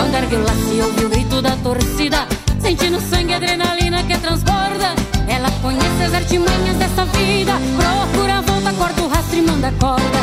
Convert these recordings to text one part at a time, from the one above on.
Vander Vilassi ouviu o grito da torcida, sentindo sangue e adrenalina que transborda. Ela conhece as artimanhas dessa vida, procura a volta, corta o rastro e manda corda.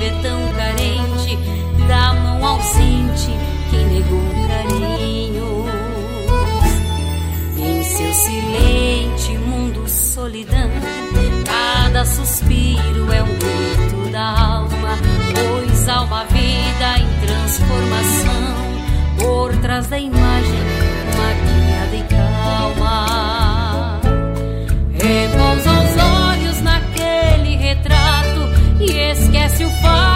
vê tão carente da mão ausente que negou carinhos. Em seu silente mundo solidão, cada suspiro é um grito da alma, pois há uma vida em transformação por trás da imagem too far.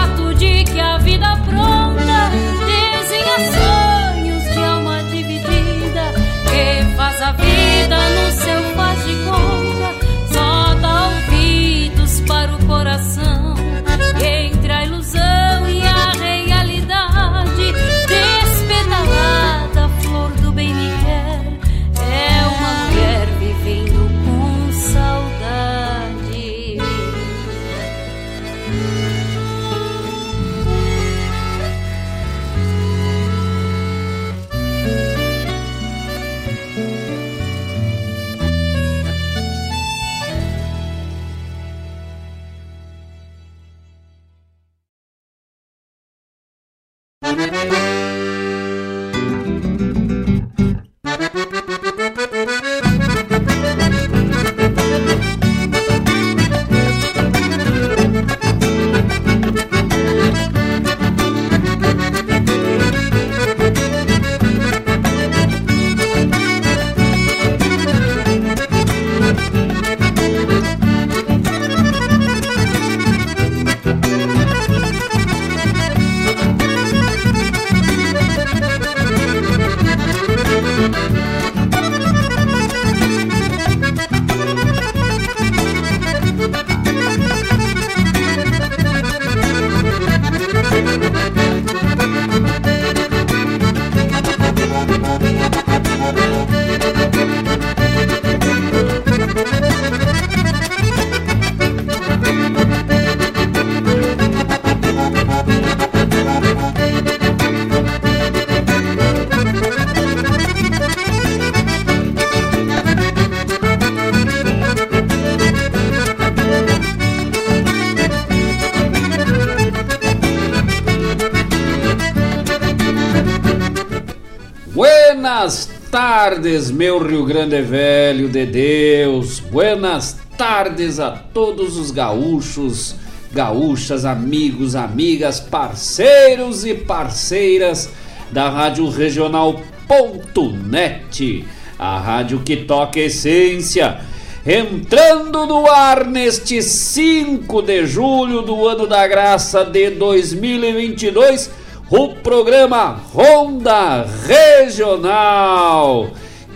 Tardes, meu Rio Grande Velho de Deus. Buenas tardes a todos os gaúchos, gaúchas, amigos, amigas, parceiros e parceiras da Rádio Regional.net, a rádio que toca essência. Entrando no ar neste 5 de julho do ano da graça de 2022 o programa Ronda Regional.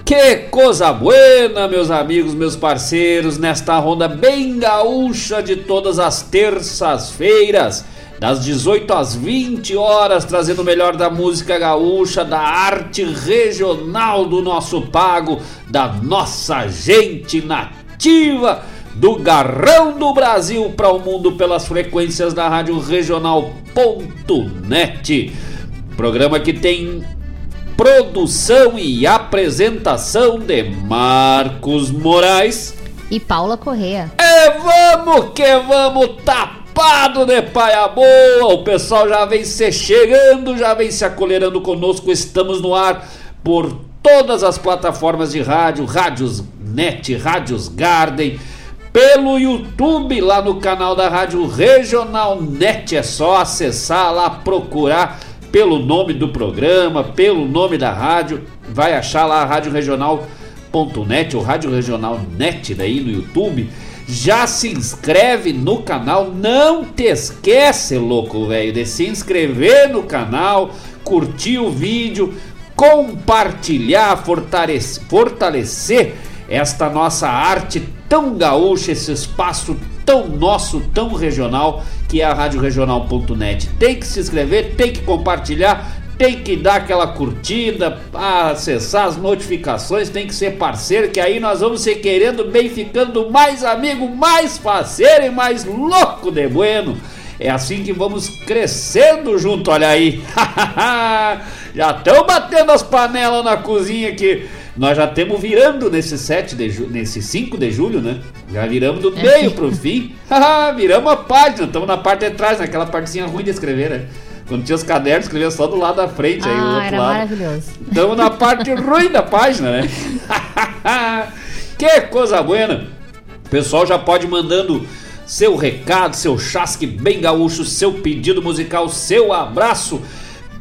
Que coisa buena, meus amigos, meus parceiros, nesta ronda bem gaúcha de todas as terças-feiras, das 18 às 20 horas, trazendo o melhor da música gaúcha, da arte regional do nosso pago, da nossa gente nativa do Garrão do Brasil para o mundo pelas frequências da Rádio Regional.net. Programa que tem produção e apresentação de Marcos Moraes e Paula Correa. E vamos que vamos tapado de paia boa. O pessoal já vem se chegando, já vem se acolherando conosco. Estamos no ar por todas as plataformas de rádio, rádios net, rádios Garden pelo YouTube lá no canal da Rádio Regional Net. É só acessar lá, procurar pelo nome do programa, pelo nome da rádio. Vai achar lá a Rádio Regional.net ou Rádio Regional Net daí no YouTube. Já se inscreve no canal, não te esquece, louco velho, de se inscrever no canal, curtir o vídeo, compartilhar, fortalecer, fortalecer esta nossa arte tão gaúcha, esse espaço tão nosso, tão regional, que é a Rádio Regional.net. Tem que se inscrever, tem que compartilhar, tem que dar aquela curtida, acessar as notificações, tem que ser parceiro, que aí nós vamos ser querendo bem, ficando mais amigo, mais parceiro e mais louco de bueno. É assim que vamos crescendo junto, olha aí. Já estão batendo as panelas na cozinha aqui. Nós já estamos virando nesse 7 de julho, nesse 5 de julho, né? Já viramos do é. meio pro fim. viramos a página, estamos na parte de trás, naquela partezinha ruim de escrever, né? Quando tinha os cadernos, escrevia só do lado da frente, ah, aí o outro era lado. maravilhoso. Estamos na parte ruim da página, né? que coisa buena! O pessoal já pode ir mandando seu recado, seu chasque bem gaúcho, seu pedido musical, seu abraço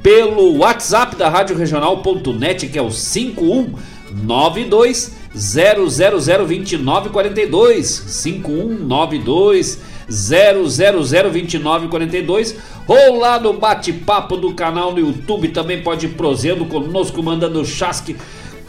pelo WhatsApp da Rádio Regional.net, que é o 51 92 0002942 5192 0002942 ou lá no bate-papo do canal no YouTube. Também pode ir prosendo conosco, mandando chasque,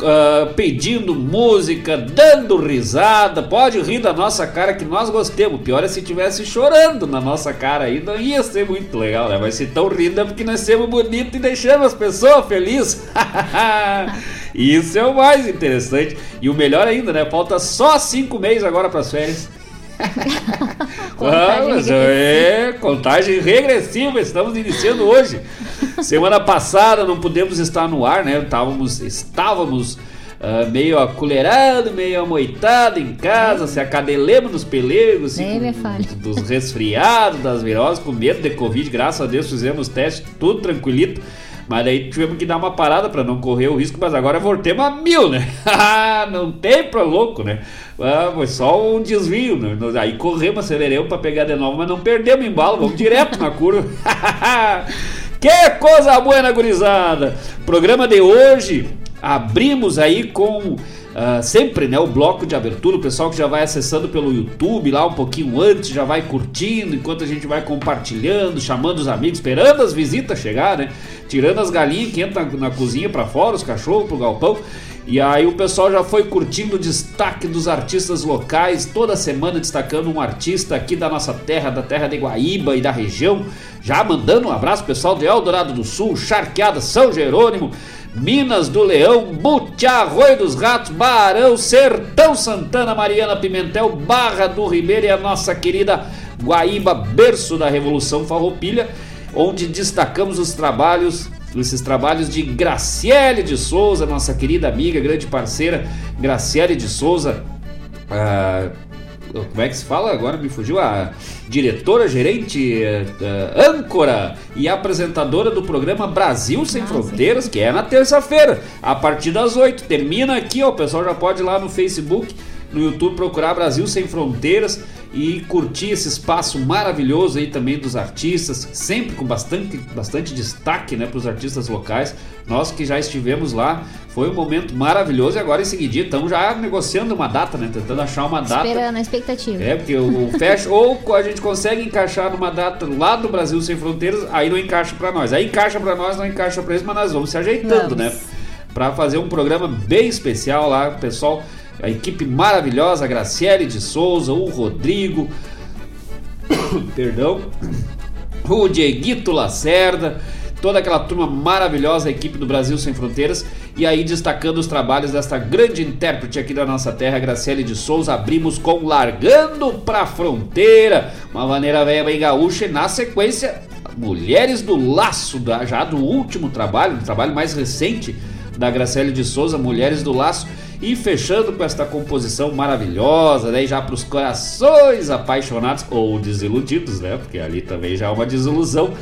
uh, pedindo música, dando risada. Pode rir da nossa cara que nós gostemos. Pior é se estivesse chorando na nossa cara aí, não ia ser muito legal, né? Vai ser tão rindo porque nós somos bonitos e deixamos as pessoas felizes. Isso é o mais interessante. E o melhor ainda, né? Falta só cinco meses agora para as férias. contagem Vamos, é, contagem regressiva, estamos iniciando hoje. Semana passada não pudemos estar no ar, né? Estávamos, estávamos uh, meio acolherado, meio amoitado em casa, se acadelemos nos pelegos, assim, dos resfriados, das viroses, com medo de Covid. Graças a Deus fizemos teste, tudo tranquilito. Mas daí tivemos que dar uma parada para não correr o risco, mas agora voltemos a mil, né? não tem pra louco, né? Ah, foi só um desvio, né? Aí corremos, aceleremos para pegar de novo, mas não perdemos embalo, vamos direto na curva. que coisa boa, na gurizada! Programa de hoje, abrimos aí com Uh, sempre né, o bloco de abertura, o pessoal que já vai acessando pelo YouTube lá um pouquinho antes, já vai curtindo, enquanto a gente vai compartilhando, chamando os amigos, esperando as visitas chegar, né? Tirando as galinhas que entram na, na cozinha para fora, os cachorros pro galpão. E aí o pessoal já foi curtindo o destaque dos artistas locais, toda semana destacando um artista aqui da nossa terra, da terra de Guaíba e da região. Já mandando um abraço pessoal de Eldorado do Sul, Charqueada, São Jerônimo, Minas do Leão, Butiá, Arroio dos Ratos, Barão, Sertão Santana, Mariana Pimentel, Barra do Ribeiro e a nossa querida Guaíba, berço da Revolução Farroupilha, onde destacamos os trabalhos, esses trabalhos de Graciele de Souza, nossa querida amiga, grande parceira, Graciele de Souza. Ah, como é que se fala? Agora me fugiu a diretora, gerente, uh, âncora e apresentadora do programa Brasil Sem ah, Fronteiras, sim. que é na terça-feira, a partir das 8. Termina aqui, ó, o pessoal já pode ir lá no Facebook, no YouTube procurar Brasil Sem Fronteiras e curtir esse espaço maravilhoso aí também dos artistas, sempre com bastante, bastante destaque né, para os artistas locais. Nós que já estivemos lá, foi um momento maravilhoso e agora em seguida estamos já negociando uma data, né? Tentando achar uma data. Esperando a expectativa. É, porque o, fecha, ou a gente consegue encaixar numa data lá do Brasil Sem Fronteiras, aí não encaixa para nós. Aí encaixa para nós, não encaixa para eles, mas nós vamos se ajeitando, vamos. né? Para fazer um programa bem especial lá, pessoal a equipe maravilhosa, a Graciele de Souza, o Rodrigo, perdão, o Dieguito Lacerda, toda aquela turma maravilhosa, a equipe do Brasil Sem Fronteiras, e aí destacando os trabalhos desta grande intérprete aqui da nossa terra, Graciele de Souza, abrimos com Largando pra Fronteira, uma maneira velha bem gaúcha, e na sequência, Mulheres do Laço, já do último trabalho, do trabalho mais recente da Graciele de Souza, Mulheres do Laço, e fechando com esta composição maravilhosa, né? já para os corações apaixonados ou desiludidos, né? Porque ali também já é uma desilusão,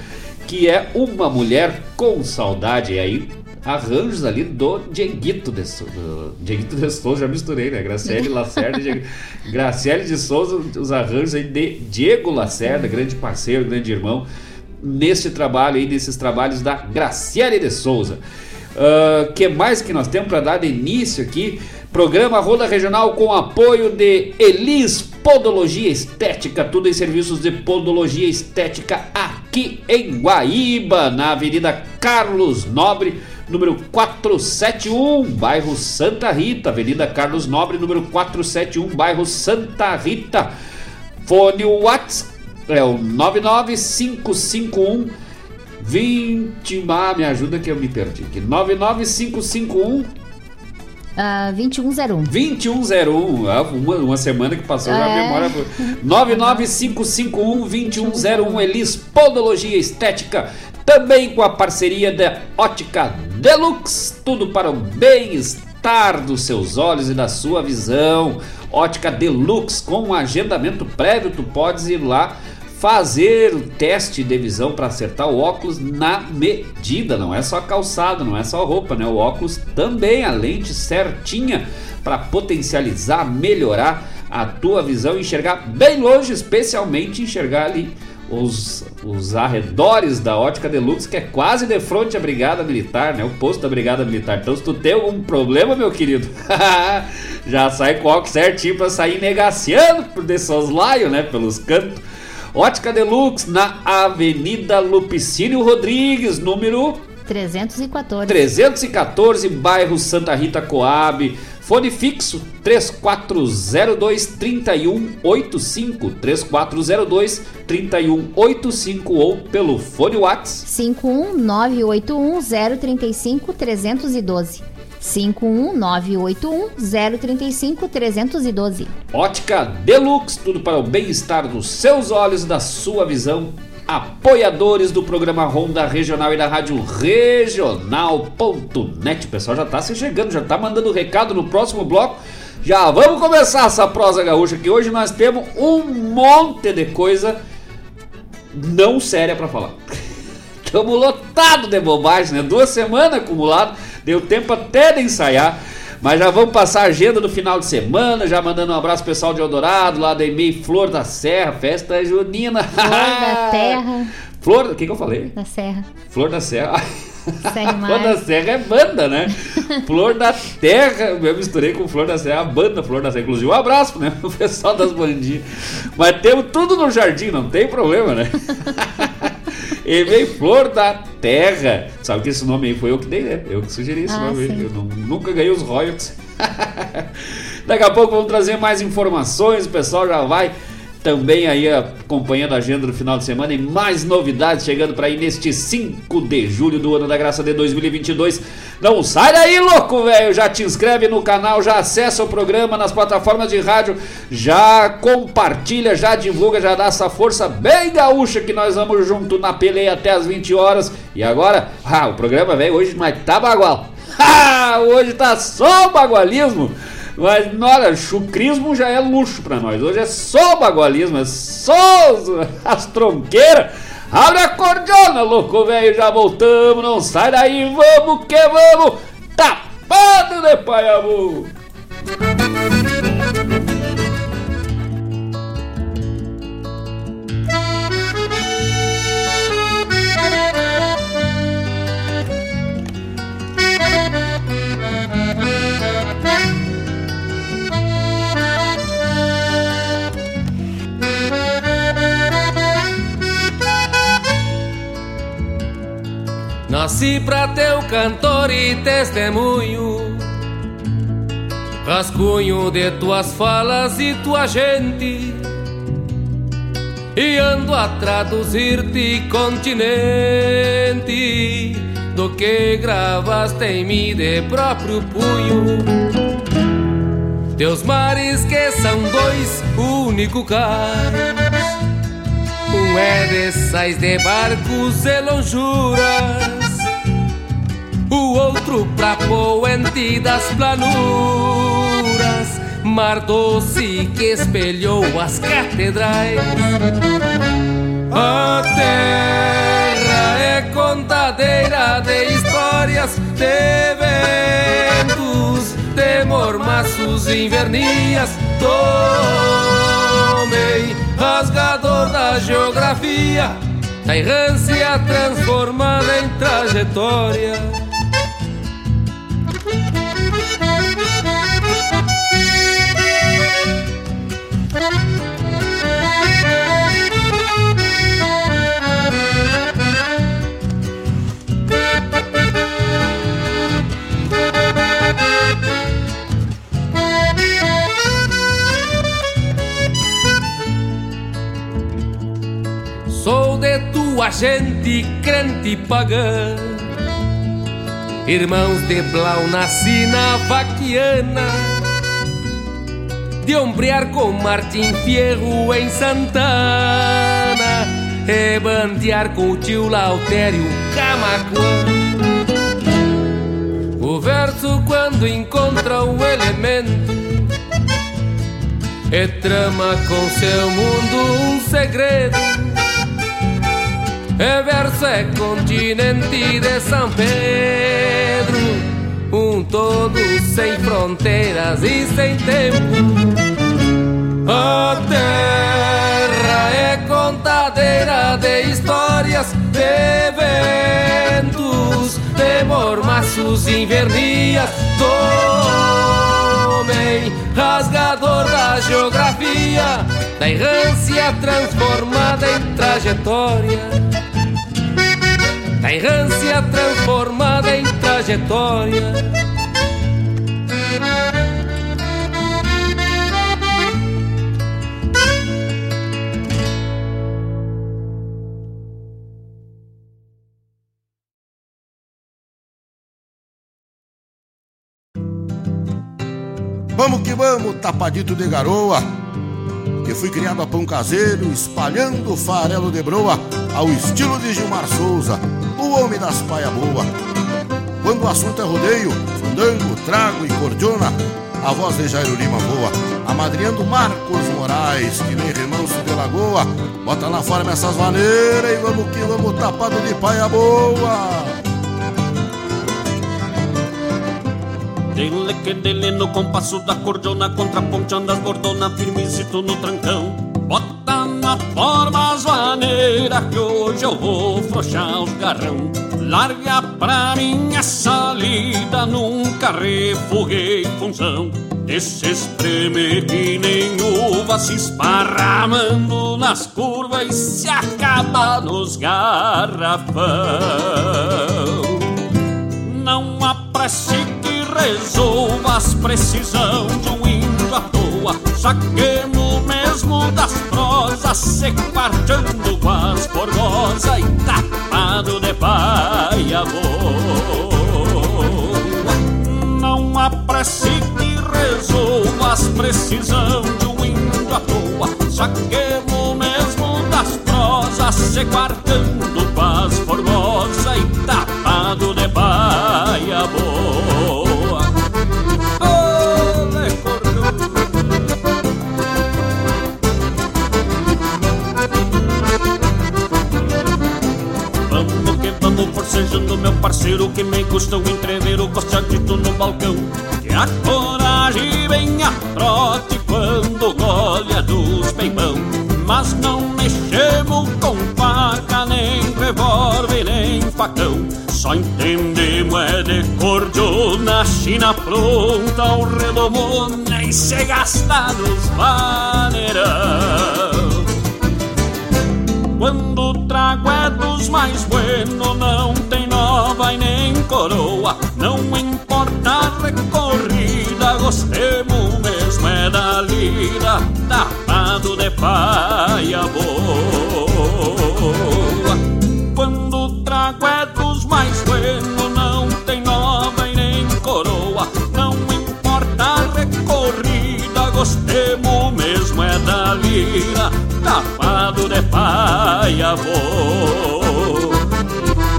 que é uma mulher com saudade. E aí arranjos ali do Dieguito de Souza. Dieguito de Souza, já misturei, né? Graciele Lacerda e Graciele de Souza, os arranjos aí de Diego Lacerda, grande parceiro, grande irmão, neste trabalho aí, nesses trabalhos da Graciele de Souza. Uh, que mais que nós temos para dar de início aqui? Programa Roda Regional com apoio de Elis Podologia Estética, tudo em serviços de podologia estética aqui em Guaíba, na Avenida Carlos Nobre, número 471, bairro Santa Rita, Avenida Carlos Nobre, número 471, bairro Santa Rita. Fone WhatsApp é o 99551 20. Ah, me ajuda que eu me perdi aqui. 99551 Uh, 2101. 2101. Ah, uma, uma semana que passou, é. já a é. memória. 99551-2101. Elis Podologia Estética. Também com a parceria da Ótica Deluxe. Tudo para o bem-estar dos seus olhos e da sua visão. Ótica Deluxe com um agendamento prévio. Tu podes ir lá fazer o teste de visão para acertar o óculos na medida, não é só calçado, não é só roupa, né? O óculos também, a lente certinha para potencializar, melhorar a tua visão e enxergar bem longe, especialmente enxergar ali os, os arredores da Ótica Deluxe, que é quase de frente à Brigada Militar, né? O posto da Brigada Militar. Então, se tu tem algum problema, meu querido, já sai com o óculos certinho para sair negaciando por desses laios, né? Pelos cantos. Ótica Deluxe na Avenida Lupicínio Rodrigues, número 314. 314, bairro Santa Rita Coab. Fone fixo 3402 3185 3402 3185 ou pelo fone WhatsApp 51981 035 312. 51981-035-312. Ótica Deluxe, tudo para o bem-estar dos seus olhos da sua visão. Apoiadores do programa Ronda Regional e da Rádio Regional.net. O pessoal já está se chegando, já está mandando recado no próximo bloco. Já vamos começar essa prosa gaúcha que hoje nós temos um monte de coisa não séria para falar. Estamos lotados de bobagem, né? Duas semanas acumulado, deu tempo até de ensaiar. Mas já vamos passar a agenda do final de semana, já mandando um abraço pro pessoal de Eldorado, lá da EMEI Flor da Serra, festa junina. Flor da Terra. Flor, o que, que eu falei? Da Serra. Flor da Serra. Serra Flor da Serra é banda, né? Flor da Terra, eu misturei com Flor da Serra, a banda Flor da Serra. Inclusive, um abraço, né? O pessoal das bandinhas. Mas temos tudo no jardim, não tem problema, né? E veio Flor da Terra. Sabe que esse nome aí foi eu que dei, né? Eu que sugeri esse Ah, nome. sim. Eu não- nunca ganhei os royalties. Daqui a pouco vamos trazer mais informações. O pessoal já vai também aí acompanhando a agenda do final de semana e mais novidades chegando para aí neste 5 de julho do ano da graça de 2022. Não sai daí, louco, velho! Já te inscreve no canal, já acessa o programa nas plataformas de rádio, já compartilha, já divulga, já dá essa força bem gaúcha que nós vamos junto na peleia até as 20 horas. E agora, ah, o programa, velho, hoje mas tá bagual. Ah, hoje tá só bagualismo. Mas, olha, chucrismo já é luxo pra nós. Hoje é só bagualismo, é só as tronqueiras. Abre a cordiona, louco velho, já voltamos. Não sai daí, vamos que vamos. Tapado de paiabu. Nasci pra teu cantor e testemunho, rascunho de tuas falas e tua gente, e ando a traduzir-te continente do que gravaste em mim de próprio punho. Teus mares que são dois, único cais. Um é de sais de barcos e lonjuras O outro pra poente das planuras Mar doce que espelhou as catedrais. A terra é contadeira de histórias De ventos, de mormaços invernias. Tomei rasgador da geografia Da errância transformada em trajetória tua gente crente pagã Irmãos de Blau nasci na vaquiana. De ombrear com Martim Fierro em Santana. E bandear com o tio Lautério Camacuã. O verso quando encontra o elemento e trama com seu mundo um segredo. É verso, é continente de São Pedro, um todo sem fronteiras e sem tempo. A terra é contadeira de histórias, de ventos, de mormaços invernias. Tomei rasgador da geografia, da errância transformada em trajetória. Da errância transformada em trajetória. Vamos que vamos, tapadito de garoa. Que fui criado a pão caseiro, espalhando farelo de broa, ao estilo de Gilmar Souza, o homem das paia boa. Quando o assunto é rodeio, fandango, trago e cordiona, a voz de Jairo Lima voa. A amadrinhando Marcos Moraes, que nem remanso de lagoa. Bota na forma essas maneiras e vamos que vamos tapado de paia boa. Dele que dele no compasso da cordona Contraponteando as bordonas firmezito no trancão Bota na forma Que hoje eu vou frouxar os garrão. Larga pra minha salida Nunca refuguei função. Esse espreme que nem uva Se esparramando nas curvas E se acaba nos garrafão. Não apresse que resolva as precisão De um à toa Saquemos mesmo das prosas Se quartando com as formosas E tapado de paia boa Não apresse que as precisão De um índio à toa Saquemos mesmo das prosas Se quartando com as formosas E tapado Que vamos forcejando meu parceiro Que me custa um entrever o costadito no balcão. Que a coragem vem a trote quando golha dos peibão. Mas não mexemos com faca, nem revólver, nem facão. Só entendemos é de cordiona, china pronta, o redomão Nem se gasta nos maneirão quando o trago é dos mais buenos, não tem nova e nem coroa. Não importa a recorrida, gostemos mesmo é da lida, tapado de paia boa. Quando o trago é dos mais buenos, não tem nova e nem coroa. Não importa a recorrida, gostemos mesmo é da lira, tapado de paia boa.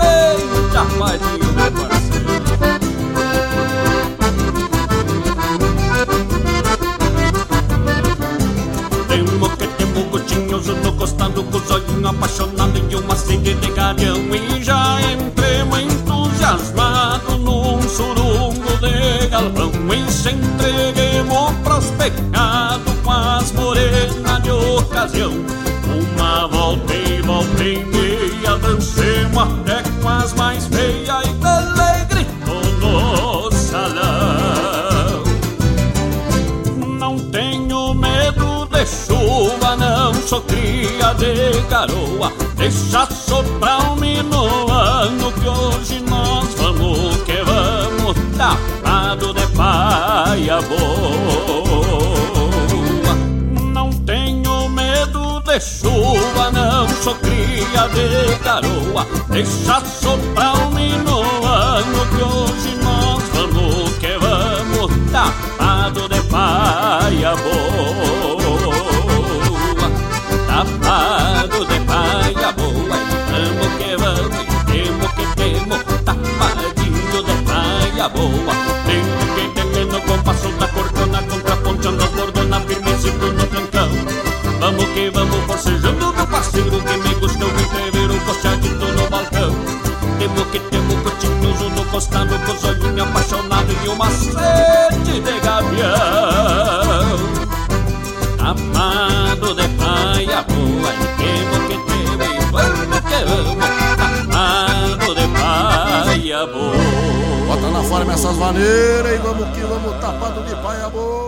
Eita, padinho, meu parceiro. Temo que temo gotinhos no costado com os olhinhos apaixonados e uma sede de garião E já entremos entusiasmados num surungo de galpão E se entreguemos pros pecados com as morenas ocasião Uma volta e volta e meia dancemos até com as mais feias E dele no salão não tenho medo de chuva, não sou cria de garoa. Deixa soprar um minuano que hoje nós vamos que vamos, tapado de paia boa. Chuva, não sou cria de garoa. Deixa soprar um minuano que hoje nós vamos que vamos, tapado de paia boa. Tapado de paia boa, vamos que vamos, temos que temos, tapadinho de paia boa. Costado com olhinhos apaixonados e uma sede de gavião. Amado de paia boa, temo que temo e vamos que vamos. Amado de paia boa. Bota na forma essas maneiras e vamos que vamos tapado de paia boa.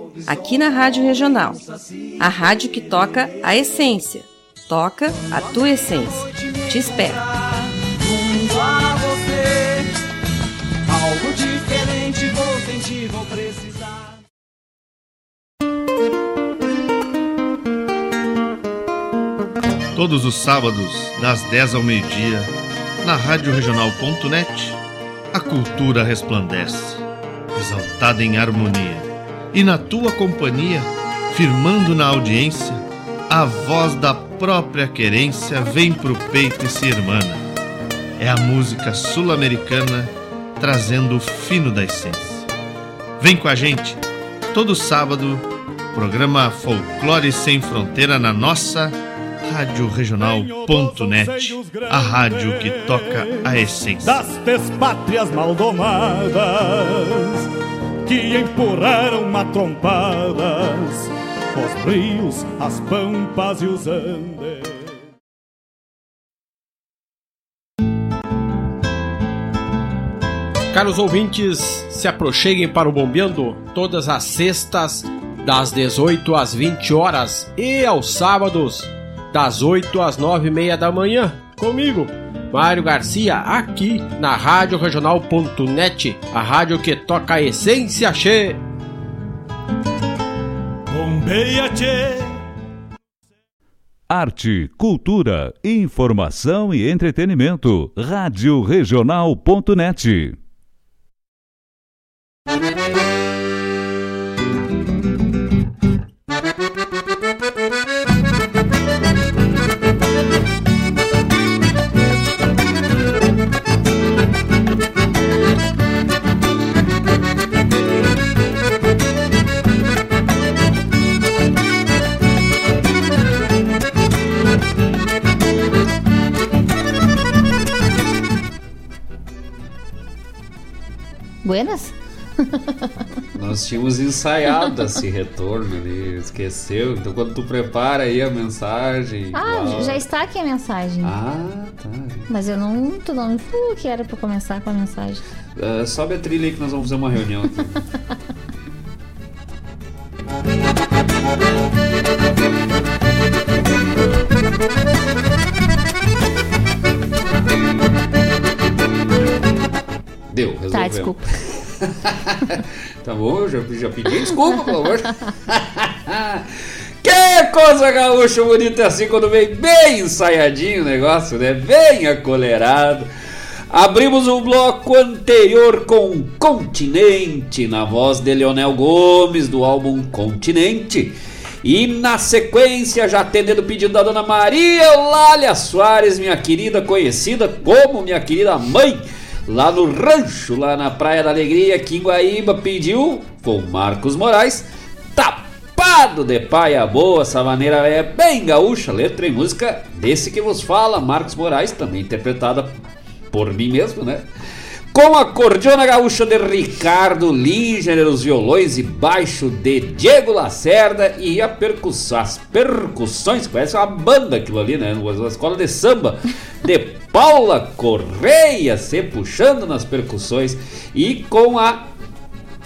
aqui na Rádio Regional. A rádio que toca a essência. Toca a tua essência. Te espero. Todos os sábados, das 10 ao meio-dia, na Rádio Regional.net, a cultura resplandece, exaltada em harmonia. E na tua companhia, firmando na audiência, a voz da própria querência vem pro peito e se irmana. É a música sul-americana trazendo o fino da essência. Vem com a gente, todo sábado, programa Folclore Sem Fronteira na nossa Rádio Regional.net, a rádio que toca a essência. Das despátrias maldomadas que empurraram matrompadas os rios, as pampas e os andes. Caros ouvintes, se aproxeguem para o Bombeando todas as sextas, das 18 às 20 horas e aos sábados, das 8 às 9 e meia da manhã, comigo, Mário Garcia, aqui na Rádio Regional.net, a rádio que toca a essência che. Bombeia che. Arte, cultura, informação e entretenimento. Rádio Regional.net. Buenas? Nós tínhamos ensaiado esse retorno ali, esqueceu. Então quando tu prepara aí a mensagem. Ah, já está aqui a mensagem. Ah, tá. Mas eu não. Tu não falou que era pra começar com a mensagem. Ah, sobe a trilha aí que nós vamos fazer uma reunião aqui. Deu, resolveu. Tá, desculpa. tá bom, já, já pedi desculpa, pelo amor. que coisa gaúcha bonita assim quando vem bem ensaiadinho o negócio, né? Bem acolherado. Abrimos o bloco anterior com Continente, na voz de Leonel Gomes, do álbum Continente. E na sequência, já atendendo o pedido da dona Maria Eulália Soares, minha querida conhecida como minha querida mãe, lá no rancho, lá na Praia da Alegria, aqui em Guaíba, pediu, o Marcos Moraes, tapado de paia boa, essa maneira é bem gaúcha, letra e música desse que vos fala, Marcos Moraes, também interpretada por mim mesmo, né? Com a cordiona gaúcha de Ricardo Linger, os violões e baixo de Diego Lacerda e a percussão, as percussões, parece uma banda aquilo ali, né? Uma escola de samba de Paula Correia se puxando nas percussões e com a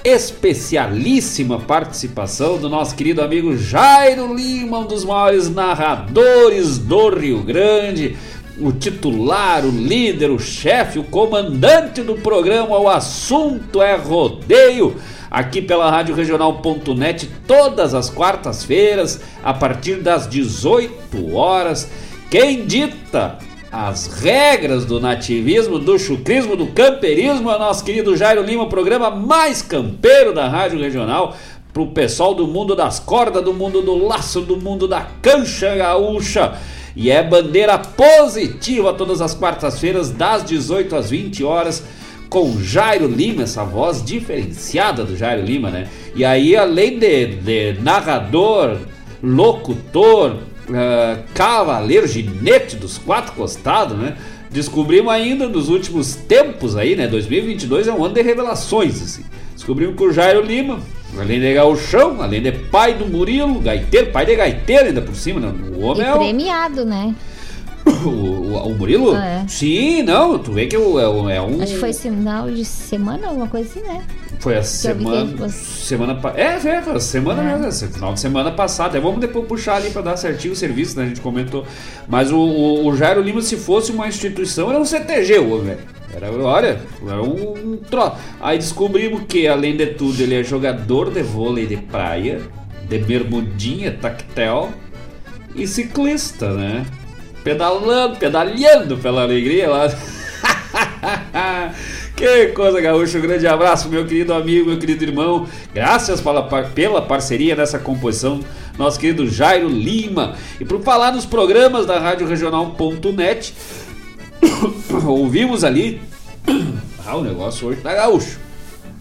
especialíssima participação do nosso querido amigo Jairo Lima, um dos maiores narradores do Rio Grande, o titular, o líder, o chefe, o comandante do programa O Assunto é Rodeio, aqui pela Rádio Regional.net, todas as quartas-feiras, a partir das 18 horas. Quem dita as regras do nativismo, do chucrismo, do camperismo é o nosso querido Jairo Lima, o programa mais campeiro da Rádio Regional. Pro pessoal do mundo das cordas, do mundo do laço, do mundo da cancha gaúcha. E é bandeira positiva todas as quartas-feiras, das 18 às 20 horas, com Jairo Lima, essa voz diferenciada do Jairo Lima, né? E aí, além de, de narrador, locutor, uh, cavaleiro, ginete dos quatro costados, né? Descobrimos ainda nos últimos tempos aí, né? 2022 é um ano de revelações, assim. Descobrimos que o Jairo Lima, além de gauchão, além de pai do Murilo, gaiteiro, pai de gaiteiro ainda por cima, né? O E homem é o, premiado, né? o, o- o Murilo? É. Sim, não, tu vê que o- é, é um... Acho que foi sinal de semana, alguma coisa assim, né? Foi a semana. Semana É, é, semana É. mesmo, final de semana passada. Vamos depois puxar ali pra dar certinho o serviço, né? A gente comentou. Mas o, o, o Jairo Lima, se fosse uma instituição, era um CTG, o velho. Era, olha, era um, um troço. Aí descobrimos que, além de tudo, ele é jogador de vôlei de praia, de bermudinha, tactel e ciclista, né? Pedalando, pedalhando pela alegria lá. Que coisa, Gaúcho. Um grande abraço, meu querido amigo, meu querido irmão. Graças pela, pela parceria nessa composição, nosso querido Jairo Lima. E por falar nos programas da Rádio Regional.net, ouvimos ali. Ah, o negócio hoje tá gaúcho.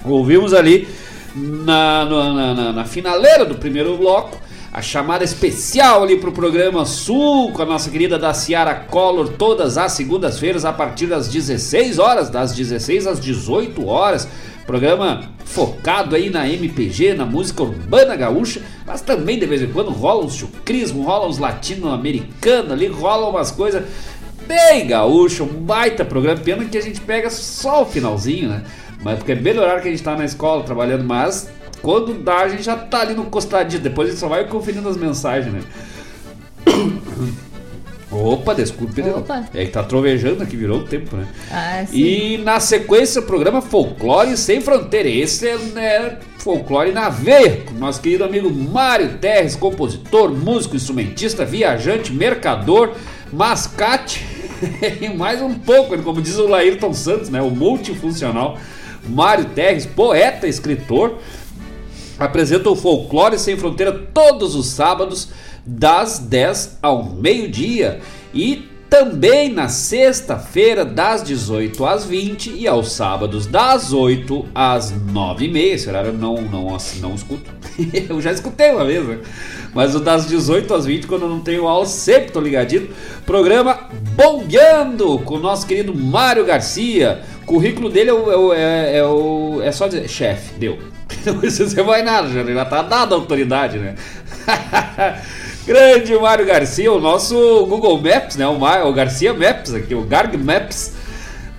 Ouvimos ali na, na, na, na finaleira do primeiro bloco a chamada especial ali pro programa Sul com a nossa querida da Ciara Collor todas as segundas-feiras a partir das 16 horas, das 16 às 18 horas. Programa focado aí na MPG, na música urbana gaúcha, mas também de vez em quando rola uns chucrismo, rola uns latino-americanos ali, rola umas coisas bem gaúcho, um baita programa. Pena que a gente pega só o finalzinho, né? Mas porque é bem horário que a gente tá na escola trabalhando, mas quando dá, a gente já tá ali no costadinho. Depois a gente só vai conferindo as mensagens, né? Opa, desculpe, Opa. É que tá trovejando aqui, virou o tempo, né? Ah, sim. E na sequência, o programa Folclore Sem Fronteira. Esse é né, Folclore na veia, com nosso querido amigo Mário Terres, compositor, músico, instrumentista, viajante, mercador, mascate e mais um pouco, como diz o Laírton Santos, né? O multifuncional Mário Terres, poeta, escritor apresenta o Folclore Sem Fronteira todos os sábados, das 10 ao meio-dia. E também na sexta-feira, das 18 às 20 e aos sábados, das 8 às 9 e meia. Esse horário eu não, não, não escuto. eu já escutei uma vez, né? Mas o das 18 às 20, quando eu não tenho aula, sempre tô ligadinho. Programa Bombeando com o nosso querido Mário Garcia. Currículo dele é, o, é, é, o, é só dizer chefe, deu. Não precisa mais nada, já, já tá dada a autoridade, né? Grande Mário Garcia, o nosso Google Maps, né? O, Mário, o Garcia Maps aqui, o Garg Maps.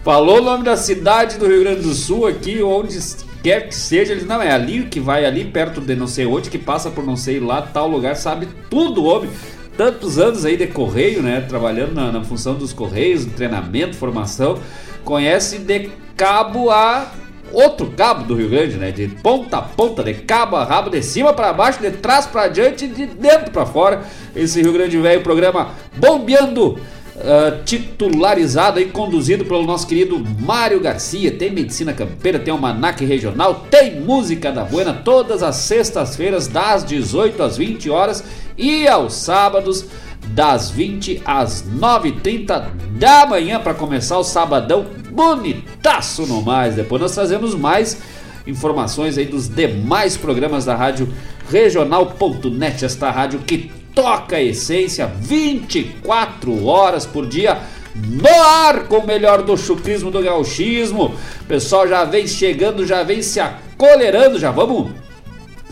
Falou o nome da cidade do Rio Grande do Sul aqui, onde quer que seja. Ele não é ali que vai ali perto de não sei onde, que passa por não sei lá, tal lugar, sabe tudo, homem. Tantos anos aí de correio, né? Trabalhando na, na função dos correios, treinamento, formação. Conhece de cabo a outro cabo do Rio Grande, né? De ponta a ponta, de cabo a rabo, de cima para baixo, de trás para diante, de dentro para fora. Esse Rio Grande Velho, programa bombeando. Uh, titularizado e conduzido pelo nosso querido Mário Garcia. Tem medicina campeira, tem almanac regional, tem música da buena todas as sextas-feiras, das 18 às 20 horas e aos sábados, das 20 às 9h30 da manhã, para começar o sabadão bonitaço no mais. Depois nós trazemos mais informações aí dos demais programas da rádio regional.net, esta rádio que toca a essência 24 horas por dia no ar com o melhor do chucrismo do gauchismo. O pessoal já vem chegando, já vem se acolherando, já vamos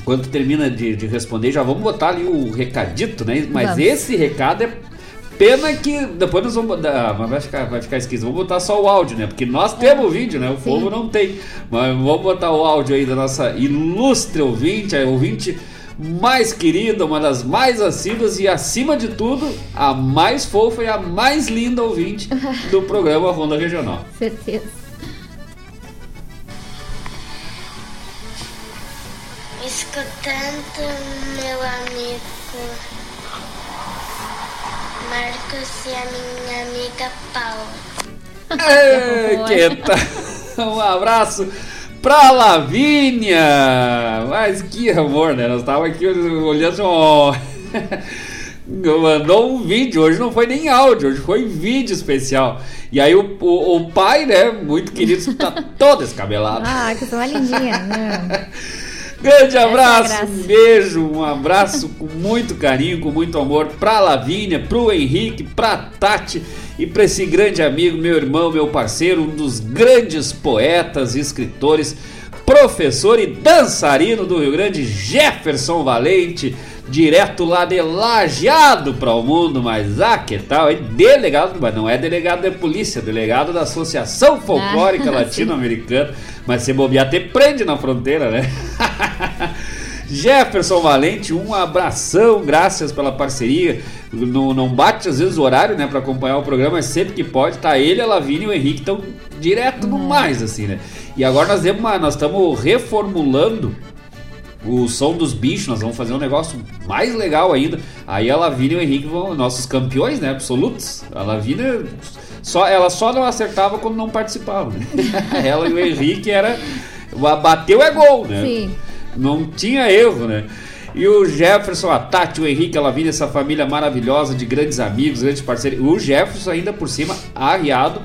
quando termina de, de, responder, já vamos botar ali o recadito, né? Mas vamos. esse recado é Pena que depois nós vamos. Ah, mas vai ficar, vai ficar esquisito. Vamos botar só o áudio, né? Porque nós temos o vídeo, né? O Sim. povo não tem. Mas vamos botar o áudio aí da nossa ilustre ouvinte, a ouvinte mais querida, uma das mais assíduas e, acima de tudo, a mais fofa e a mais linda ouvinte do programa Ronda Regional. Certeza. Escutando meu amigo Marcos e a minha amiga Paula. Ei, que tal? Um abraço pra Lavínia! Mas que amor, né? Nós estávamos aqui olhando. Oh. Mandou um vídeo, hoje não foi nem áudio, hoje foi vídeo especial. E aí o, o, o pai, né, muito querido, está todo escabelado. Ah, que sua lindinha, né? Grande abraço, é um beijo, um abraço com muito carinho, com muito amor pra Lavínia, pro Henrique, pra Tati e pra esse grande amigo, meu irmão, meu parceiro, um dos grandes poetas, escritores, professor e dançarino do Rio Grande, Jefferson Valente direto lá de Lajeado para o mundo, mas ah, que tal, hein? Delegado, mas não é delegado de polícia, delegado da Associação Folclórica ah, Latino-Americana, mas se bobear até prende na fronteira, né? Jefferson Valente, um abração, graças pela parceria. Não, não bate às vezes o horário, né, para acompanhar o programa, mas sempre que pode, tá ele, a Lavínia e o Henrique estão direto no mais, assim, né? E agora nós temos uma, nós estamos reformulando o som dos bichos, nós vamos fazer um negócio mais legal ainda. Aí a Lavínia e o Henrique vão, nossos campeões, né, absolutos. A Lavínia só ela só não acertava quando não participava, né? ela e o Henrique era bateu é gol, né? Sim. Não tinha erro, né? E o Jefferson, a Tati, o Henrique, ela vinha essa família maravilhosa de grandes amigos, grandes parceiros. O Jefferson ainda por cima arriado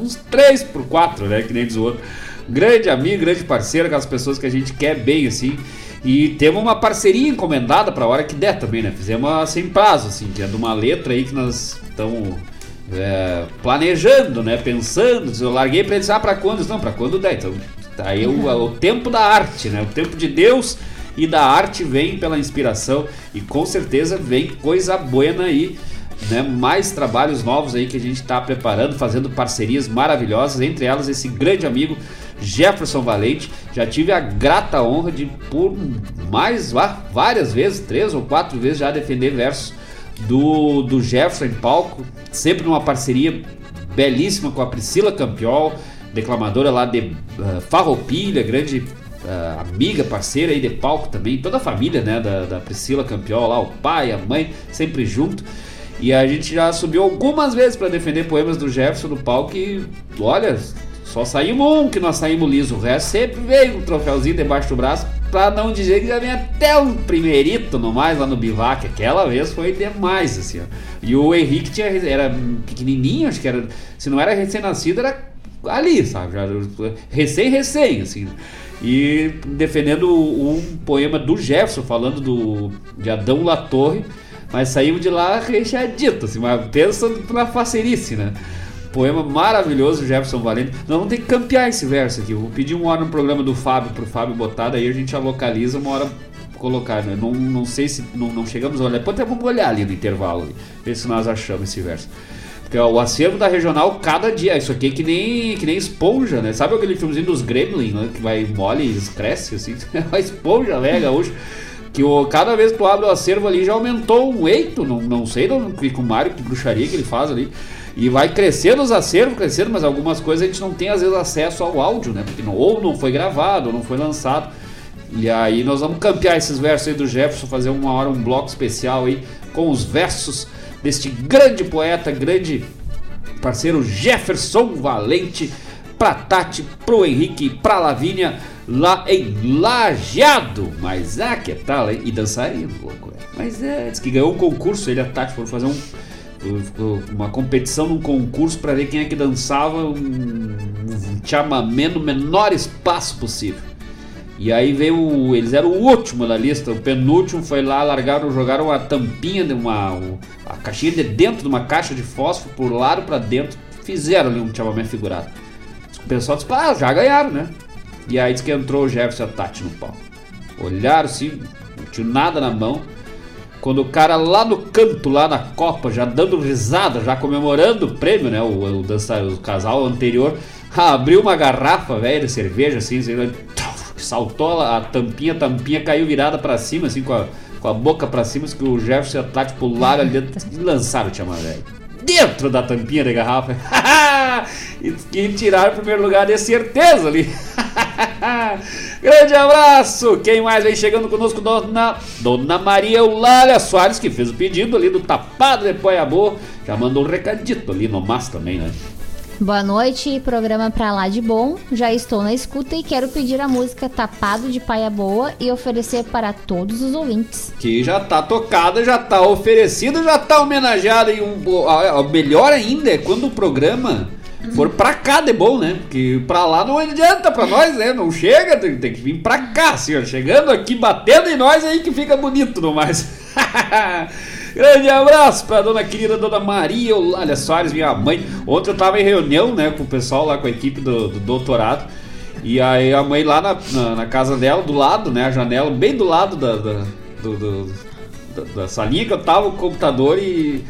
uns 3 por 4, né, que nem diz o outro. Grande amigo, grande parceiro, aquelas pessoas que a gente quer bem assim. E temos uma parceria encomendada para a hora que der também, né? Fizemos sem prazo, assim, que é de uma letra aí que nós estamos é, planejando, né? Pensando. Eu larguei para eles, ah, para quando? Não, para quando der. Então, tá aí o, o tempo da arte, né? O tempo de Deus e da arte vem pela inspiração e com certeza vem coisa buena aí. Né, mais trabalhos novos aí que a gente está preparando, fazendo parcerias maravilhosas, entre elas esse grande amigo Jefferson Valente. Já tive a grata honra de, por mais várias vezes, três ou quatro vezes, já defender versos do, do Jefferson em palco, sempre numa parceria belíssima com a Priscila Campiol, declamadora lá de uh, Farroupilha, grande uh, amiga, parceira aí de palco também, toda a família né, da, da Priscila Campiol lá, o pai, a mãe, sempre junto. E a gente já subiu algumas vezes para defender poemas do Jefferson no palco e, olha, só saímos um que nós saímos liso. O resto sempre veio um troféuzinho debaixo do braço, pra não dizer que já vem até um primeirito no mais lá no bivac. Aquela vez foi demais, assim, ó. E o Henrique tinha, era pequenininho, acho que era, se não era recém-nascido, era ali, sabe? Já, recém-recém, assim. E defendendo um poema do Jefferson, falando do, de Adão Latorre mas saímos de lá recheadito, assim, mas pensa na facerice, né? Poema maravilhoso, Jefferson Valente. Nós vamos ter que campear esse verso aqui. Eu vou pedir uma hora no programa do Fábio pro Fábio botar, daí a gente já localiza uma hora colocar, né? Não, não sei se não, não chegamos a olhar. Depois até vamos olhar ali no intervalo, ali, ver se nós achamos esse verso. O acervo da regional cada dia, isso aqui é que nem, que nem esponja, né? Sabe aquele filmezinho dos Gremlin, né? Que vai mole e cresce assim? a esponja, né, gaúcho? que o, cada vez que tu abre o acervo ali já aumentou um eito, não, não sei não, com o Mário, que bruxaria que ele faz ali. E vai crescendo os acervos, crescendo, mas algumas coisas a gente não tem às vezes acesso ao áudio, né? Porque não, ou não foi gravado, ou não foi lançado. E aí nós vamos campear esses versos aí do Jefferson, fazer uma hora um bloco especial aí com os versos deste grande poeta, grande parceiro Jefferson Valente, pra Tati, pro Henrique, pra Lavínia lá em Lajeado. Mas ah, que tal, hein? E dançarino, louco. Mas é, diz que ganhou um concurso, ele e a Tati foram fazer um, uma competição num concurso para ver quem é que dançava um, um no menor espaço possível. E aí veio, eles eram o último da lista, o penúltimo foi lá, largaram, jogaram a tampinha de uma, a caixinha de dentro de uma caixa de fósforo lado para dentro, fizeram ali um chamamé figurado. O pessoal disse, ah, já ganharam, né? E aí diz que entrou o Jefferson e a Tati no pau. Olharam assim, não tinha nada na mão. Quando o cara lá no canto, lá na Copa, já dando risada, já comemorando o prêmio, né? O, o, o casal anterior, abriu uma garrafa, velho, de cerveja, assim, assim saltou a tampinha, a tampinha caiu virada para cima, assim, com a, com a boca para cima, que o Jefferson e a Tati pularam ali dentro e lançaram o velho dentro da tampinha da garrafa. e que tiraram o primeiro lugar de certeza ali. Grande abraço! Quem mais vem chegando conosco? Dona, Dona Maria Eulália Soares, que fez o pedido ali do Tapado de Poiabô. Já mandou um recadito ali no Mas também, né? Boa noite, programa pra lá de bom. Já estou na escuta e quero pedir a música Tapado de Paia Boa e oferecer para todos os ouvintes. Que já tá tocada, já tá oferecida, já tá homenageada e um melhor ainda é quando o programa for pra cá de bom, né? Porque pra lá não adianta pra nós, né? Não chega, tem, tem que vir pra cá, senhor. Chegando aqui, batendo em nós aí que fica bonito no mais. Grande abraço pra dona querida dona Maria Eulália Soares, minha mãe. Ontem eu tava em reunião, né, com o pessoal lá, com a equipe do, do doutorado. E aí a mãe lá na, na, na, casa dela, do lado, né, a janela, bem do lado da, da, do, do, da, da salinha que eu tava, o computador e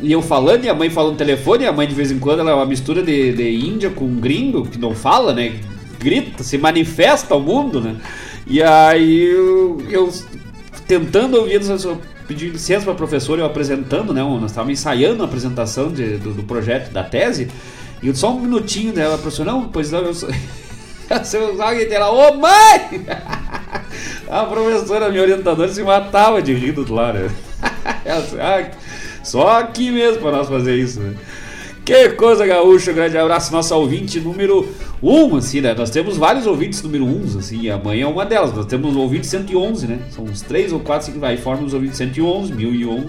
e eu falando e a mãe falando no telefone, e a mãe de vez em quando ela é uma mistura de, de índia com gringo, que não fala, né? Grita, se manifesta ao mundo, né? E aí eu, eu tentando ouvir, pedi licença para professora, eu apresentando, né? Nós estávamos ensaiando a apresentação de- do, do projeto da tese. E eu, só um minutinho dela, a professora, não, pois não, eu sou. Seu alguém dela, ô mãe! A professora, minha orientadora, se matava de rir do lado. Né? Ela ah, só aqui mesmo para nós fazer isso. Né? Que coisa gaúcha, um grande abraço, nossa ouvinte número 1, um, assim, né? Nós temos vários ouvintes número 1, assim, e amanhã é uma delas. Nós temos o ouvinte 111, né? São uns 3 ou 4 que vai formam os ouvintes 111, 1011,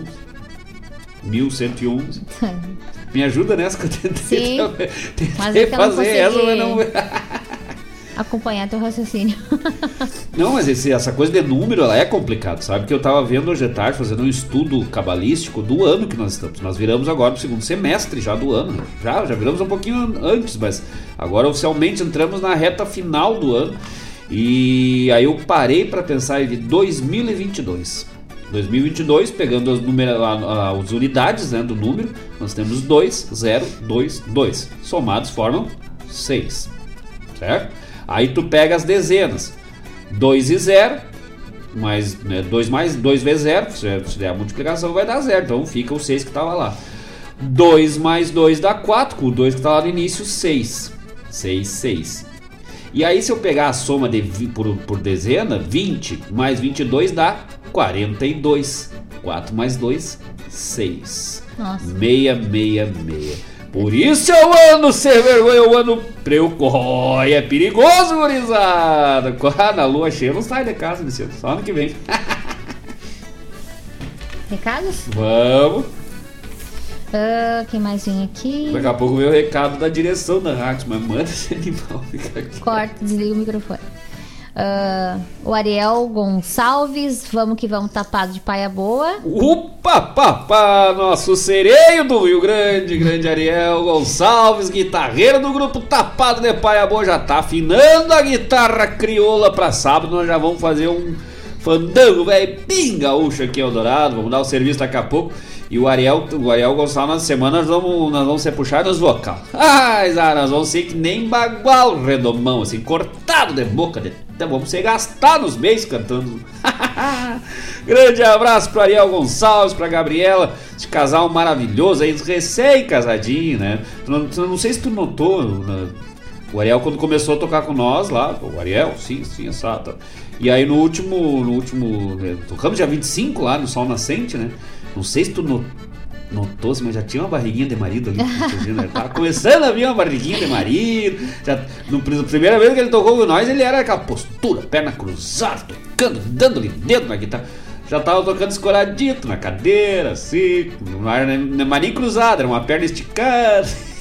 1111. Me ajuda nessa que eu tentei, Sim. tentei é que eu não fazer essa, mas não... Acompanhar teu raciocínio. Não, mas esse- essa coisa de número, ela é complicada, sabe? Que eu tava vendo hoje à tarde, fazendo um estudo cabalístico do ano que nós estamos. Nós viramos agora no segundo semestre já do ano. Já, já viramos um pouquinho antes, mas agora oficialmente entramos na reta final do ano. E aí eu parei para pensar em 2022. 2022, pegando as, as unidades né, do número, nós temos 2, 0, 2, 2. Somados formam 6. Certo? Aí tu pega as dezenas. 2 e 0, mais 2 mais 2 vezes 0, se se der a multiplicação vai dar 0. Então fica o 6 que estava lá. 2 mais 2 dá 4, com o 2 que estava lá no início, 6. 6, 6. E aí se eu pegar a soma de, por, por dezena, 20 mais 22 dá 42. 4 mais 2, 6. Nossa. 666. Por isso é o ano sem vergonha, o ano preocói. É perigoso, gurizada. Ah, na lua cheia não sai de casa nesse ano, só ano que vem. Recados? Vamos. Ah, quem mais vem aqui? Daqui a pouco vem o recado da direção da rádio, mas manda esse animal ficar aqui. Corta, desliga o microfone. Ah, o Ariel Gonçalves, vamos que vamos tapado de paia boa. Upa, papá, nosso sereio do Rio Grande, grande Ariel Gonçalves, guitarreiro do grupo Tapado de Paia Boa, já tá afinando a guitarra crioula pra sábado, nós já vamos fazer um fandango, velho, bem gaúcho aqui em Eldorado, vamos dar o serviço daqui a pouco. E o Ariel, o Ariel Gonçalves, na semana nós vamos, nós vamos ser puxados vocal. Ai, Zara, nós vamos ser que nem bagual redomão, assim, cortado de boca, de, vamos ser gastar nos beijos cantando. Grande abraço pro Ariel Gonçalves, pra Gabriela, esse casal maravilhoso aí, recém-casadinho, né? Não, não sei se tu notou, né? o Ariel quando começou a tocar com nós lá, o Ariel, sim, sim, exato. E aí no último, no último, né, tocamos dia 25 lá no Sol Nascente, né? Não sei se tu no- notou, mas já tinha uma barriguinha de marido ali. Tava começando a vir uma barriguinha de marido. Já, no, na primeira vez que ele tocou com nós, ele era aquela postura, perna cruzada, tocando, dando-lhe dedo na guitarra. Já tava tocando escoradito na cadeira, assim, não era nem, nem cruzada, era uma perna esticada.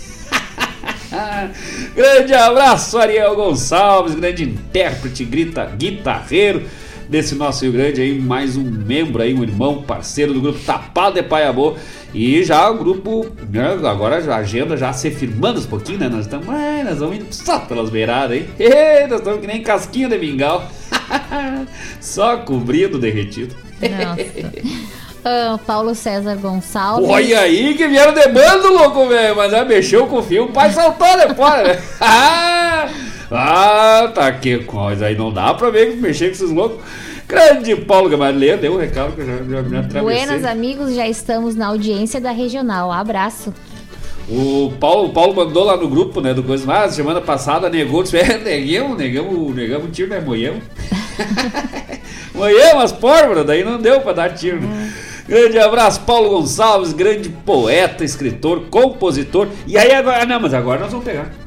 grande abraço, Ariel Gonçalves, grande intérprete, grita, guitarreiro desse nosso Rio Grande aí, mais um membro aí, um irmão, parceiro do grupo Tapado de Paiabô. E já o grupo, né, agora a agenda já se firmando um pouquinho, né? Nós estamos, ai, nós vamos indo só pelas beiradas aí. Ê, nós estamos que nem casquinha de mingau. só cobrindo derretido. Nossa. Ah, Paulo César Gonçalves. Olha aí que vieram de bando, louco, velho. Mas já mexeu com o fio, o pai saltou de fora, né? Ah, tá que coisa aí. Não dá pra ver mexer com esses loucos. Grande Paulo Gamaliel, deu o recado que eu já, já me atravessei. Buenas amigos, já estamos na audiência da regional. Abraço. O Paulo, Paulo mandou lá no grupo, né, do coisa, ah, semana passada negou, disse, é, negamos, negamos, negamos tiro, né, moiamos. moiamos as pólvoras, daí não deu pra dar tiro, né? Grande abraço, Paulo Gonçalves, grande poeta, escritor, compositor. E aí agora, não, mas agora nós vamos pegar.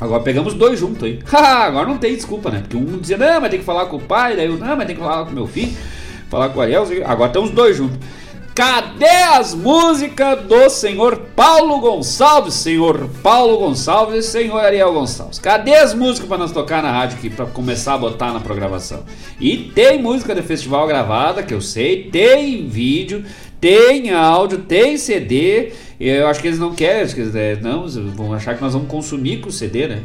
Agora pegamos dois juntos aí. Agora não tem desculpa, né? Porque um dizia, não, mas tem que falar com o pai, daí eu, não, mas tem que falar com meu filho, falar com o Ariel. Agora tem os dois juntos. Cadê as músicas do senhor Paulo Gonçalves, senhor Paulo Gonçalves e senhor Ariel Gonçalves? Cadê as músicas para nós tocar na rádio aqui, para começar a botar na programação? E tem música de festival gravada, que eu sei, tem vídeo, tem áudio, tem CD. Eu acho que eles não querem, acho que eles, é, não, vão achar que nós vamos consumir com o CD, né?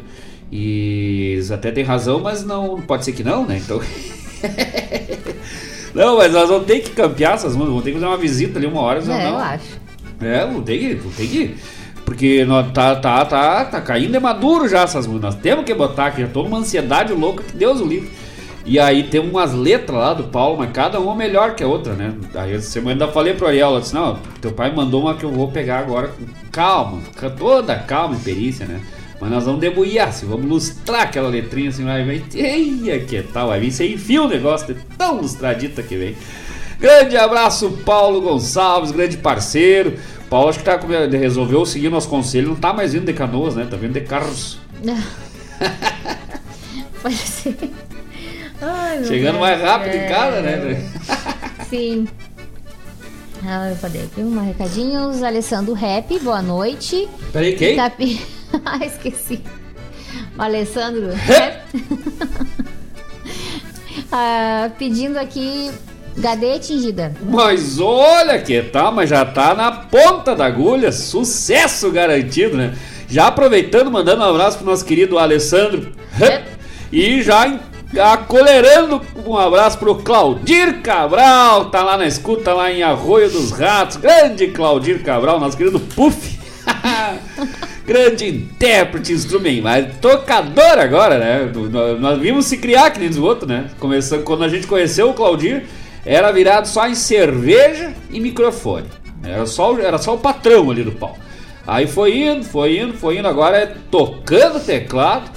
E eles até têm razão, mas não pode ser que não, né? Então. Não, mas nós vamos ter que campear essas músicas, vamos ter que fazer uma visita ali uma hora. É, eu não. acho. É, não tem que, não tem que. Porque nós tá, tá, tá, tá caindo de maduro já essas músicas. Nós temos que botar aqui, já tô numa ansiedade louca que Deus o livre. E aí tem umas letras lá do Paulo, mas cada uma melhor que a outra, né? Aí essa semana ainda falei pro Ariel, ela disse, não, teu pai mandou uma que eu vou pegar agora com calma, com toda calma e perícia, né? Mas nós vamos debulhar, assim, vamos lustrar aquela letrinha assim, vai, vai, eia, que tal, vai vir sem fio o negócio, tão lustradita que vem. Grande abraço, Paulo Gonçalves, grande parceiro. Paulo acho que tá, resolveu seguir nosso conselho, não tá mais vindo de canoas, né? Tá vindo de carros. Pode ser. Ai, Chegando Deus. mais rápido em É, casa, né? Sim. Ah, eu falei aqui um recadinhos. Alessandro Rap, boa noite. Peraí, quem? Pe- ah, esqueci. O Alessandro Rap. Ah, pedindo aqui Gadê tingida. Mas olha que tá, mas já tá na ponta da agulha, sucesso garantido, né? Já aproveitando, mandando um abraço pro nosso querido Alessandro e já acolherando um abraço pro Claudir Cabral, tá lá na escuta, lá em Arroio dos Ratos, grande Claudir Cabral, nosso querido Puff. grande intérprete, instrumento, mas tocador agora, né? Nós- vimos se criar que nem os outros, né? Começando, quando a gente conheceu o Claudir, era virado só em cerveja e microfone. Era só, o- era só o patrão ali do pau. Aí foi indo, foi indo, foi indo, agora é tocando teclado,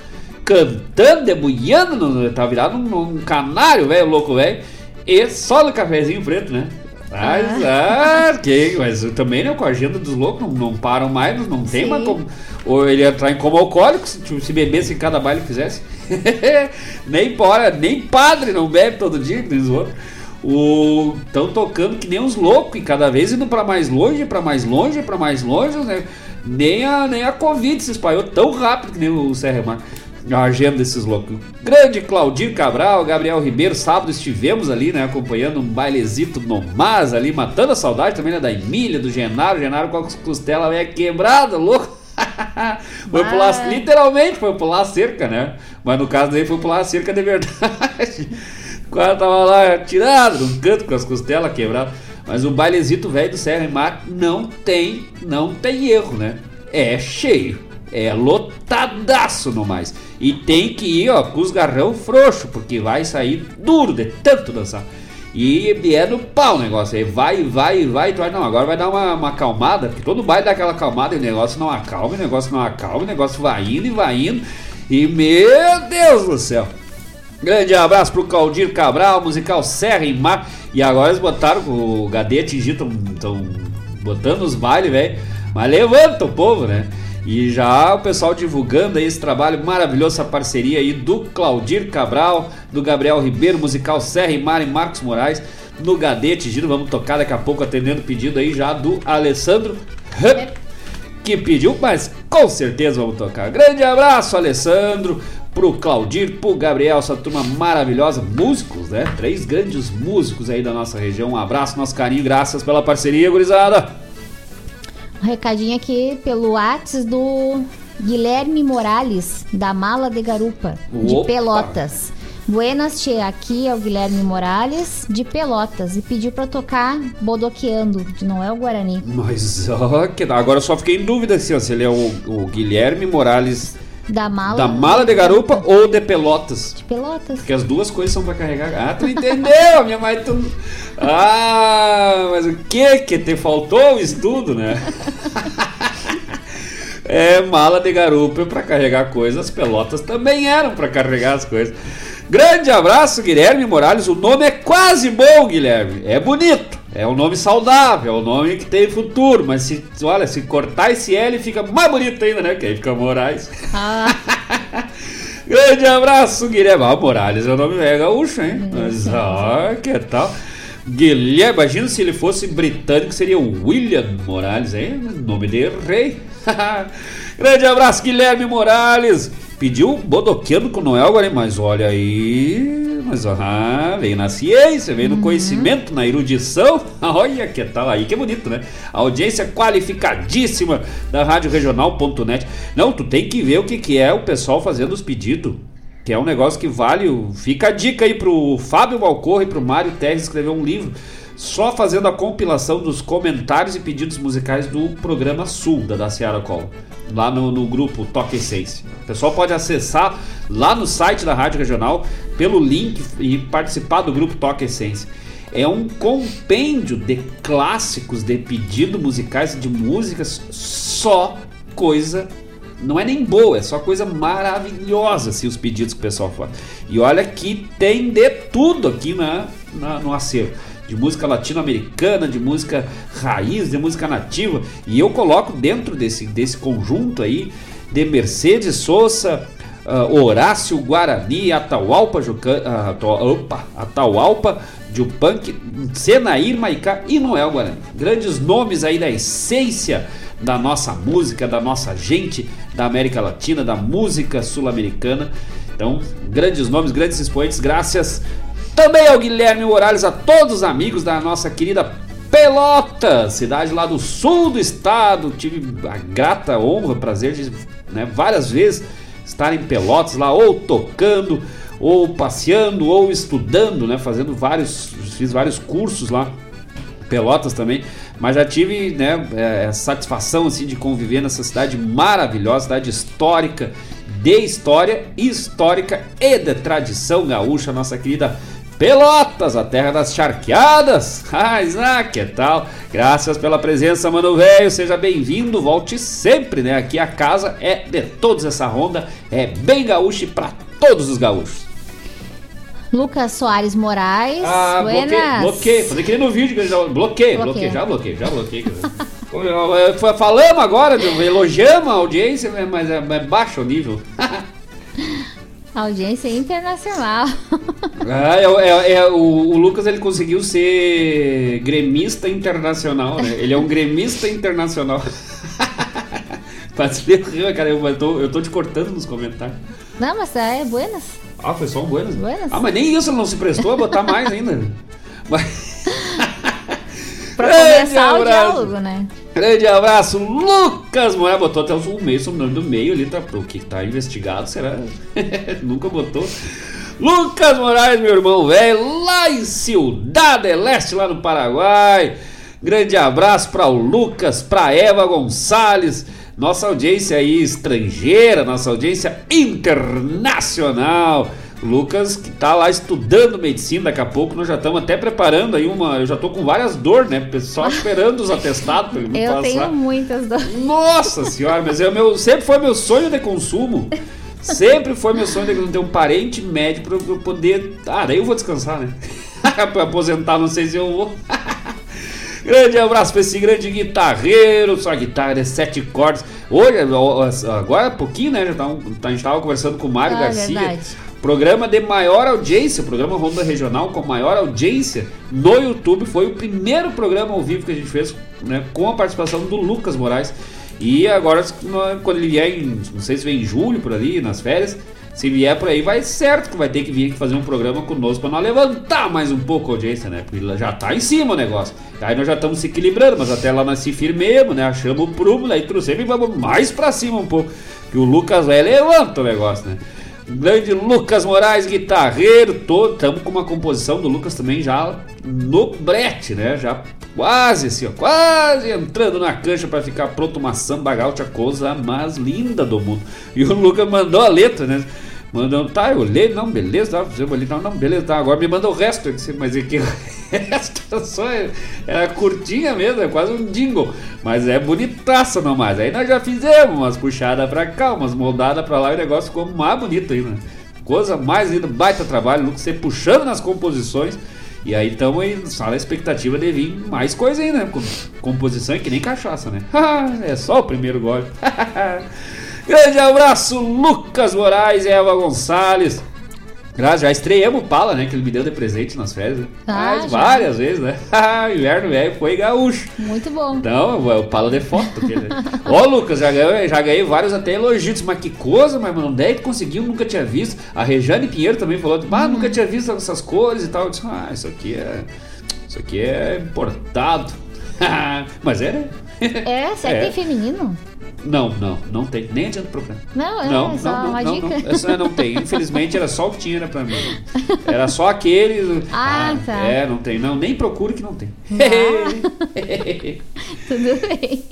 cantando, debulhando, tá virado um, um canário, velho, louco, velho. E só no cafezinho preto, né? Mas, ah, que, mas eu também, né, com a agenda dos loucos, não, não param mais, não, tem Sim. mais como. Ou ele entrar em como alcoólico, se, tipo, se bebesse em cada baile que fizesse. nem fora, nem padre não bebe todo dia, nem os outros. Estão tocando que nem uns loucos, e cada vez indo pra mais longe, pra mais longe, pra mais longe, né? Nem a, nem a Covid se espalhou tão rápido que nem o Serra Mar. A agenda desses loucos. Grande Claudir Cabral, Gabriel Ribeiro, sábado estivemos ali, né? Acompanhando um bailezito no Mas ali, matando a saudade também, né? Da Emília, do Genaro, Genaro com a costela meio quebrada, louco. foi pular, literalmente foi pular a cerca, né? Mas no caso dele foi pular a cerca de verdade. O cara tava lá tirado num canto com as costelas quebradas. Mas o bailezito velho do Serra e Mar não tem, não tem erro, né? É cheio. É lotadaço no mais. E tem que ir, ó, com os garrão frouxo, porque vai sair duro de tanto dançar. E é no pau o negócio aí. Vai, vai, vai. Tu não, agora vai dar uma, uma acalmada, porque todo baile dá aquela acalmada e o negócio não acalma, o negócio não acalma, o negócio vai indo e vai indo. E meu Deus do céu. Grande abraço pro Caldir Cabral, musical Serra em Mar. E agora eles botaram o Gadê atingido, estão botando os bailes, velho. Mas levanta o povo, né? E já o pessoal divulgando aí esse trabalho maravilhoso, essa parceria aí do Claudir Cabral, do Gabriel Ribeiro, musical Serra e Marcos Moraes, no Gadê atingido. Vamos tocar daqui a pouco, atendendo pedido aí já do Alessandro que pediu, mas com certeza vamos tocar. Grande abraço, Alessandro, pro Claudir, pro Gabriel, essa turma maravilhosa, músicos, né? Três grandes músicos aí da nossa região. Um abraço, nosso carinho, graças pela parceria, gurizada. Um recadinho aqui pelo Whats do Guilherme Morales, da Mala de Garupa, de Opa! Pelotas. Buenas, Tchê, aqui é o Guilherme Morales, de Pelotas, e pediu pra tocar Bodoqueando, de Noel Guarani. Mas ó, que agora eu só fiquei em dúvida assim, ó, se ele é o, o Guilherme Morales Da Mala, da Mala de Garupa ou de Pelotas. de Pelotas. Porque as duas coisas são pra carregar. Ah, tu entendeu? Minha mãe tu. Ah, mas o que que te faltou o estudo, né? É, mala de garupa pra carregar coisas, pelotas também eram pra carregar as coisas. Grande abraço, Guilherme Morales. O nome é quase bom, Guilherme. É bonito, é um nome saudável, é um nome que tem futuro. Mas se, olha, se cortar esse L fica mais bonito ainda, né? Que aí fica Moraes. Ah, Grande abraço, Guilherme. Ah, Morales é o nome é gaúcho, hein? Mas, ah, que tal? Guilherme, imagina se ele fosse britânico, seria William Morales, hein? Nome de rei. Grande abraço, Guilherme Morales. Pediu bodoqueando com Noel agora, mas olha aí. Mas ah, veio na ciência, veio no conhecimento, na erudição. Olha que tal aí, que bonito, né? Audiência qualificadíssima da Rádio Regional.net. Não, tu tem que ver o que, que é o pessoal fazendo os pedidos. Que é um negócio que vale. Fica a dica aí pro Fábio Malcorra e pro Mário Terres escrever um livro só fazendo a compilação dos comentários e pedidos musicais do programa Sul da, da Seara Cola. Lá no, no grupo Toque 6. pessoal pode acessar lá no site da Rádio Regional pelo link e participar do grupo Toca Essência. É um compêndio de clássicos, de pedidos musicais, de músicas, só coisa. Não é nem boa, é só coisa maravilhosa assim, os pedidos que o pessoal faz. E olha que tem de tudo aqui na, na no acervo de música latino-americana, de música raiz, de música nativa. E eu coloco dentro desse, desse conjunto aí de Mercedes Sosa, uh, Horácio Guarani, Atahualpa, Jucan, uh, opa, Atahualpa, Jupanque, Senair Maicá e Noel Guarani. Grandes nomes aí da essência da nossa música, da nossa gente da América Latina, da música sul-americana. Então, grandes nomes, grandes expoentes, graças também ao Guilherme Morales, a todos os amigos da nossa querida Pelotas, cidade lá do sul do estado. Tive a grata honra, prazer de né, várias vezes estar em Pelotas lá, ou tocando, ou passeando, ou estudando, né, fazendo vários, fiz vários cursos lá. Pelotas também, mas já tive né, é, satisfação assim de conviver nessa cidade maravilhosa, cidade histórica, de história, histórica e de tradição gaúcha, nossa querida Pelotas, a terra das charqueadas. Ah, que tal? Graças pela presença, mano velho. Seja bem-vindo, volte sempre, né? Aqui a casa é de todos essa ronda, é bem gaúcho para todos os gaúchos. Lucas Soares Moraes. Ah, bloqueei, bloqueei. Fazer que nem no vídeo que eu já bloqueei, bloqueei, já bloqueei, já bloqueei. Falamos agora, elogiamos a audiência, né, mas é, é baixo o nível. Audiência internacional. Ah, é, é- é- o, o Lucas ele conseguiu ser gremista internacional, né? Ele é um gremista internacional. Faz rir, cara, eu tô, eu tô te cortando nos comentários. Não, mas é buenas. Ah, foi só um buenas? Buenas. Ah, mas nem isso ele não se prestou a botar mais ainda. Mas, Pra começar o abraço. diálogo, né? Grande abraço, Lucas Moraes. Botou até o meio, sobrenome do meio ali, tá? O que tá investigado, será? Nunca botou. Lucas Moraes, meu irmão velho, lá em Ciudad Leste, lá no Paraguai. Grande abraço para o Lucas, para Eva Gonçalves, nossa audiência aí estrangeira, nossa audiência internacional. Lucas que tá lá estudando medicina, daqui a pouco nós já estamos até preparando aí uma. Eu já tô com várias dores, né? Só esperando os atestados para ele me Eu passar. tenho muitas dores. Nossa senhora, mas é o meu, sempre foi meu sonho de consumo. Sempre foi meu sonho de não ter um parente médico pra eu poder. Ah, daí eu vou descansar, né? pra aposentar, não sei se eu vou. grande abraço pra esse grande guitarreiro, sua guitarra de sete cordas. Hoje, agora há pouquinho, né? Já tá, a gente tava conversando com o Mário Ah, Garcia. verdade. Programa de maior audiência, o programa Ronda Regional com maior audiência no YouTube. Foi o primeiro programa ao vivo que a gente fez né, com a participação do Lucas Moraes. E agora, quando ele vier, em, não sei se vem em julho por ali, nas férias, se vier por aí, vai certo que vai ter que vir aqui fazer um programa conosco para nós levantar mais um pouco a audiência, né? Porque já tá em cima o negócio. Aí nós já estamos se equilibrando, mas até lá nós se firmemos, né? Achamos o prumo, daí trouxemos e vamos mais para cima um pouco. Que o Lucas vai levanta o negócio, né? Grande Lucas Moraes, guitarreiro, todo. Estamos com uma composição do Lucas também já no brete, né? Já quase assim, ó, quase entrando na cancha para ficar pronto uma samba gaúcha, coisa mais linda do mundo. E o Lucas mandou a letra, né? Mandando, tá, eu olhei, não, beleza, tá, fizemos ali, não, não, beleza, tá, agora me manda o resto, eu disse, mas é que o resto só é, é curtinha mesmo, é quase um jingle, mas é bonitaça não mais. Aí nós já fizemos umas puxadas pra cá, umas moldadas pra lá e o negócio ficou mais bonito ainda. Coisa mais linda, baita trabalho, Lucas, você puxando nas composições. E aí estamos aí só na expectativa de vir mais coisa aí, né? Com- Composição é que nem cachaça, né? é só o primeiro gole. Grande abraço, Lucas Moraes e Eva Gonçalves. Graças, já estreamos o Pala, né? Que ele me deu de presente nas férias. Né? Ah, Mas várias vezes, né? Inverno velho foi gaúcho. Muito bom. É o Pala de foto. ele- Ô, Lucas, já ganhei, já ganhei vários até elogios. Mas que coisa, mas mano, onde é que tu conseguiu? Nunca tinha visto. A Rejane Pinheiro também falou, ah, nunca tinha visto essas cores e tal. Eu disse, ah, isso aqui é. Isso aqui é importado. mas é, né? É, será que É. tem feminino? Não, não, não tem. Nem adianta procurar. Não, é Não, só não, não, uma não, dica. não. Essa não tem. Infelizmente era só o que tinha era pra mim. Era só aquele. Ah, tá. Ah. É, não tem. Não, nem procure que não tem. Tudo bem.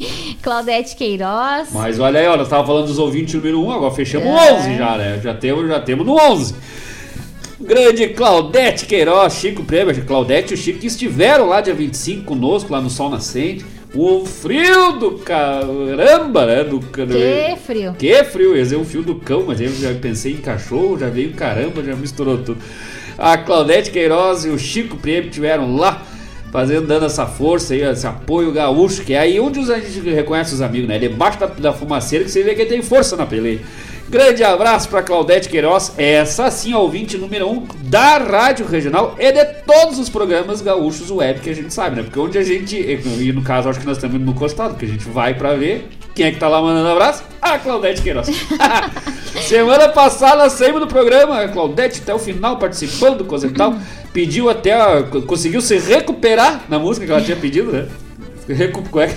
Claudete Queiroz. Mas olha aí, ó, nós tava falando dos ouvintes número 1, agora fechamos o É. 11 já, né? Já temos, já temos no 11. Grande Claudete Queiroz, Chico Prêmio, Claudete e o Chico que estiveram lá dia 25 conosco, lá no Sol Nascente. O frio do caramba, né? Do, Que frio. Que frio, ia dizer o fio do cão, mas eu já pensei em cachorro, já veio caramba, já misturou tudo. A Claudete Queiroz e o Chico Prêmio tiveram lá fazendo, dando essa força aí, esse apoio gaúcho, que é aí onde a gente reconhece os amigos, né? Debaixo da, da fumaceira que você vê que tem força na peleia. Grande abraço para Claudete Queiroz, essa sim, ouvinte número 1 um da Rádio Regional e de todos os programas gaúchos web que a gente sabe, né? Porque onde a gente, e no caso acho que nós estamos no costado, que a gente vai para ver quem é que tá lá mandando abraço? A Claudete Queiroz. Semana passada saímos do programa, a Claudete até o final participando, e tal. Pediu até, conseguiu se recuperar na música que ela tinha pedido, né? Recu- é é?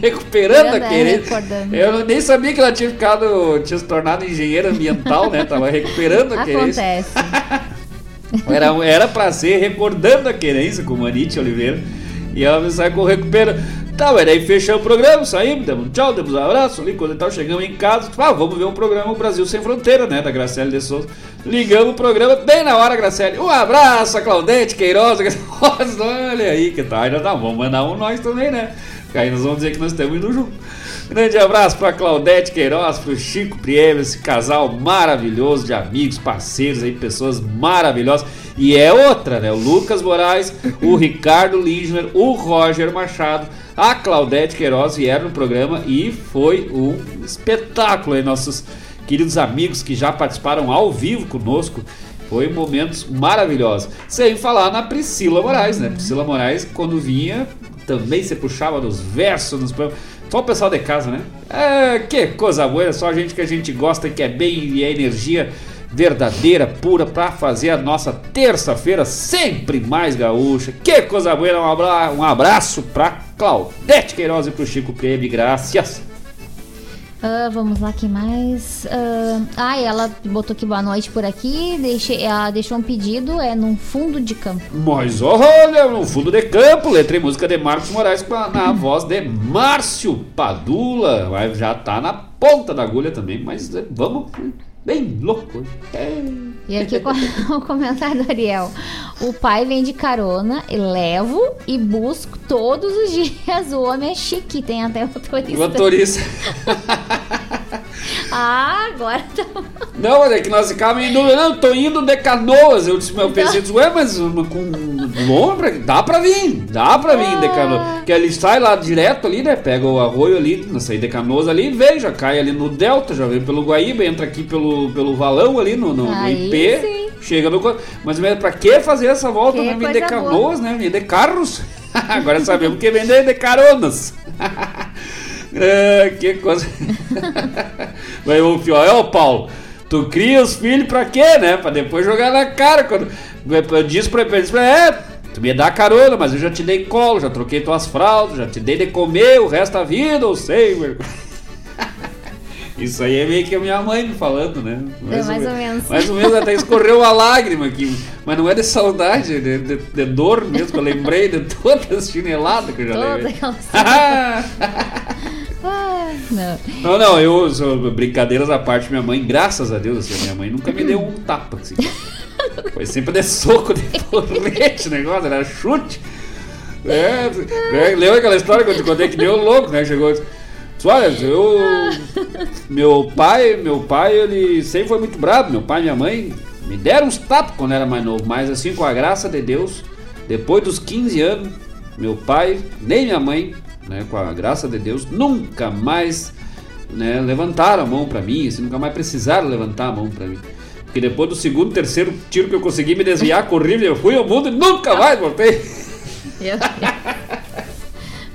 Recuperando a é, querência. Eu nem sabia que ela tinha ficado, tinha se tornado engenheira ambiental, né? Tava recuperando a querência. Acontece. Era, era pra ser recordando a querência com o Manite Oliveira. E ela sai com recupera. Tá, mas daí fechamos o programa, saímos, demos um tchau, demos um abraço ali, quando tal, chegamos em casa, ah, vamos ver o programa Brasil Sem Fronteira, né, da Graciele de Souza. Ligamos o programa, bem na hora, Graciele, um abraço Claudete Queiroz, olha aí que tá, ainda tá, vamos mandar um nós também, né, aí nós vamos dizer que nós estamos indo junto. Grande abraço para Claudete Queiroz, para o Chico Prieme, esse casal maravilhoso de amigos, parceiros aí, pessoas maravilhosas. E é outra, né? O Lucas Moraes, o Ricardo Lindner, o Roger Machado, a Claudete Queiroz vieram no programa e foi um espetáculo aí, nossos queridos amigos que já participaram ao vivo conosco. Foi momentos maravilhosos. Sem falar na Priscila Moraes, né? Priscila Moraes, quando vinha, também se puxava nos versos, nos programas. Só o pessoal de casa, né? É, que coisa boa, só a gente que a gente gosta que é bem e é energia verdadeira, pura, pra fazer a nossa terça-feira sempre mais gaúcha. Que coisa boa, um abra- um abraço pra Claudete Queiroz e pro Chico Creme, graças. Ah, vamos lá, que mais? Ah, ah, ela botou aqui boa noite por aqui. Deixei, ela deixou um pedido, é num fundo de campo. Mas olha, no fundo de campo, letra e música de Marcos Moraes com a- na voz de Márcio Padula. Já tá na ponta da agulha também, mas é, vamos bem louco. É. E aqui o co- o comentário do Ariel. O pai vem de carona, e levo e busco todos os dias. O homem é chique, tem até motorista. Motorista. Ah, agora tá. Não, mas é que nós ficávamos indo. Não, tô indo de canoas. Eu disse, eu pensei, disse, ué, mas uma- com lombra, dá pra vir, dá pra vir de canoa. Que ele sai lá direto ali, né? Pega o arroio ali, na saída de canoas ali e vem, já cai ali no Delta, já vem pelo Guaíba, entra aqui pelo, pelo valão ali no, no, no IP. sim. Chega no. Mas mesmo pra que fazer essa volta? Que vir de coisa boa. canoas, né? De carros. Agora sabemos que vender de caronas. Ah, que coisa. Vai o pior é o Paulo. Tu cria os filhos pra quê, né? Pra depois jogar na cara. Quando eu disse pra ele, disse pra ele, é, tu me dá carona, mas eu já te dei colo, já troquei tuas fraldas, já te dei de comer o resto da vida, eu sei, meu. Isso aí é meio que a minha mãe me falando, né? É, mais ou menos. Mais ou menos até escorreu uma lágrima aqui. Mas não é de saudade, é de, de, de dor mesmo, que eu lembrei de todas as chineladas que eu já Toda levei. Ah, não. Não, não, eu, sou- brincadeiras à parte, minha mãe, graças a Deus, assim, minha mãe nunca me deu um tapa, assim. Foi sempre de soco, de porrete, o negócio, era chute. É, né, lembra aquela história que eu te contei que deu louco, né? Chegou olha, eu. Meu pai, meu pai, ele sempre foi muito bravo, meu pai e minha mãe me deram uns tapas quando era mais novo, mas assim, com a graça de Deus, depois dos 15 anos, meu pai, nem minha mãe, né, com a graça de Deus, nunca mais né, levantaram a mão pra mim, assim, nunca mais precisaram levantar a mão pra mim. Porque depois do segundo, terceiro tiro que eu consegui me desviar, corri, eu fui ao mundo e nunca mais voltei.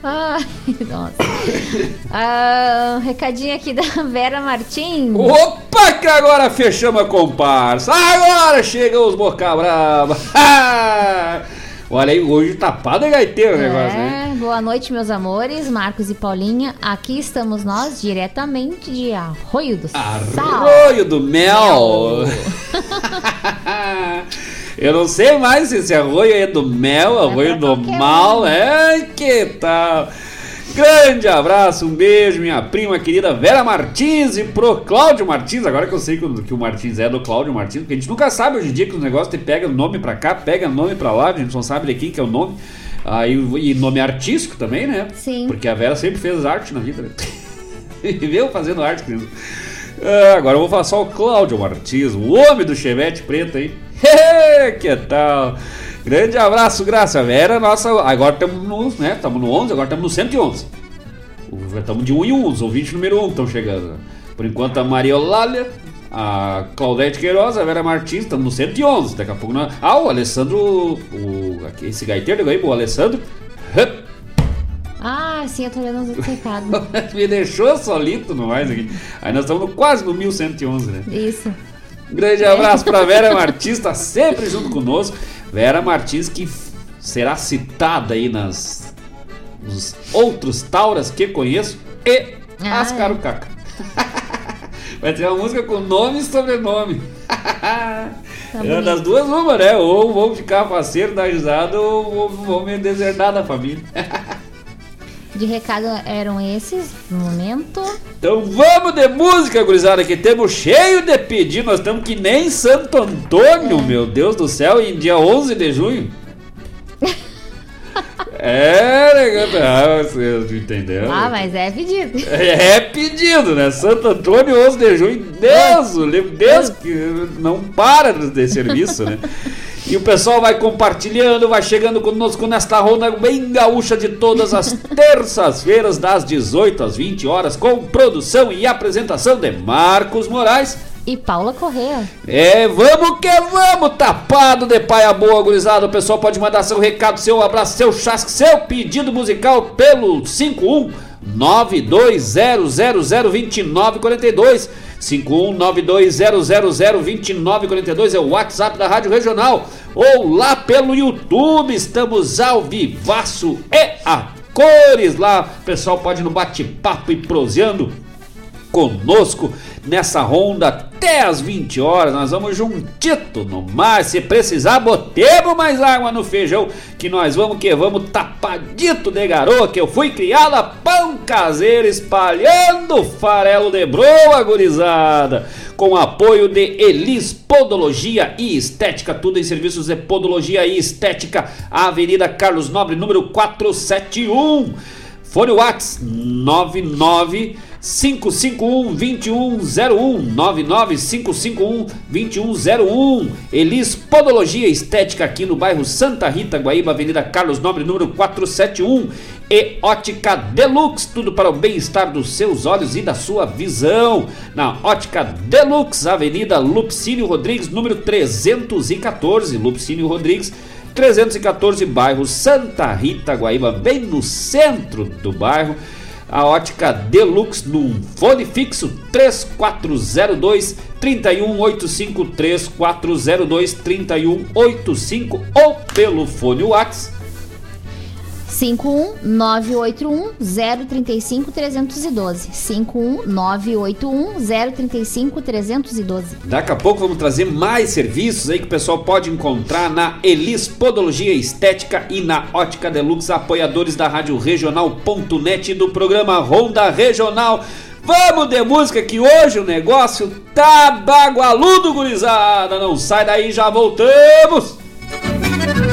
Ai, nossa. Ah, um recadinho aqui da Vera Martins. Opa, que agora fechamos a comparsa. Agora chegam os boca brava. Olha aí, hoje tapado é gaiteiro o negócio, né? É, Boa noite, meus amores, Marcos e Paulinha. Aqui estamos nós, diretamente de Arroio do Sal. Arroio do Mel. Eu não sei mais se esse arroio é do mel, arroio do mal. um. É, que tal? Grande abraço, um beijo, minha prima querida Vera Martins e pro Cláudio Martins. Agora que eu sei que o, que o Martins é do Cláudio Martins, porque a gente nunca sabe hoje em dia que os negócios te pega nome pra cá, pega nome pra lá, a gente não sabe de quem que é o nome. Aí, e nome artístico também, né? Sim. Porque a Vera sempre fez arte na vida, né? Viveu fazendo arte, querido. Ah, agora eu vou falar só o Cláudio Martins, o homem do chevette preto aí. que tal? Grande abraço, Graça Vera. Nossa, agora estamos no, né? No 11, agora estamos no 111. Estamos de 1 em 1, os ouvintes número 1 estão chegando. Por enquanto a Maria Eulália, a Claudete Queiroz, a Vera Martins, estamos no 111. Daqui a pouco nós... Ah, o Alessandro, o, esse gaiteiro o Alessandro. Ah, sim, eu tô lendo os recados. Me deixou solito no mais aqui. Aí nós estamos quase no 1111, né? Isso. Grande abraço para Vera Martins, tá sempre junto conosco. Vera Martins que será citada aí nas nos outros tauras que conheço e Ah, as é. Carucaca. Vai ter uma música com nome e sobrenome. é bonito. das duas uma, né? Ou vou ficar parceiro da risada ou vou, vou me desertar da família. De recado eram esses, no momento. Então vamos de música, gurizada, que temos cheio de pedido. Nós estamos que nem Santo Antônio, meu Deus do céu, em dia 11 de junho. é. Ah, vocês entenderam? Ah, mas é pedido. É pedido, né? Santo Antônio, 11 de junho. Deus, Deus que não para de serviço, né? E o pessoal vai compartilhando, vai chegando conosco nesta ronda bem gaúcha de todas as terças-feiras, das 18 às 20 horas, com produção e apresentação de Marcos Moraes. E Paula Correa. É, vamos que vamos, tapado de paia boa, gurizada. O pessoal pode mandar seu recado, seu abraço, seu chasque, seu pedido musical pelo 51920002942. 51920002942 é o WhatsApp da Rádio Regional. Ou lá pelo YouTube, estamos ao vivaço e a cores lá. O pessoal pode ir no bate-papo e proseando conosco nessa ronda até as 20 horas. Nós vamos juntito no mar. Se precisar, botemos mais água no feijão. Que nós vamos que vamos tapadito de garoa. Que eu fui criada pão caseiro espalhando farelo de broa, gurizada. Com apoio de Elis Podologia e Estética. Tudo em serviços de podologia e estética. Avenida Carlos Nobre, número 471. Fone Whats 99 551 2101 99 551 2101 Elis Podologia Estética aqui no bairro Santa Rita, Guaíba, Avenida Carlos Nobre, número 471 e Ótica Deluxe, tudo para o bem-estar dos seus olhos e da sua visão. Na Ótica Deluxe, Avenida Lupcínio Rodrigues, número 314, Lupcínio Rodrigues 314, bairro Santa Rita, Guaíba, bem no centro do bairro. A ótica Deluxe no fone fixo 3402 3185 3402 3185 ou pelo fone WhatsApp 51981-035-312. 51981-035-312. Daqui a pouco vamos trazer mais serviços aí que o pessoal pode encontrar na Elis Podologia Estética e na Ótica Deluxe, apoiadores da Rádio Regional.net do programa Ronda Regional. Vamos de música que hoje o negócio tá bagualudo, gurizada. Não sai daí, já voltamos. Perdi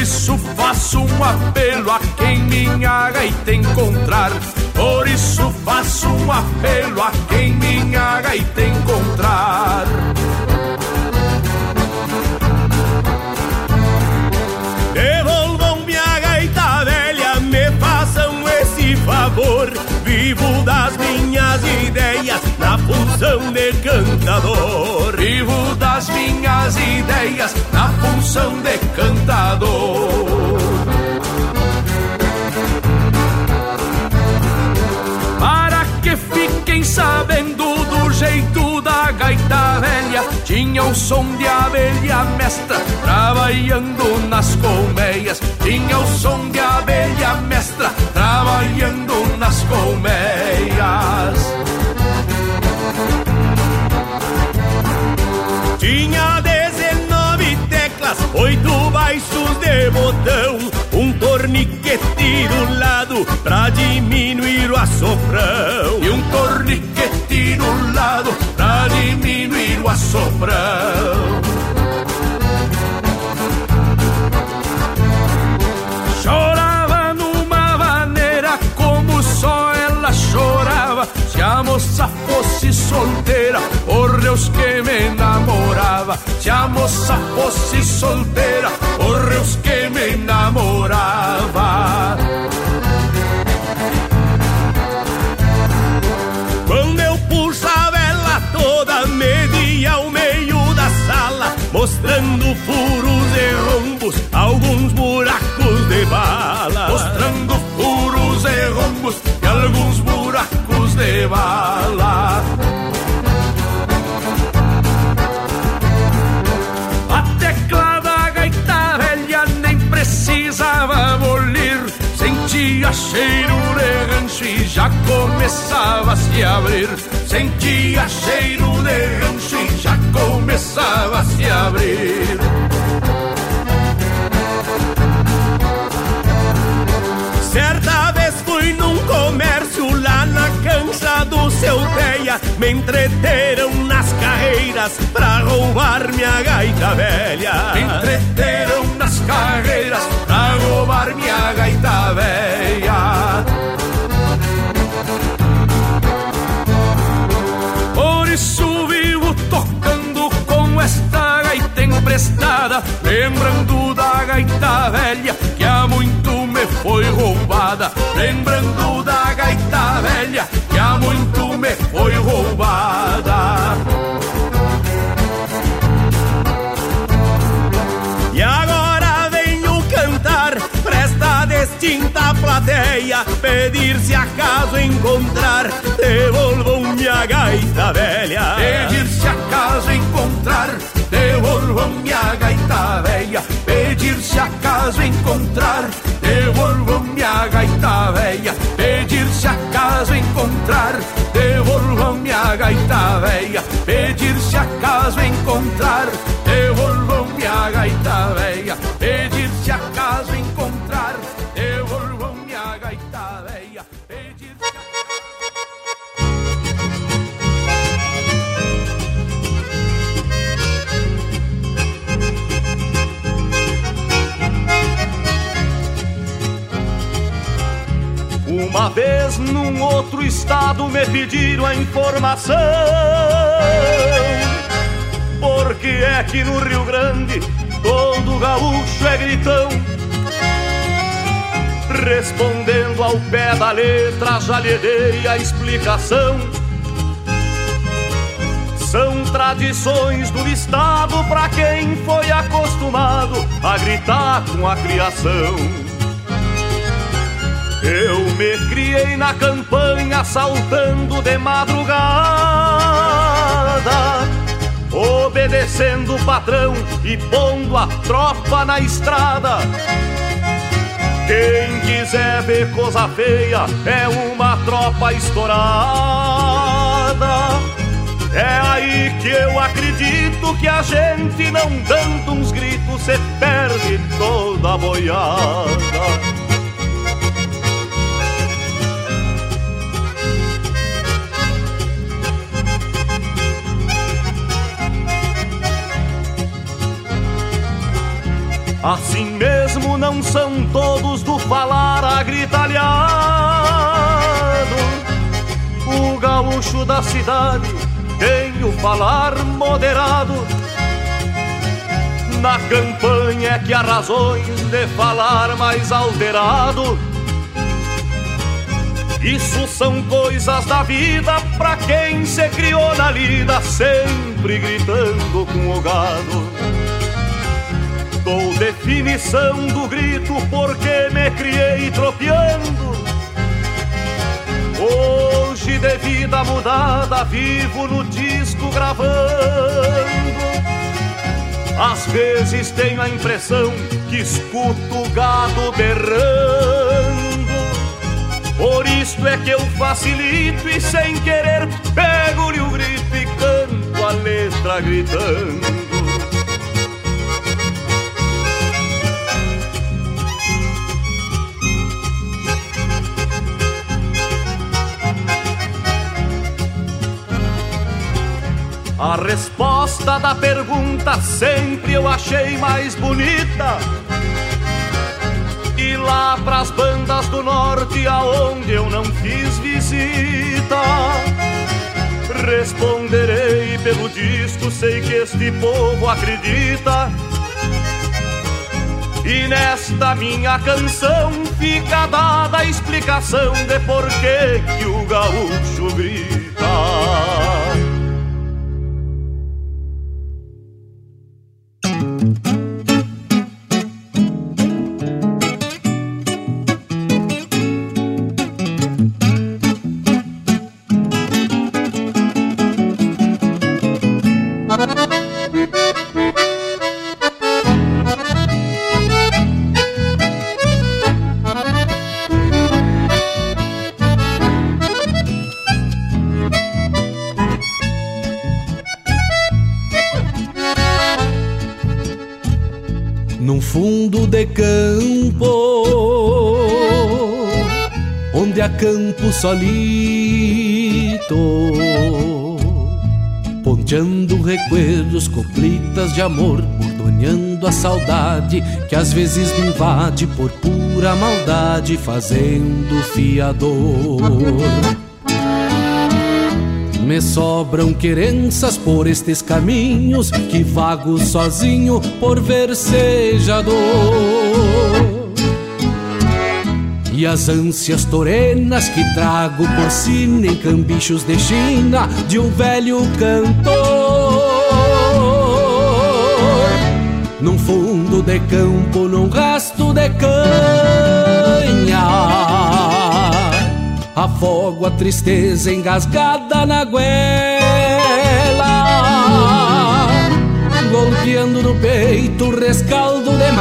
isso faço um apelo a quem minha gaita encontrar. Por isso faço um apelo a quem minha gaita encontrar. Devolvam minha gaita velha, me façam esse favor. Vivo das minhas ideias na função de cantador. Vivo das minhas ideias na função de cantador. Para que fiquem sabendo do jeito da gaita velha, tinha o som de abelha mestra trabalhando nas colmeias. Tinha o som de abelha mestra trabalhando nas colmeias. Oito baixos de botão, um torniquete do lado pra diminuir o assoprão. E um torniquete do lado pra diminuir o assoprão. Chorava numa maneira como só ela chorava. Se a moça fosse solteira, por Deus que me namorava. Se a moça fosse solteira, por Deus que me namorava. Quando eu puxava ela toda, media ao meio da sala, mostrando furos e rombos, alguns buracos de bala. Mostrando furos e rombos e alguns buracos de bala. Cheiro de rancho e já começava a se abrir. Sentia cheiro de rancho e já começava a se abrir. Teia. Me entreteram nas carreiras pra roubar minha gaita velha. Me entreteram nas carreiras pra roubar minha gaita velha. Por isso vivo tocando com esta gaita emprestada, lembrando da gaita velha que há muito me foi roubada. Lembrando da Pedir se acaso encontrar Devolvam minha gaita velha. Pedir se acaso encontrar Devolvam minha gaita velha. Pedir se acaso encontrar Devolvam minha gaita velha. Pedir se acaso encontrar Devolvam minha gaita velha. Pedir se acaso encontrar Uma vez num outro estado me pediram a informação. Porque é que no Rio Grande todo gaúcho é gritão? Respondendo ao pé da letra já lhe dei a explicação. São tradições do estado pra quem foi acostumado a gritar com a criação eu me criei na campanha saltando de madrugada, obedecendo o patrão e pondo a tropa na estrada. Quem quiser ver coisa feia é uma tropa estourada. É aí que eu acredito que a gente não dando uns gritos se perde toda a boiada. Assim mesmo não são todos do falar agritalhado. O gaúcho da cidade tem o falar moderado. Na campanha é que há razões de falar mais alterado. Isso são coisas da vida pra quem se criou na lida, sempre gritando com o gado. Dou definição do grito porque me criei tropeando. Hoje de vida mudada vivo no disco gravando. Às vezes tenho a impressão que escuto o gado berrando. Por isso é que eu facilito e sem querer pego-lhe o grito e canto a letra gritando A resposta da pergunta sempre eu achei mais bonita. E lá pras bandas do norte, aonde eu não fiz visita, responderei pelo disco, sei que este povo acredita. E nesta minha canção fica dada a explicação de por que, que o gaúcho grita. Campo solito, ponteando recuerdos, coplitas de amor, bordoneando a saudade que às vezes me invade por pura maldade, fazendo fiador. Me sobram querenças por estes caminhos que vago sozinho por versejador. E as ânsias torenas que trago por sina em cambichos de China de um velho cantor. Num fundo de campo, num rasto de canha afogo a tristeza engasgada na goela, golpeando no peito rescaldo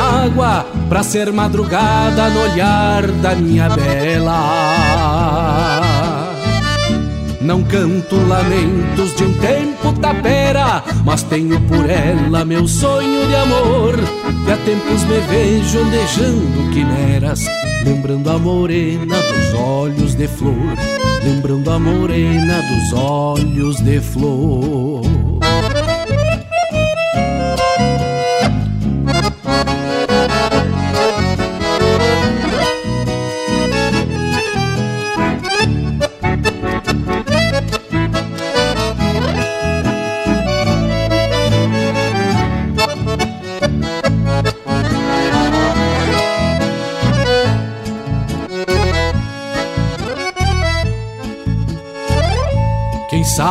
mágoa, pra ser madrugada no olhar da minha bela. Não canto lamentos de um tempo tapera, mas tenho por ela meu sonho de amor. Que há tempos me vejo andejando quimeras, lembrando a morena dos olhos de flor, lembrando a morena dos olhos de flor.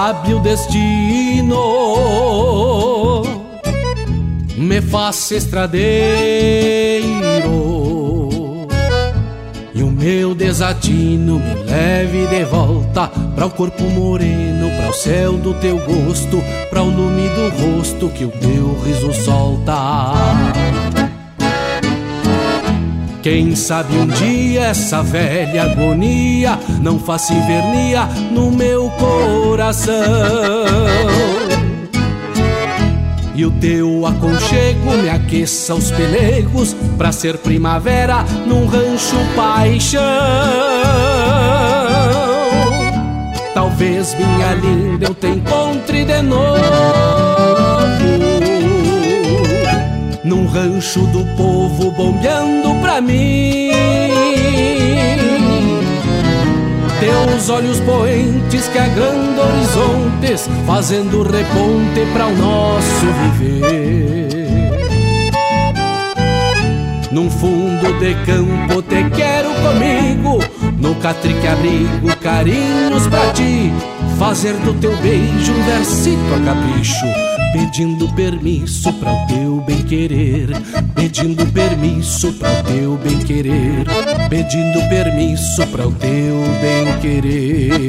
Sabe o destino me faz estradeiro e o meu desatino me leve de volta para o corpo moreno, para o céu do teu gosto, para o lume do rosto que o teu riso solta. Quem sabe um dia essa velha agonia não faça invernia no meu coração. E o teu aconchego me aqueça os pelegos pra ser primavera num rancho paixão. Talvez minha linda eu te encontre de novo num rancho do povo bombeando mim. Teus olhos poentes que agrandam horizontes, fazendo reponte para o nosso viver. Num fundo de campo te quero comigo, no catrique abrigo carinhos pra ti, fazer do teu beijo um versito a capricho pedindo permisso para o teu bem querer, pedindo permisso para o teu bem querer, pedindo permisso para o teu bem querer.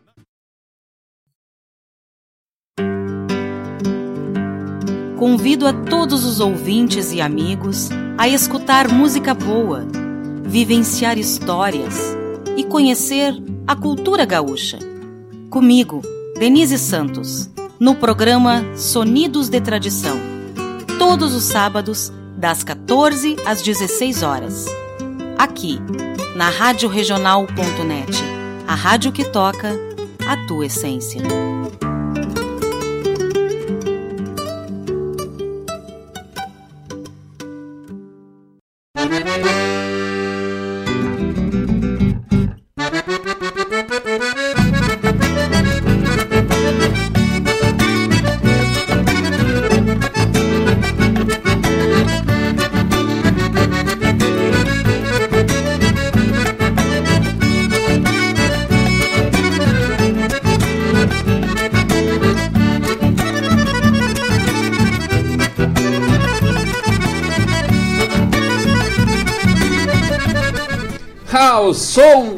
Convido a todos os ouvintes e amigos a escutar música boa, vivenciar histórias e conhecer a cultura gaúcha. Comigo, Denise Santos, no programa Sonidos de Tradição, todos os sábados, das 14 às 16 horas. Aqui, na radioregional.net, a rádio que toca a tua essência.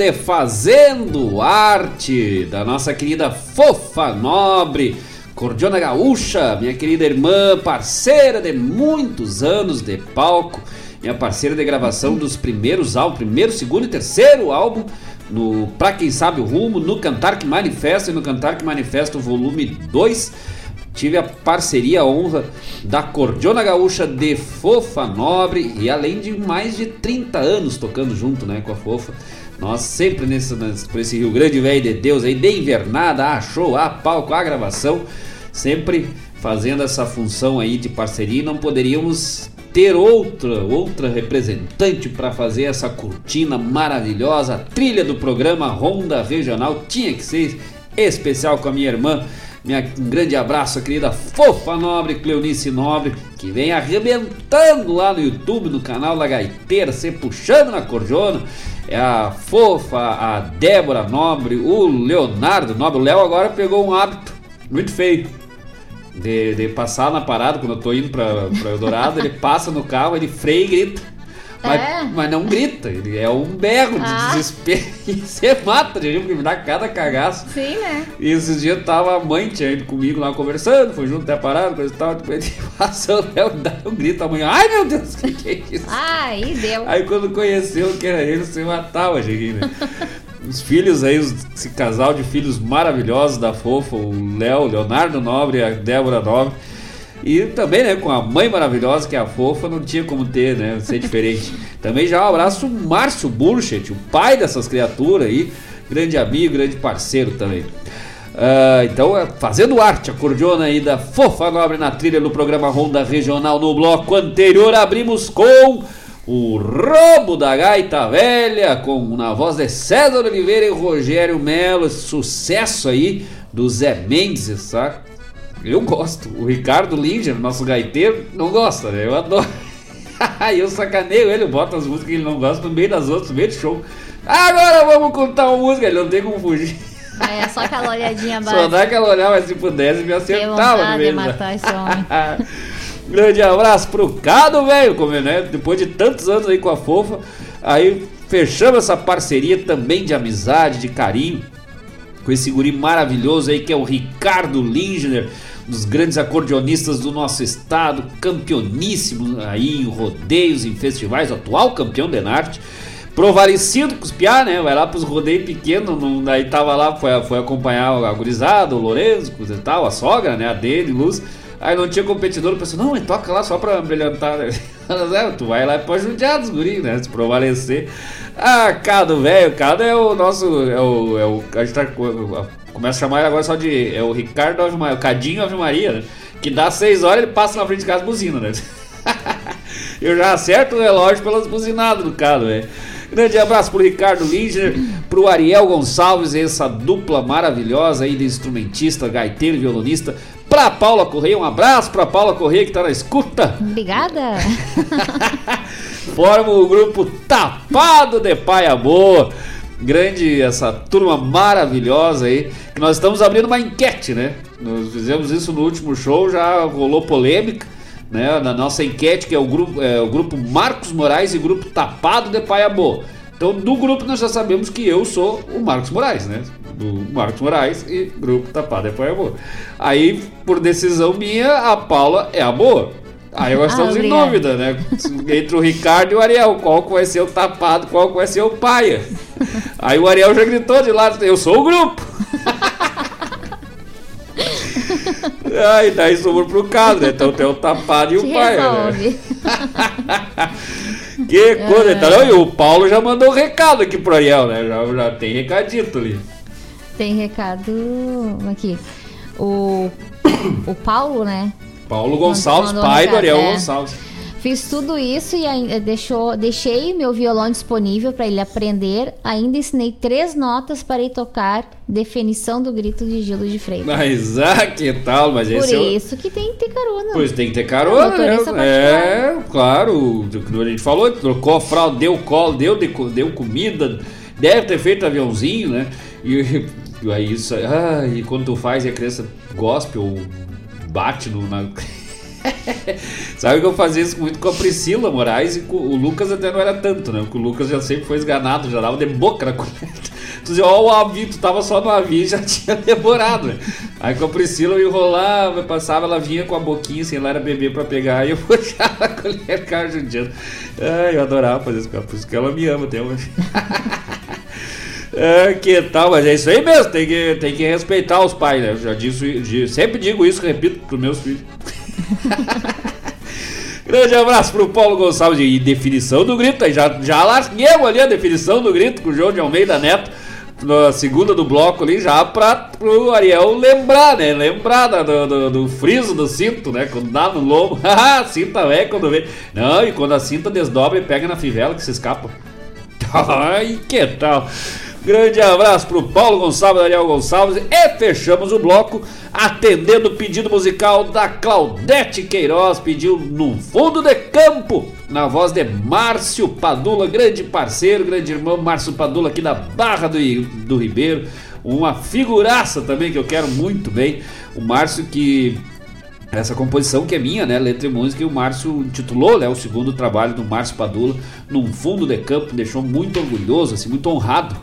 De Fazendo Arte, da nossa querida Fofa Nobre, Cordiona Gaúcha, minha querida irmã, parceira de muitos anos de palco, minha parceira de gravação dos primeiros álbuns, primeiro, segundo e terceiro álbum, no Pra Quem Sabe o Rumo, no Cantar que Manifesta e no Cantar que Manifesta, volume 2. Tive a parceria, a honra da Cordiona Gaúcha de Fofa Nobre e além de mais de 30 anos tocando junto né, com a Fofa. Nós sempre nesse, por esse Rio Grande Velho de Deus aí, de invernada, a show, a palco, a gravação, sempre fazendo essa função aí de parceria e não poderíamos ter outra, outra representante para fazer essa cortina maravilhosa, a trilha do programa Ronda Regional tinha que ser especial com a minha irmã minha, um grande abraço, querida Fofa Nobre, Cleonice Nobre, que vem arrebentando lá no YouTube, no canal da Gaiteira, se puxando na cordiona. É a Fofa, a Débora Nobre, o Leonardo Nobre. O Léo agora pegou um hábito muito feio. De, de passar na parada, quando eu tô indo pra, pra Eldorado, ele passa no carro, ele freia e grita. Mas, É? mas não grita, ele é um berro de Ah. desespero. E você mata, gente, porque me dá cada cagaço. Sim, né? E esses dias tava a mãe tinha ido comigo lá conversando, foi junto até a parada, coisa e tal. Depois ele passou, o Léo dá um grito, a mãe, ai meu Deus, o que, que é isso? Aí deu. Aí quando conheceu que era ele, você matava, gente, né? Os filhos aí, os- esse casal de filhos maravilhosos da Fofa, o Léo, Leonardo Nobre e a Débora Nobre. E também, né, com a mãe maravilhosa que é a Fofa, não tinha como ter, né, ser diferente. também já um abraço Márcio Burchet, o pai dessas criaturas aí, grande amigo, grande parceiro também. Ah, então, é, fazendo arte, a cordiona aí da Fofa Nobre na trilha do programa Ronda Regional no bloco anterior, abrimos com o Roubo da Gaita Velha, com na voz de César Oliveira e Rogério Melo, sucesso aí do Zé Mendes, sabe? Eu gosto. O Ricardo Linger, nosso gaiteiro, não gosta, né? Eu adoro. Aí eu sacaneio ele, eu boto as músicas que ele não gosta no meio das outras, no meio do show. Agora vamos contar uma música, ele não tem como fugir. É só aquela olhadinha Só básica. dá aquela olhada, mas se pudesse me acertava no meio. matar esse homem. Grande abraço pro Cado, velho, como, né? Depois de tantos anos aí com a Fofa, aí fechamos essa parceria também de amizade, de carinho, com esse guri maravilhoso aí que é o Ricardo Lindner, dos grandes acordeonistas do nosso estado, campeoníssimo aí em rodeios, em festivais, atual campeão de arte. Os piá, né? Vai lá pros rodeios pequenos, não, daí tava lá, foi, foi acompanhar a gurizada, o Lourenço e tal, a sogra, né? A dele, Luz. Aí não tinha competidor, pensou, não, mas toca lá só pra brilhantar. né? É, tu vai lá pra judiar dos guris, né? Se provalecer. Ah, Cado, velho, Cado é o nosso. É o. É o a gente tá, começa a chamar ele agora só de. É o Ricardo Ave Maria, o Cadinho Ave Maria, né? Que dá seis horas ele passa na frente de casa buzina, né? Eu já acerto o relógio pelas buzinadas do Cado, velho. Grande abraço pro Ricardo Linger, pro Ariel Gonçalves, essa dupla maravilhosa aí de instrumentista, gaiteiro e violonista. Pra Paula Correia, um abraço pra Paula Correia que tá na escuta. Obrigada. Forma o grupo Tapado de Paia Boa. Grande essa turma maravilhosa aí. Que nós estamos abrindo uma enquete, né? Nós fizemos isso no último show, já rolou polêmica, né? Na nossa enquete, que é o grupo, é, o grupo Marcos Moraes e grupo Tapado de Paia Boa. Então, do grupo nós já sabemos que eu sou o Marcos Moraes, né? Do Marcos Moraes e grupo Tapado de Boa. Aí, por decisão minha, a Paula é a boa. Aí nós Ah, estamos em obrigada. dúvida, né? Entre o Ricardo e o Ariel, qual que vai ser o tapado, qual que vai ser o paia. Aí o Ariel já gritou de lá, eu sou o grupo. Aí daí sobrou pro caso, né? Então tem o tapado e o paia, né? Que coisa, então, e o Paulo já mandou um recado aqui pro Ariel, né? Já, já tem recadito ali. Tem recado aqui. O, o Paulo, né? Paulo Gonçalves, pai do Ariel é. Gonçalves. Fiz tudo isso e ainda deixou, deixei meu violão disponível para ele aprender. Ainda ensinei três notas para ele tocar Definição do Grito de Gilo de Freire. Mas, ah, que tal? Mas Por esse é o- isso que tem que ter carona. Pois tem que ter carona, Motorista né? É, claro, o que a gente falou, trocou a fralda, deu colo, deu, deu comida, deve ter feito aviãozinho, né? E, e aí isso, ah, e quando tu faz e a criança gospe ou bate no, na. Sabe que eu fazia isso muito com a Priscila Moraes e com o Lucas até não era tanto, né? Porque o Lucas já sempre foi esganado, já dava de boca na colher. Tu dizia, ó, o avião, tu tava só no avião e já tinha demorado, né? Aí com a Priscila eu enrolava, eu passava, ela vinha com a boquinha, assim, ela era bebê pra pegar, e eu puxava a colher, ficava judiando. Ai, eu adorava fazer isso com ela, por isso que ela me ama até hoje. É, que tal, mas é isso aí mesmo, tem que, tem que respeitar os pais, né? Eu já disse, di- sempre digo isso, repito pros meus filhos. Grande abraço pro Paulo Gonçalves e definição do grito, aí já, já larguemos ali a definição do grito com o João de Almeida Neto na segunda do bloco ali, já pra pro Ariel lembrar, né? Lembrar da- do, do, do friso do cinto, né? Quando dá no lombo, ah, cinta velha quando vê. Não, e quando a cinta desdobra e pega na fivela que se escapa. Ai, que tal? Grande abraço pro Paulo Gonçalves, Ariel Gonçalves e fechamos o bloco atendendo o pedido musical da Claudete Queiroz, pediu no fundo de campo, na voz de Márcio Padula, grande parceiro, grande irmão Márcio Padula aqui da Barra do, do Ribeiro, uma figuraça também que eu quero muito bem, o Márcio que essa composição que é minha, né? Letra e música, e o Márcio intitulou, né? O segundo trabalho do Márcio Padula, num fundo de campo, me deixou muito orgulhoso, assim, muito honrado.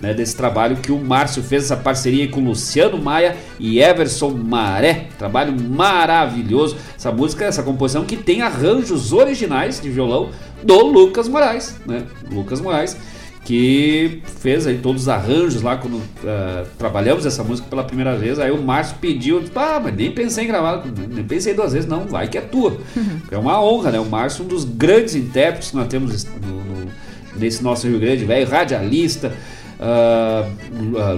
Né, desse trabalho que o Márcio fez essa parceria com Luciano Maia e Everson Maré, trabalho maravilhoso. Essa música, essa composição que tem arranjos originais de violão do Lucas Moraes, né? Lucas Moraes, que fez aí todos os arranjos lá quando ah, trabalhamos essa música pela primeira vez. Aí o Márcio pediu, ah, mas nem pensei em gravar, nem pensei duas vezes, não, vai que é tua. É uma honra, né? O Márcio, um dos grandes intérpretes que nós temos no, no- nesse nosso Rio Grande, velho, radialista, ah,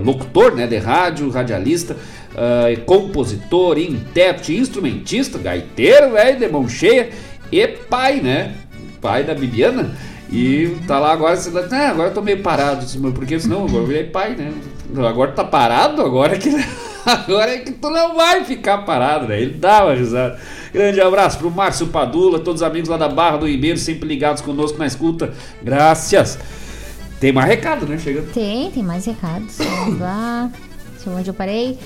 locutor né, de rádio, radialista, ah, compositor, intérprete, instrumentista, gaiteiro, velho, de mão cheia e pai, né? Pai da Bibiana. E tá lá agora, você tá, ah, agora eu tô meio parado, mas porque senão agora eu virei pai, né? Agora tá parado, agora é que agora é que tu não vai ficar parado, né? Ele dá uma risada. Grande abraço pro Márcio Padula, todos os amigos lá da Barra do Ribeiro, sempre ligados conosco na escuta. Graças. Tem mais recado, né? Chegando. Tem, tem mais recados. Vamos lá. Deixa eu ver onde eu parei.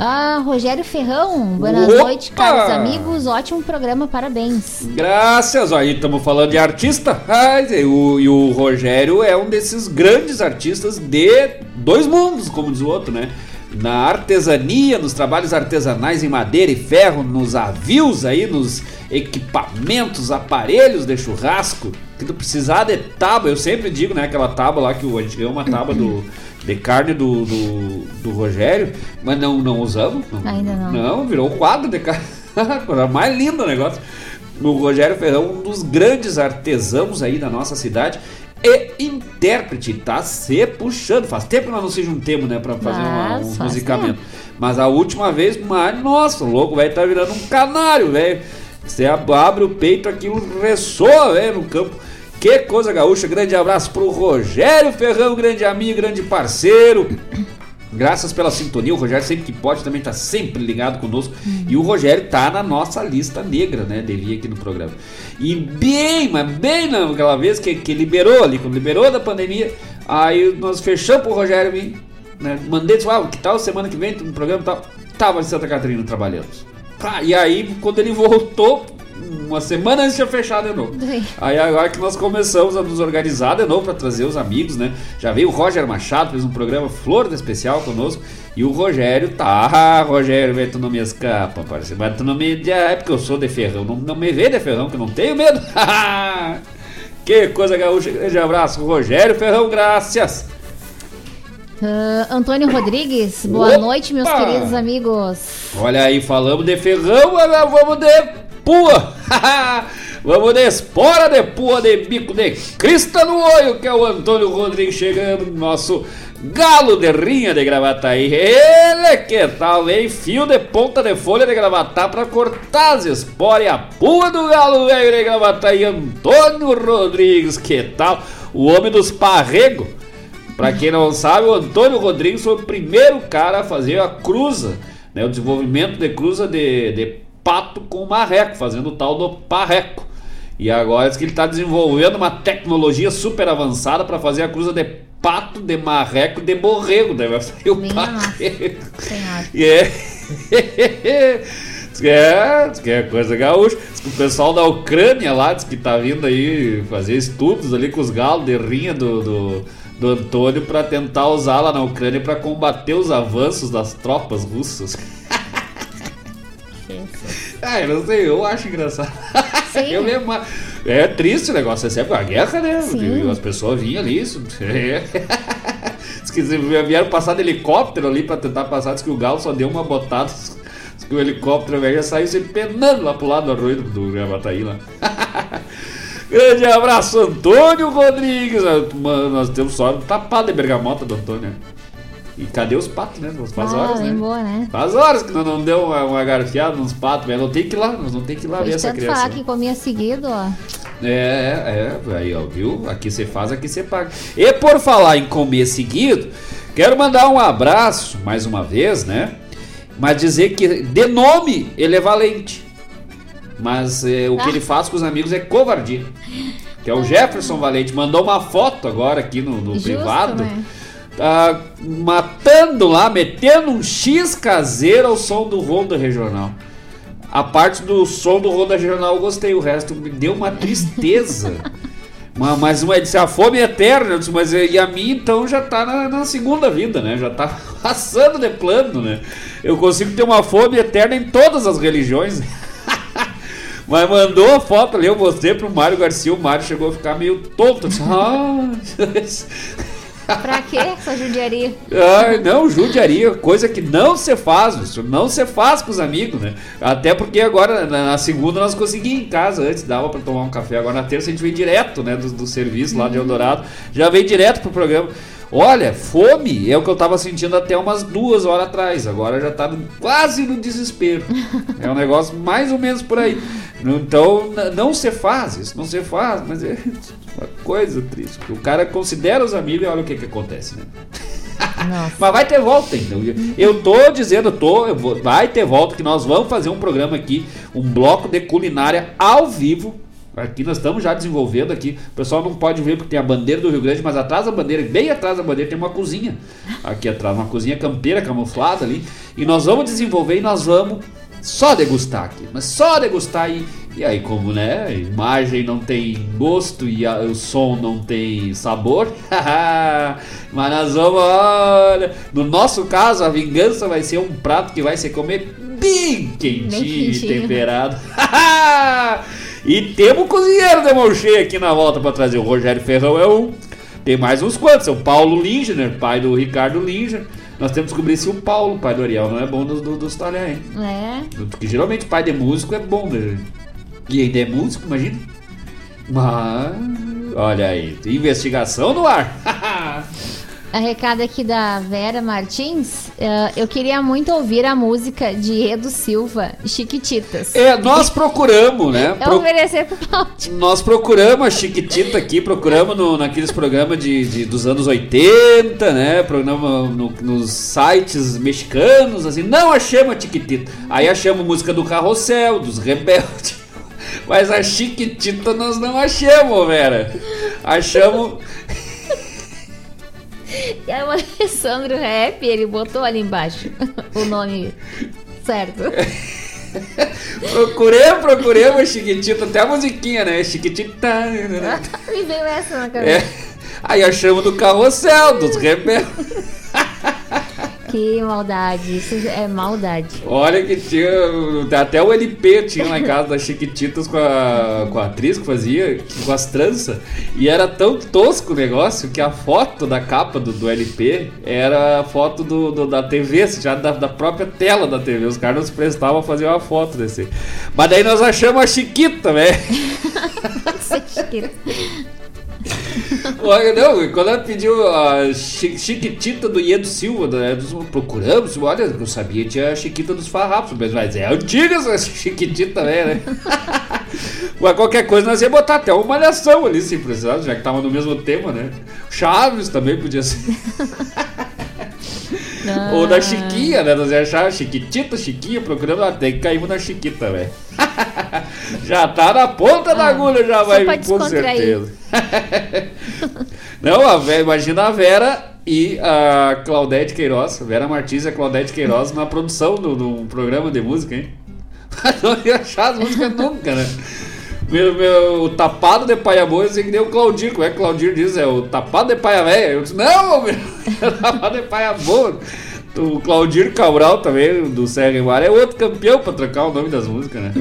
Ah, Rogério Ferrão, boas Opa! noites, caros amigos. Ótimo programa, parabéns. Graças, aí estamos falando de artista. Ai, e, o, e o Rogério é um desses grandes artistas de dois mundos, como diz o outro, né? Na artesania, nos trabalhos artesanais em madeira e ferro, nos avios aí, nos equipamentos, aparelhos de churrasco. Que tu precisar de tábua, eu sempre digo, né? Aquela tábua lá que a gente ganhou uma tábua do, de carne do, do, do Rogério, mas não, não usamos. Não, Ainda não. Não, virou quadro de carne. Coisa mais linda o negócio. O Rogério Ferrão, um dos grandes artesãos aí da nossa cidade. E intérprete, tá se puxando. Faz tempo que nós não se juntemos, né? Pra fazer uma, um musicamento. Mas a última vez, mas, nossa, o louco, velho, tá virando um canário, velho. Você ab- abre o peito, aquilo ressoa, velho, no campo. Que coisa gaúcha. Grande abraço pro Rogério Ferrão, grande amigo, grande parceiro. Graças pela sintonia, o Rogério sempre que pode também tá sempre ligado conosco. E o Rogério tá na nossa lista negra, né? Devia aqui no programa. E bem, mas bem naquela vez que, que liberou ali, quando liberou da pandemia, aí nós fechamos pro Rogério vir, né? Mandei, disse, ah, que tal semana que vem no programa e tal. Tava em Santa Catarina trabalhando. Pá, e aí, quando ele voltou, uma semana antes tinha fechado de novo. Aí agora que nós começamos a nos organizar de novo para trazer os amigos, né? Já veio o Roger Machado, fez um programa Flor de Especial conosco. E o Rogério tá. Ah, Rogério, velho, tu não me escapa, parceiro. Mas tu não me. É porque eu sou de ferrão. Não, não me vê de ferrão, que eu não tenho medo. que coisa gaúcha. Grande abraço, Rogério Ferrão, graças. Ah, Antônio Rodrigues, boa Opa! noite, meus queridos amigos. Olha aí, falamos de ferrão, agora vamos de pua. vamos de espora de pua, de bico de crista no olho, que é o Antônio Rodrigues chegando, nosso galo de rinha de Gravataí. Ele que tal, vem fio de ponta de folha de Gravatá pra cortar as esporas e a pua do galo velho de Gravataí. Antônio Rodrigues, que tal? O homem dos parregos. Pra quem não sabe, o Antônio Rodrigues foi o primeiro cara a fazer a cruza, né, o desenvolvimento de cruza de, de pato com marreco, fazendo o tal do parreco. E agora diz que ele está desenvolvendo uma tecnologia super avançada para fazer a cruza de pato, de marreco e de borrego. Daí vai sair o parreco. É. Diz que é, diz que é coisa gaúcha. Diz que o pessoal da Ucrânia lá diz que tá vindo aí fazer estudos ali com os galos de rinha do, do, do Antônio para tentar usar lá na Ucrânia para combater os avanços das tropas russas. Ah, eu não sei, eu acho engraçado. eu mesmo. É triste o negócio, é sempre uma guerra, né? Sim. As pessoas vinham ali, isso. É. Diz que vieram passar de helicóptero ali pra tentar passar, diz que o galo só deu uma botada. Diz que o helicóptero velho, já saiu se penando lá pro lado do arroio do, do Gravataí lá. Grande abraço, Antônio Rodrigues. Mano, nós temos só tapado de bergamota do Antônio. E cadê os patos, né? Faz Ah, horas, né? boa, né? Faz horas que nós não deu uma, uma garfiada nos patos, mas não tem que ir lá, nós não tem que ir lá ver Foi essa tanto criança. falar que comia seguido, ó. É, é, aí ó, viu? Aqui você faz, aqui você paga. E por falar em comer seguido, quero mandar um abraço, mais uma vez, né? Mas dizer que de nome ele é valente. Mas é, o que Ah. ele faz com os amigos é covardia. Que é o Jefferson Valente. Mandou uma foto agora aqui no, no Justo, privado. né? Tá matando lá, metendo um X caseiro ao som do Ronda Regional. A parte do som do Ronda Regional eu gostei, o resto me deu uma tristeza. Uma- mas uma, disse, a fome é eterna, eu disse, mas e e a minha então já tá na, na segunda vida, né? Já tá passando de plano, né? Eu consigo ter uma fome eterna em todas as religiões. Mas mandou a foto ali, eu mostrei pro Mário Garcia, o Mário chegou a ficar meio tonto. disse, "Ah, Pra quê essa judiaria? Ai, não, judiaria, coisa que não se faz, isso não se faz com os amigos, né? Até porque agora, na, na segunda, nós conseguimos em casa, antes dava pra tomar um café, agora na terça a gente vem direto, né, do, do serviço lá de Eldorado, já vem direto pro programa. Olha, fome é o que eu tava sentindo até umas duas horas atrás, agora já tá quase no desespero. É um negócio mais ou menos por aí. Então, não se faz isso, não se faz, mas é uma coisa triste. O cara considera os amigos e olha o que que acontece, né? Mas vai ter volta ainda. Eu tô dizendo, tô, eu vou- vai ter volta que nós vamos fazer um programa aqui, um bloco de culinária ao vivo. Aqui nós estamos já desenvolvendo aqui. O pessoal não pode ver porque tem a bandeira do Rio Grande, mas atrás da bandeira, bem atrás da bandeira, tem uma cozinha. Aqui atrás, uma cozinha campeira camuflada ali. E nós vamos desenvolver e nós vamos só degustar aqui. Mas só degustar e, e aí, como né? A imagem não tem gosto e a- o som não tem sabor. Mas nós vamos, olha. No nosso caso, a vingança vai ser um prato que vai ser comer bem quentinho, e quentinho. temperado. e temos um cozinheiro de mão cheia aqui na volta para trazer. O Rogério Ferrão é um. Tem mais uns quantos. É o Paulo Linger, pai do Ricardo Linger. Nós temos que descobrir se o Paulo, pai do Ariel, não é bom dos, dos, dos talher, hein? É. Porque geralmente pai de músico é bom, né? E ainda é músico, imagina. Mas, olha aí, investigação no ar. A recado aqui da Vera Martins. eh, eu queria muito ouvir a música de Edo Silva, Chiquititas. É, nós procuramos, né? Pro- oferecer pro Cláudio. Nós procuramos a Chiquitita aqui, procuramos no, naqueles programas de, de- dos anos 80, né? Programa no- nos sites mexicanos, assim, não achamos a Chiquitita. Aí achamos música do Carrossel, dos Rebeldes. Mas a Chiquitita nós não achamos, Vera. Achamos. É o Alessandro Rap, ele botou ali embaixo o nome certo. Procuremos, procuremos a Chiquitita, até a musiquinha, né? Chiquitita. Me veio essa na É. cabeça. Aí achamos do Carrossel, dos Rebeldes. Que maldade, isso é maldade. Olha que tinha. Até o LP tinha lá em casa das Chiquititas com a, com a atriz que fazia, com as tranças. E era tão tosco o negócio que a foto da capa do, do LP era a foto do, do- da TV, já da, da própria tela da TV. Os caras não se prestavam a fazer uma foto desse. Mas daí nós achamos a Chiquita, velho. Olha, não, quando ela pediu a chi- Chiquitita do Iedo Silva, né, nós procuramos, olha, eu sabia que tinha a Chiquita dos Farrapos, mas, mas é antiga essa Chiquitita, né? mas qualquer coisa nós ia botar até uma malhação ali, se precisar, já que tava no mesmo tema, né? Chaves também podia ser. Ou da Chiquinha, né? Nós ia achar Chiquitita, Chiquinha, procurando até que caímos na Chiquita, velho. já tá na ponta da agulha, já só vai, com certeza. Não, a Vera, imagina a Vera e a Claudete Queiroz, Vera Martins e a Claudete Queiroz na produção do, do programa de música, hein? Não ia achar as músicas nunca, né? Meu, meu, o tapado de paia boa, eu sei que nem o Claudir, como é que o Claudir diz? É o tapado de paia velha. Eu disse, não, meu, é o tapado de paia boa. O Claudir Cabral também, do Serra Mar, é outro campeão pra trocar o nome das músicas, né?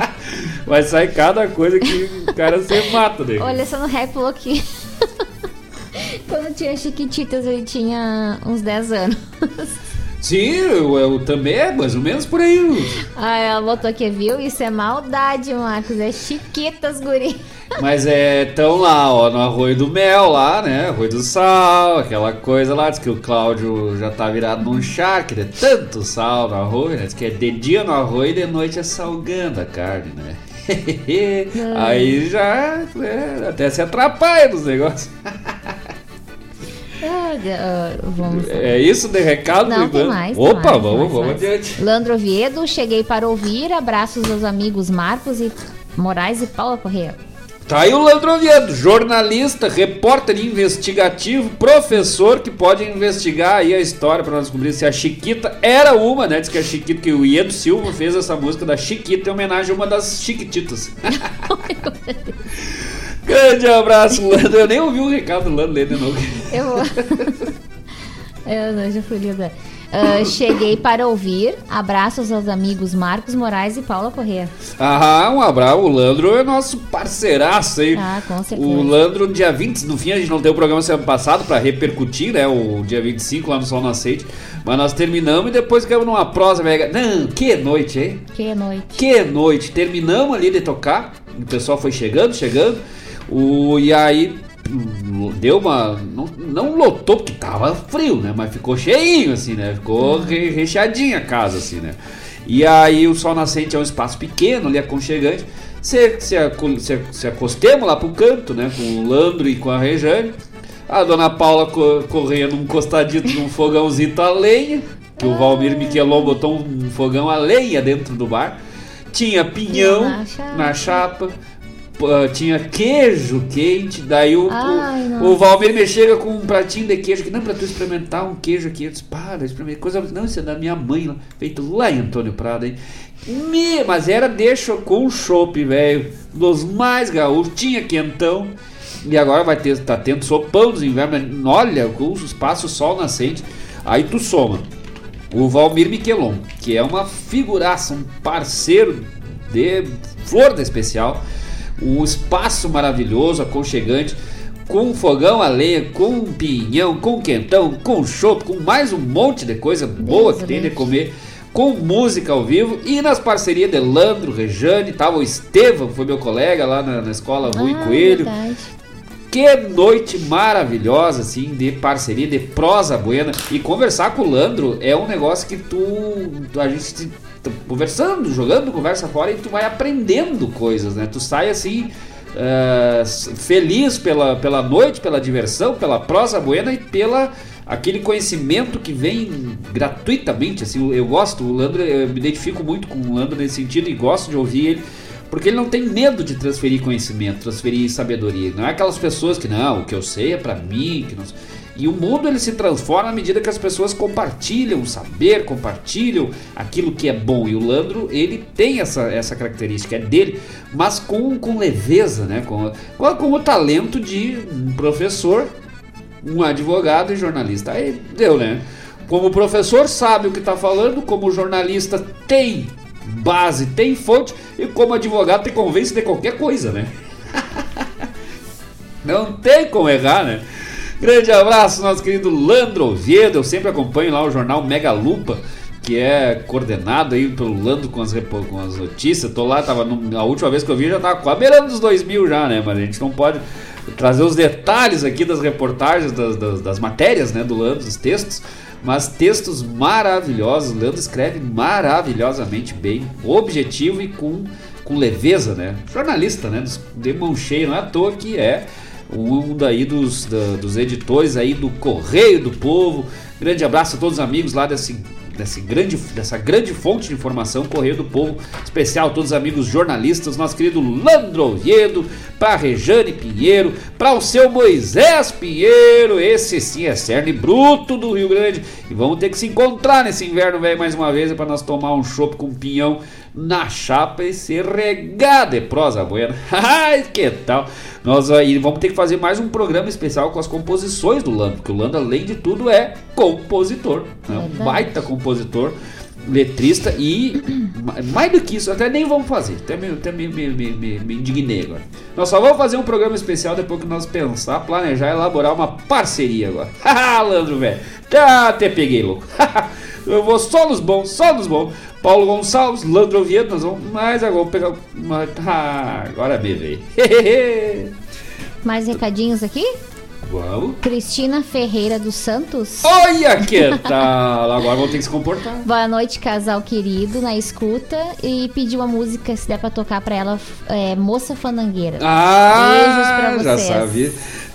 Vai sair cada coisa que o cara se mata dele. Olha só no rap que quando tinha Chiquititas ele tinha uns 10 anos. Sim, eu, eu também é mais ou menos por aí. Ah, ela botou aqui, viu? Isso é maldade, Marcos. É Chiquitas, guri. Mas é tão lá, ó, no Arroio do Mel lá, né? Arroio do Sal, aquela coisa lá. Diz que o Cláudio já tá virado num charque de tanto sal no arroio, né? Diz que é de dia no arroio e de noite é salgando a carne, né? Aí já é, até se atrapalha nos negócios. Ah, vamos. É isso de recado? Não, tem mais. tem Opa, mais, vamos, mais, vamos adiante. Landro Oviedo, cheguei para ouvir. Abraços aos amigos Marcos e Moraes e Paula Correia. Tá aí o Leandro Oviedo, jornalista, repórter investigativo, professor que pode investigar aí a história para nós descobrir se a Chiquita era uma, né? Diz que a Chiquita, que o Iedo Silva fez essa música da Chiquita em homenagem a uma das Chiquititas. Grande abraço, Leandro. Eu nem ouvi o recado do Leandro ler de novo. Eu vou. Eu não, já fui lida. Ah, cheguei para ouvir. Abraços aos amigos Marcos Moraes e Paula Correia. Ah, um abraço. O Landro é nosso parceiraço aí. Ah, com certeza. O Landro, dia 20, no fim a gente não teve o programa semana passada pra repercutir, né? O dia 25 lá no Sol Nascente. Mas nós terminamos e depois ficamos numa prosa mega. Não, que noite, hein? Que noite. Que noite. Terminamos ali de tocar. O pessoal foi chegando, chegando. O, e aí deu uma. Não, não lotou porque tava frio, né? Mas ficou cheinho, assim, né? Ficou re, recheadinha a casa, assim, né? E aí o Sol Nascente é um espaço pequeno, ali aconchegante. Se, se, se, se acostemos lá pro canto, né? Com o Landro e com a Rejane. A dona Paula co corria num costadito num fogãozinho a lenha, que o Valmir Miquelon botou um fogão a lenha dentro do bar. Tinha pinhão Na chapa. na chapa. Pô, Tinha queijo quente, daí o, Ai, o, o Valmir me chega com um pratinho de queijo, que não, pra tu experimentar um queijo aqui. Eu disse, para, experimentar coisa. Não, isso é da minha mãe, lá, feito lá em Antônio Prado, hein? Me, mas era deixa com chopp, velho, dos mais gaúchos, tinha quentão. E agora vai ter, tá tendo sopão dos invernos, olha, com os espaço sol nascente, aí tu soma. O Valmir Miquelon, que é uma figuraça, um parceiro de flor da especial, um espaço maravilhoso, aconchegante, com um fogão a lenha, com um pinhão, com quentão, com chopp, com mais um monte de coisa boa que tem de comer, com música ao vivo e nas parcerias de Landro, Rejane, tava o Estevam, que foi meu colega lá na, na escola Rui Ah, Coelho. verdade. Que noite maravilhosa, assim, de parceria, de prosa buena. E conversar com o Landro é um negócio que tu. A gente conversando, jogando conversa fora e tu vai aprendendo coisas, né? Tu sai assim. ah, feliz pela, pela noite, pela diversão, pela prosa buena e pela aquele conhecimento que vem gratuitamente, assim, eu, eu gosto, o Landro, eu me identifico muito com o Landro nesse sentido e gosto de ouvir ele, porque ele não tem medo de transferir conhecimento, transferir sabedoria. Não é aquelas pessoas que não, o que eu sei é pra mim, que não. E o mundo ele se transforma à medida que as pessoas compartilham o saber, compartilham aquilo que é bom. E o Landro, ele tem essa, essa característica, é dele, mas com, com leveza, né? Com, com, com o talento de um professor, um advogado e jornalista. Aí deu, né? Como professor sabe o que está falando, como jornalista tem base, tem fonte, e como advogado te convence de qualquer coisa, né? Não tem como errar, né? Grande abraço, nosso querido Landro Oviedo. Eu sempre acompanho lá o jornal Mega Lupa, que é coordenado aí pelo Landro com as, com as notícias. Tô lá, tava no- a última vez que eu vi já tava quase beirando dos 2 mil já, né? Mas a gente não pode trazer os detalhes aqui das reportagens, das, das, das matérias, né, do Landro, dos textos. Mas textos maravilhosos. O Leandro escreve maravilhosamente bem, objetivo e com, com leveza, né? Jornalista, né? De mão cheia, não é à toa que é um daí dos, da- dos editores aí do Correio do Povo. Grande abraço a todos os amigos lá desse, desse grande, dessa grande fonte de informação, Correio do Povo. Especial a todos os amigos jornalistas, nosso querido Landro Oviedo, para Rejane Pinheiro, para o seu Moisés Pinheiro, esse sim é cerne bruto do Rio Grande. E vamos ter que se encontrar nesse inverno, velho, mais uma vez, para nós tomar um chopp com pinhão na chapa e se regar de prosa buena. Ai, que tal? Nós aí vamos ter que fazer mais um programa especial com as composições do Lando, porque o Lando, além de tudo, é compositor, né? um baita compositor, letrista e ma- mais do que isso, até nem vamos fazer, até me, até me, me, me, me- me indignei agora. Nós só vamos fazer um programa especial depois que nós pensar, planejar, elaborar uma parceria agora. Haha, Landro, velho, tá, até peguei, louco. Eu vou só nos bons, só nos bons. Paulo Gonçalves, Landro Oviedo, nós vamos. Mas agora pegar. uma- Ah, agora me veio. Mais recadinhos aqui? Vamos. Cristina Ferreira dos Santos. Olha que tal! Agora vamos ter que se comportar. Boa noite, casal querido, na escuta. E pediu uma música, se der pra tocar pra ela, é, Moça Fandangueira. Ah, Beijos pra já vocês. sabia.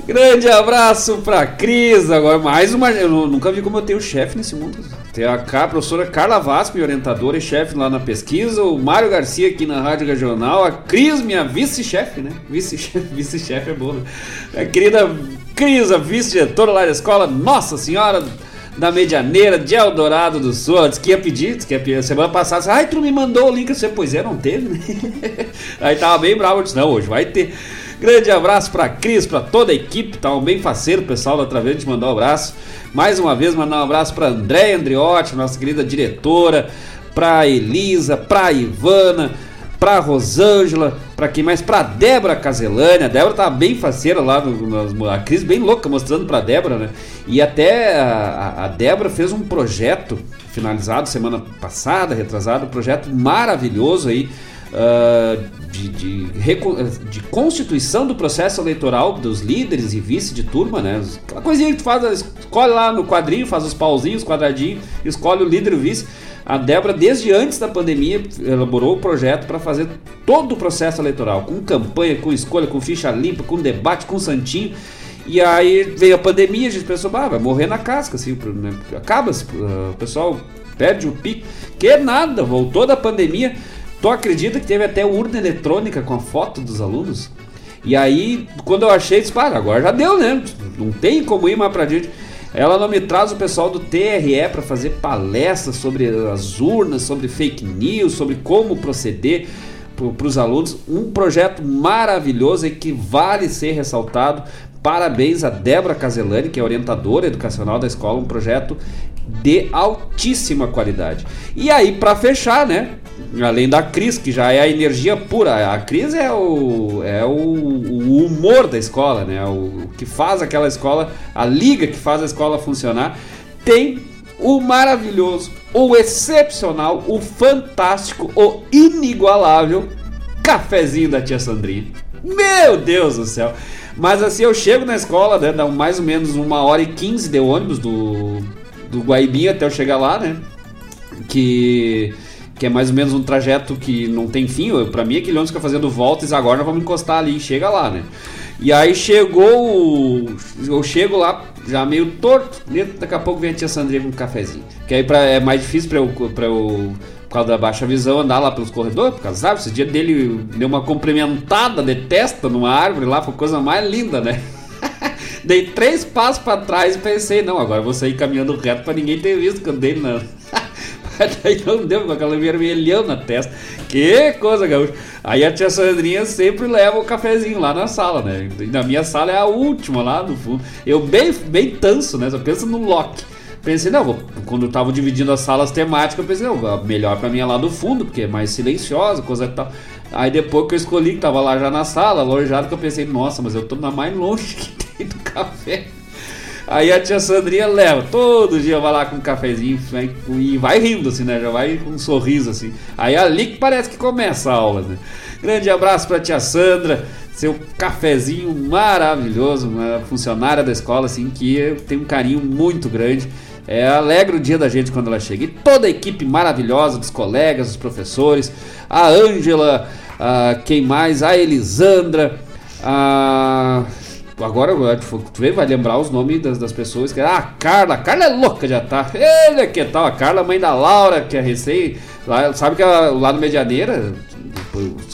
Grande abraço pra Cris. Agora, mais uma. Eu nu- nunca vi como eu tenho chefe nesse mundo. Tem a, a professora Carla Vasco, orientadora e chefe lá na pesquisa. O Mário Garcia aqui na Rádio Regional. A Cris, minha vice-chefe, né? Vice-chefe vice é bom, né? A querida Cris, a vice-diretora lá da escola. Nossa Senhora da Medianeira de Eldorado do Sul. Diz que ia pedir, diz que ia pedir. Semana passada, disse, ai, tu me mandou o link. Eu disse, pois é, não teve, né? Aí tava bem bravo, eu disse, não, hoje vai ter. Grande abraço pra Cris, pra toda a equipe, tá um bem faceiro, pessoal da de mandar um abraço. Mais uma vez, mandar um abraço pra André Andriotti, nossa querida diretora, pra Elisa, pra Ivana, pra Rosângela, pra quem mais? Pra Débora Caselani. A Débora tá bem faceira lá, no, nas- a Cris bem louca mostrando pra Débora, né? E até a- a Débora fez um projeto finalizado semana passada, retrasado, um projeto maravilhoso aí. Ah, de, de, de constituição do processo eleitoral dos líderes e vice de turma, né? Aquela coisinha que tu faz, escolhe lá no quadrinho, faz os pauzinhos, quadradinhos, escolhe o líder e o vice. A Débora, desde antes da pandemia, elaborou o projeto para fazer todo o processo eleitoral, com campanha, com escolha, com ficha limpa, com debate, com santinho. E aí veio a pandemia, a gente pensou, ah, vai morrer na casca, assim, né? acaba, o pessoal perde o pico. Que nada, voltou da pandemia. Tu acredita que teve até urna eletrônica com a foto dos alunos? E aí, quando eu achei, disse, para, agora já deu, né? Não tem como ir mais pra gente. Ela não me traz o pessoal do TRE para fazer palestras sobre as urnas, sobre fake news, sobre como proceder para os alunos. Um projeto maravilhoso e que vale ser ressaltado. Parabéns a Débora Caselani, que é orientadora educacional da escola, um projeto de altíssima qualidade. E aí, para fechar, né? Além da Cris, que já é a energia pura, a Cris é o, é o, o humor da escola, né? O, o que faz aquela escola, a liga que faz a escola funcionar. Tem o maravilhoso, o excepcional, o fantástico, o inigualável cafezinho da tia Sandrinha. Meu Deus do céu! Mas assim, eu chego na escola, né? Dá mais ou menos uma hora e quinze de ônibus do, do Guaibinho até eu chegar lá, né? Que, que é mais ou menos um trajeto que não tem fim. Pra mim, aquele ônibus fica fazendo voltas, agora nós vamos encostar ali e chega lá, né? E aí chegou. Eu chego lá já meio torto. e Daqui a pouco vem a tia Sandrinha com um cafezinho. Que aí pra, é mais difícil pra eu, pra eu. Por causa da baixa visão, andar lá pelos corredores, por causa, sabe? Esse dia dele deu uma cumprimentada de testa numa árvore lá, foi coisa mais linda, né? Dei três passos pra trás e pensei, não, agora vou sair caminhando reto pra ninguém ter visto que eu dei na. Daí não deu com aquela vermelhão na testa. Que coisa, gaúcha. Aí a tia Sandrinha sempre leva o cafezinho lá na sala, né? E na minha sala é a última lá no fundo. Eu bem, bem tanso, né? Só penso no Loki. Pensei, não, vou- quando eu tava dividindo as salas temáticas, eu pensei, não, melhor pra mim é lá do fundo, porque é mais silenciosa, coisa e tal. Aí depois que eu escolhi, que tava lá já na sala, alojado, que eu pensei, nossa, mas eu tô na mais longe que tem do café. Aí a tia Sandrinha leva, todo dia vai lá com um cafezinho vai- e vai rindo assim, né? Já vai com um sorriso assim. Aí é ali que parece que começa a aula, né? Grande abraço pra tia Sandra, seu cafezinho maravilhoso, uma funcionária da escola assim que tenho um carinho muito grande. É, alegra o dia da gente quando ela chega. E toda a equipe maravilhosa dos colegas, dos professores, a Ângela, a quem mais? A Elisandra, a Agora tu tu vê, vai lembrar os nomes das, das pessoas que. Ah, a Carla, a Carla é louca já tá. Ele que tal? A Carla, mãe da Laura, que é recém. Lá, sabe que ela, lá no Medianeira,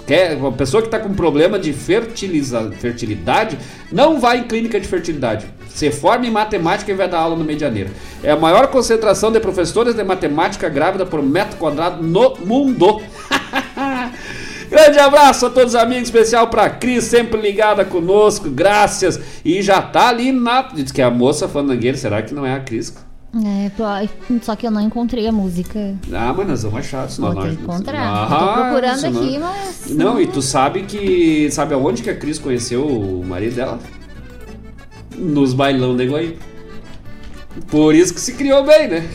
quer, uma pessoa que tá com problema de fertiliza, fertilidade não vai em clínica de fertilidade. Se forma em matemática e vai dar aula no Medianeira. É a maior concentração de professores de matemática grávida por metro quadrado no mundo. Grande abraço a todos os amigos, especial pra Cris, sempre ligada conosco, graças. E já tá ali na. Diz que é a moça fandangueira, será que não é a Cris? É, só que eu não encontrei a música. Ah, mas nós vamos achar. senão Vou ter nós- que encontrar. Ah, tô procurando senão- aqui, mas. Não, e tu sabe que. Sabe aonde que a Cris conheceu o marido dela? Nos bailão de Guaíba. Por isso que se criou bem, né?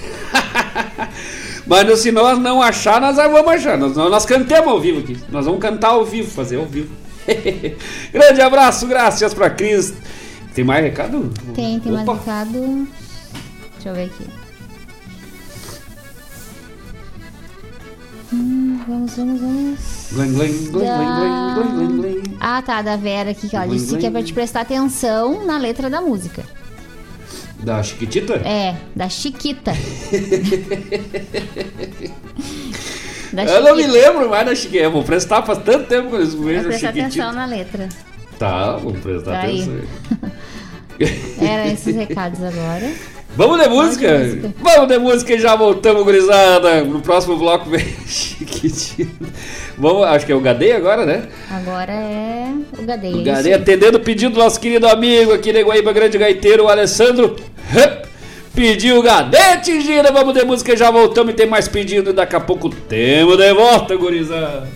Mas se nós não achar, nós vamos achar. Nós, nós cantamos ao vivo aqui. Nós vamos cantar ao vivo, fazer ao vivo. Grande abraço, graças pra Cris. Tem mais recado? Tem, tem mais Opa. recado. Deixa eu ver aqui. Hum, vamos, vamos, vamos. Ah, tá, da Vera aqui, que ela disse que é pra te prestar atenção na letra da música. Da Chiquitita? É, da Chiquita. da Eu não me lembro mais da Chiquitita. Eu vou prestar faz tanto tempo que eu vejo Chiquitita. atenção na letra. Tá, vamos prestar Tá atenção. Eram esses recados agora. Vamos de música? Vamos de música. Vamos de música e já voltamos, gurizada. No próximo bloco vem. Vamos, acho que é o Gadei agora, né? Agora é o Gadeia. O Gadei atendendo o pedido do nosso querido amigo aqui de Guaíba Grande Gaiteiro, o Alessandro. Hup, Pediu o Gadete, gira. Vamos de música e já voltamos. E tem mais pedido. Daqui a pouco temos de volta, gurizada.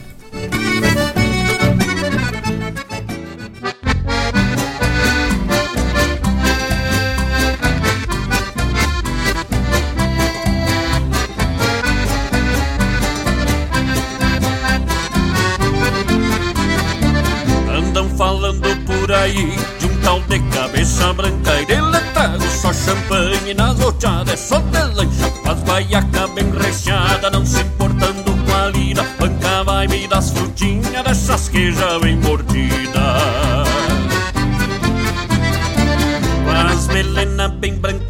Aí de um tal de cabeça branca e dele trago só champanhe nas roteadas, só de lancha, faz baiaca bem recheada, não se importando com a lida, banca vai me das frutinhas dessas que já vem mordida. melena bem branquinha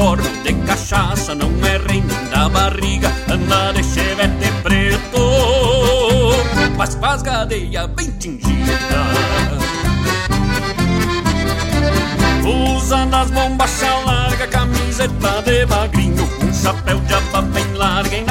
De cachaça Não é rei nem da barriga Anda de chevette preto. Mas com as gadeias bem tingidas Usa nas bombachas larga, camiseta de magrinho Um chapéu de aba bem larga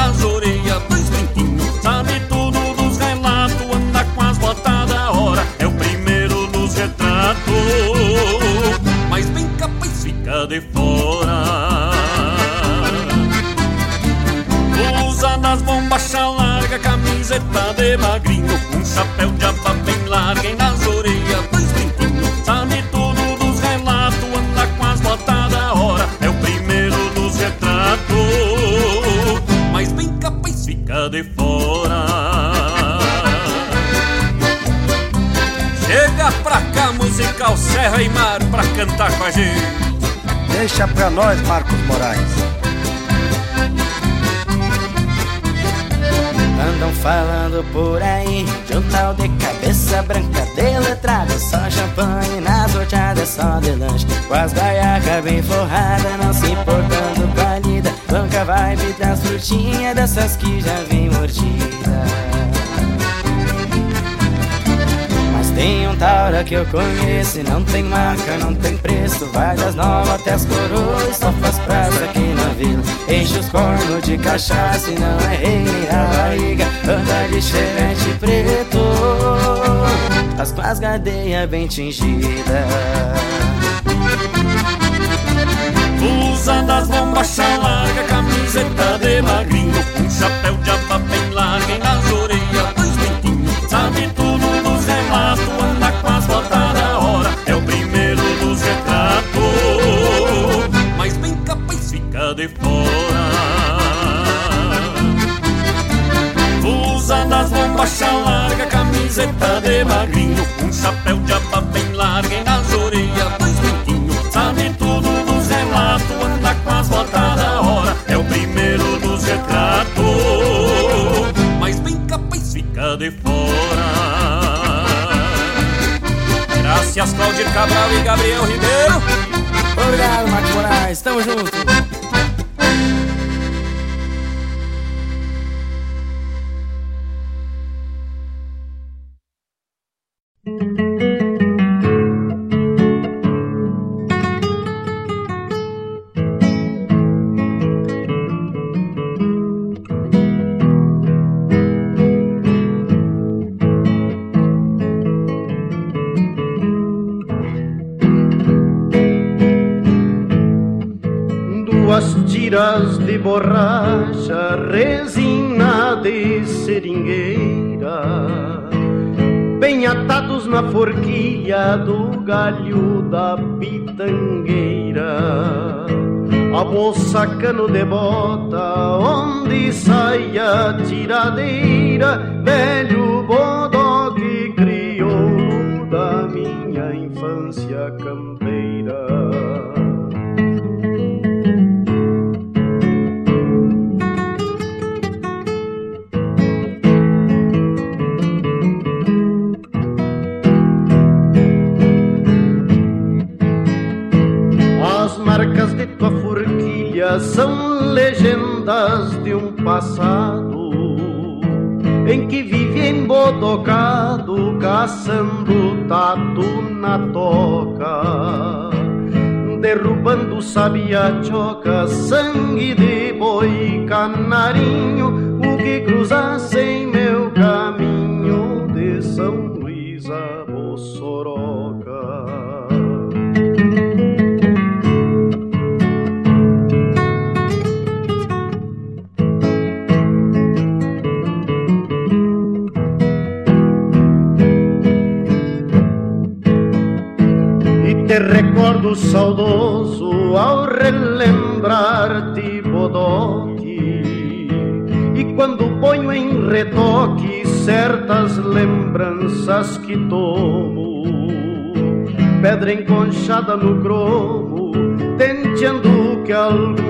de magrinho Um chapéu de aba bem larga e nas orelhas dois brinquinhos Sabe tudo dos relatos, anda com as botas da hora É o primeiro nos retratos Mas bem capaz fica de fora Chega pra cá, musical Serra e Mar Pra cantar com a gente Deixa pra nós, Marcos Moraes. Falando por aí. De um tal de cabeça branca deletrada Só champanhe nas horchadas, só de lanche. Com as baiacas bem forradas, não se importando com a lida. Banca vibe das frutinhas, dessas que já vem mordida tem um taura que eu conheço e não tem marca, não tem preço. Vai das novas até as coroas, só faz praça aqui na vila. Enche os cornos de cachaça e não é rei nem a barriga. Anda de chevette preto As com as gadeias bem tingidas. Usa das bombachas larga, camiseta de magrinho Um chapéu de aba bombachas larga, camiseta de magrinho Um chapéu de aba bem larga e nas orelhas dois brinquinhos Sabe tudo dos relatos, anda com as botas da hora. É o primeiro dos retratos. Mas bem capaz fica de fora. Graças Claudir Cabral e Gabriel Ribeiro. Obrigado, Marcos Moraes, tamo junto moça cano de sabiachoca, sangue de boi, canarinho, o que cruzasse em meu caminho de São Luís a Bossoroca. E te recordo saudoso ao relembrar-te bodoque quando ponho em retoque certas lembranças que tomo. Pedra enconchada no cromo, tenteando que algum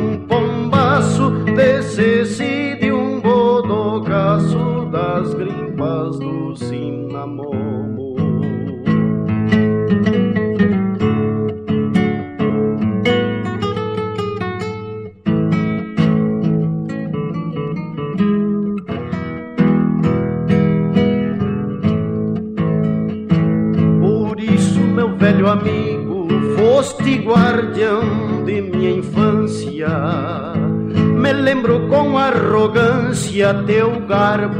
arrogância teu garbo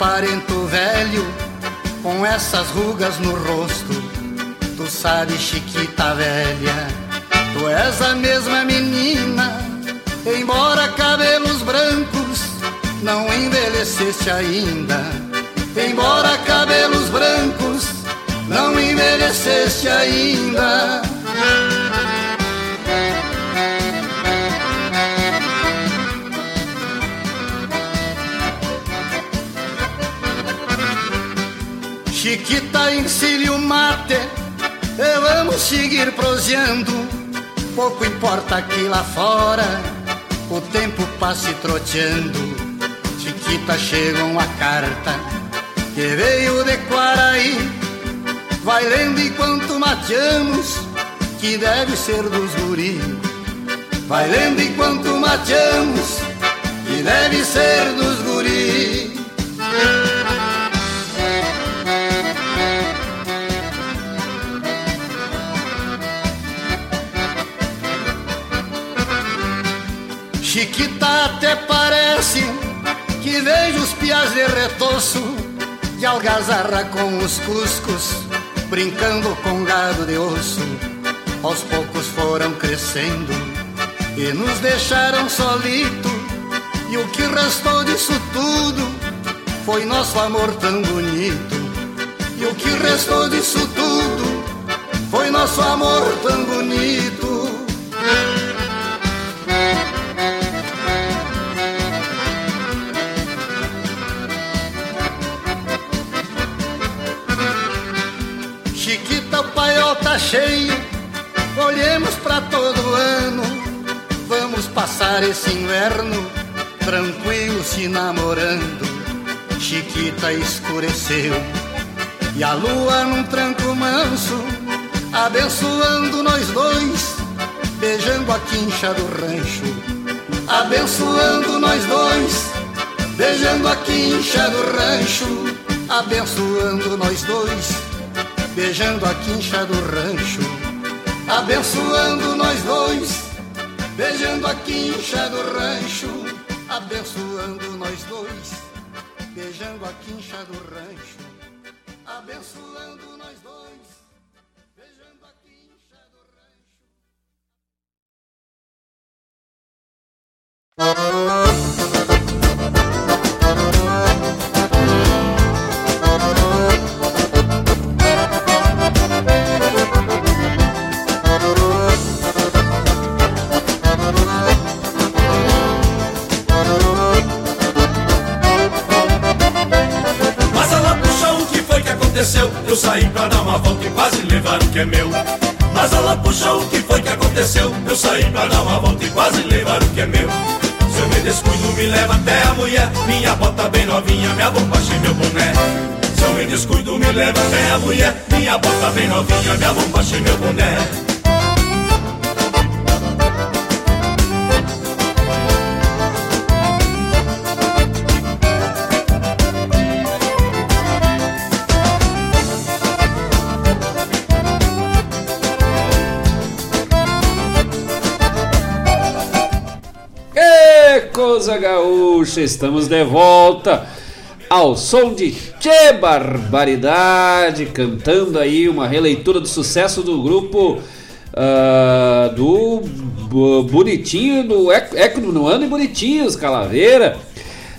disse aparento velho, com essas rugas no rosto. Tu sabe, Chiquita Chiquita encilha o mate e vamos seguir proseando. Pouco importa que lá fora o tempo passe troteando. Chiquita chega uma carta que veio de Quaraí. Vai lendo enquanto mateamos, que deve ser dos guri. Vai lendo enquanto mateamos, que deve ser dos guri. Chiquita até parece que vejo os piás de retoço de algazarra com os cuscos, brincando com gado de osso. Aos poucos foram crescendo e nos deixaram solito. E o que restou disso tudo foi nosso amor tão bonito. E o que restou disso tudo foi nosso amor tão bonito. Tá cheio, olhemos pra todo ano. passar esse inverno tranquilo se namorando. Chiquita escureceu e a lua num tranco manso, abençoando nós dois, beijando a quincha do rancho. Abençoando nós dois, beijando a quincha do rancho. Abençoando nós dois, beijando a quincha do rancho. Abençoando nós dois, beijando a quincha do rancho. Abençoando nós dois, beijando a quincha do rancho. Abençoando nós dois, beijando a quincha do Mas Mas ela puxa o que foi que aconteceu? Eu saí pra dar uma volta e quase levar o que é meu. Se eu me descuido me leva até a mulher. Minha bota bem novinha, minha bombacha e meu boné. Se eu me descuido me leva até a mulher. Minha bota bem novinha, minha bombacha e meu boné Gaúcha, estamos de volta ao som de Tchê Barbaridade, cantando aí uma releitura do sucesso do grupo ah, do Bonitinho, do Eco, no Ano e Bonitinhos, Calaveira.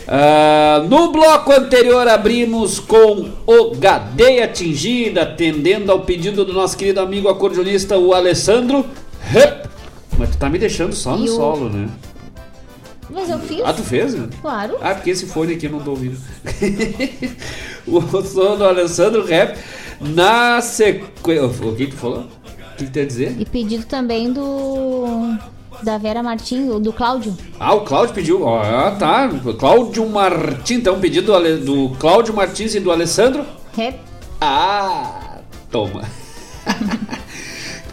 Ah, no bloco anterior abrimos com o Gadeia Atingida, atendendo ao pedido do nosso querido amigo acordeonista, o Alessandro. Mas tu tá me deixando só no solo, né? Mas eu fiz. Ah, tu fez? Claro. Ah, porque esse fone aqui eu não tô ouvindo. o som do Alessandro Rap na sequência. O que tu falou? O que tu ia dizer? E pedido também do. Da Vera Martins, do Cláudio. Ah, o Cláudio pediu. Ah, tá. Cláudio Martins. Então, pedido do, do Cláudio Martins e do Alessandro. Rap. Ah, toma.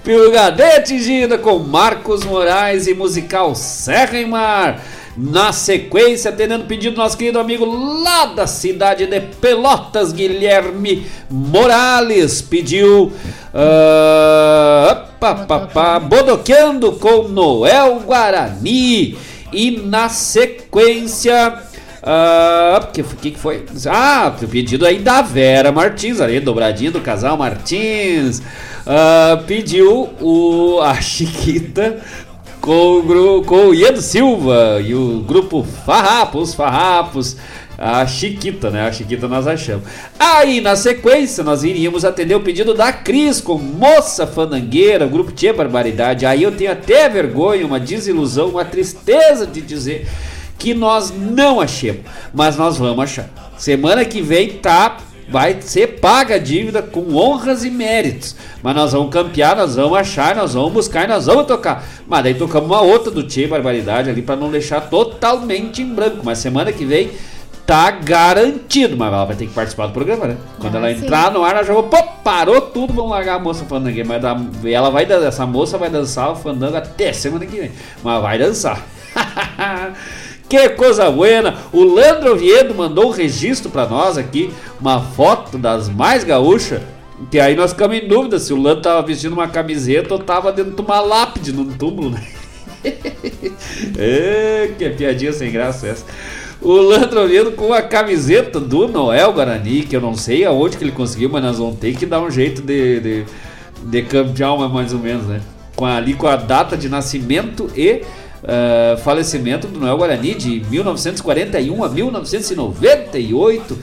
Pilgadeia atingida com Marcos Moraes e musical Serra e Mar. Na sequência, atendendo o pedido do nosso querido amigo lá da cidade de Pelotas, Guilherme Morales, pediu. ah, pá, pá, pá, Bodoqueando com Noel Guarani. E na sequência. Ah, que, que foi? Ah, o pedido aí da Vera Martins, ali, dobradinho do casal Martins. Ah, pediu o, a Chiquita com o, gru- com o Iedo Silva e o grupo Farrapos, Farrapos. A Chiquita, né? A Chiquita nós achamos. Aí, na sequência, nós iríamos atender o pedido da Cris com Moça Fandangueira, o grupo Tia Barbaridade. Aí eu tenho até vergonha, uma desilusão, uma tristeza de dizer que nós não achemos, mas nós vamos achar. Semana que vem tá vai ser paga a dívida com honras e méritos. Mas nós vamos campear, nós vamos achar, nós vamos buscar e nós vamos tocar. Mas daí tocamos uma outra do Tchê Barbaridade ali para não deixar totalmente em branco. Mas semana que vem tá garantido. Mas ela vai ter que participar do programa, né? Quando Ah, ela sim. entrar no ar, ela já vou, pô, parou tudo, vamos largar a moça fandangueira. Mas ela vai, dan- essa moça vai dançar o fandango até semana que vem. Mas vai dançar. Que coisa buena! O Landro Oviedo mandou um registro pra nós aqui, uma foto das mais gaúchas. Que aí nós ficamos em dúvida se o Landro tava vestindo uma camiseta ou tava dentro de uma lápide num túmulo, né? é, que piadinha sem graça essa. O Landro Oviedo com a camiseta do Noel Guarani, que eu não sei aonde que ele conseguiu, mas nós vamos ter que dar um jeito de, de, de campear mais ou menos, né? Com ali com a data de nascimento e ah, falecimento do Noel Guarani de 1941 a 1998.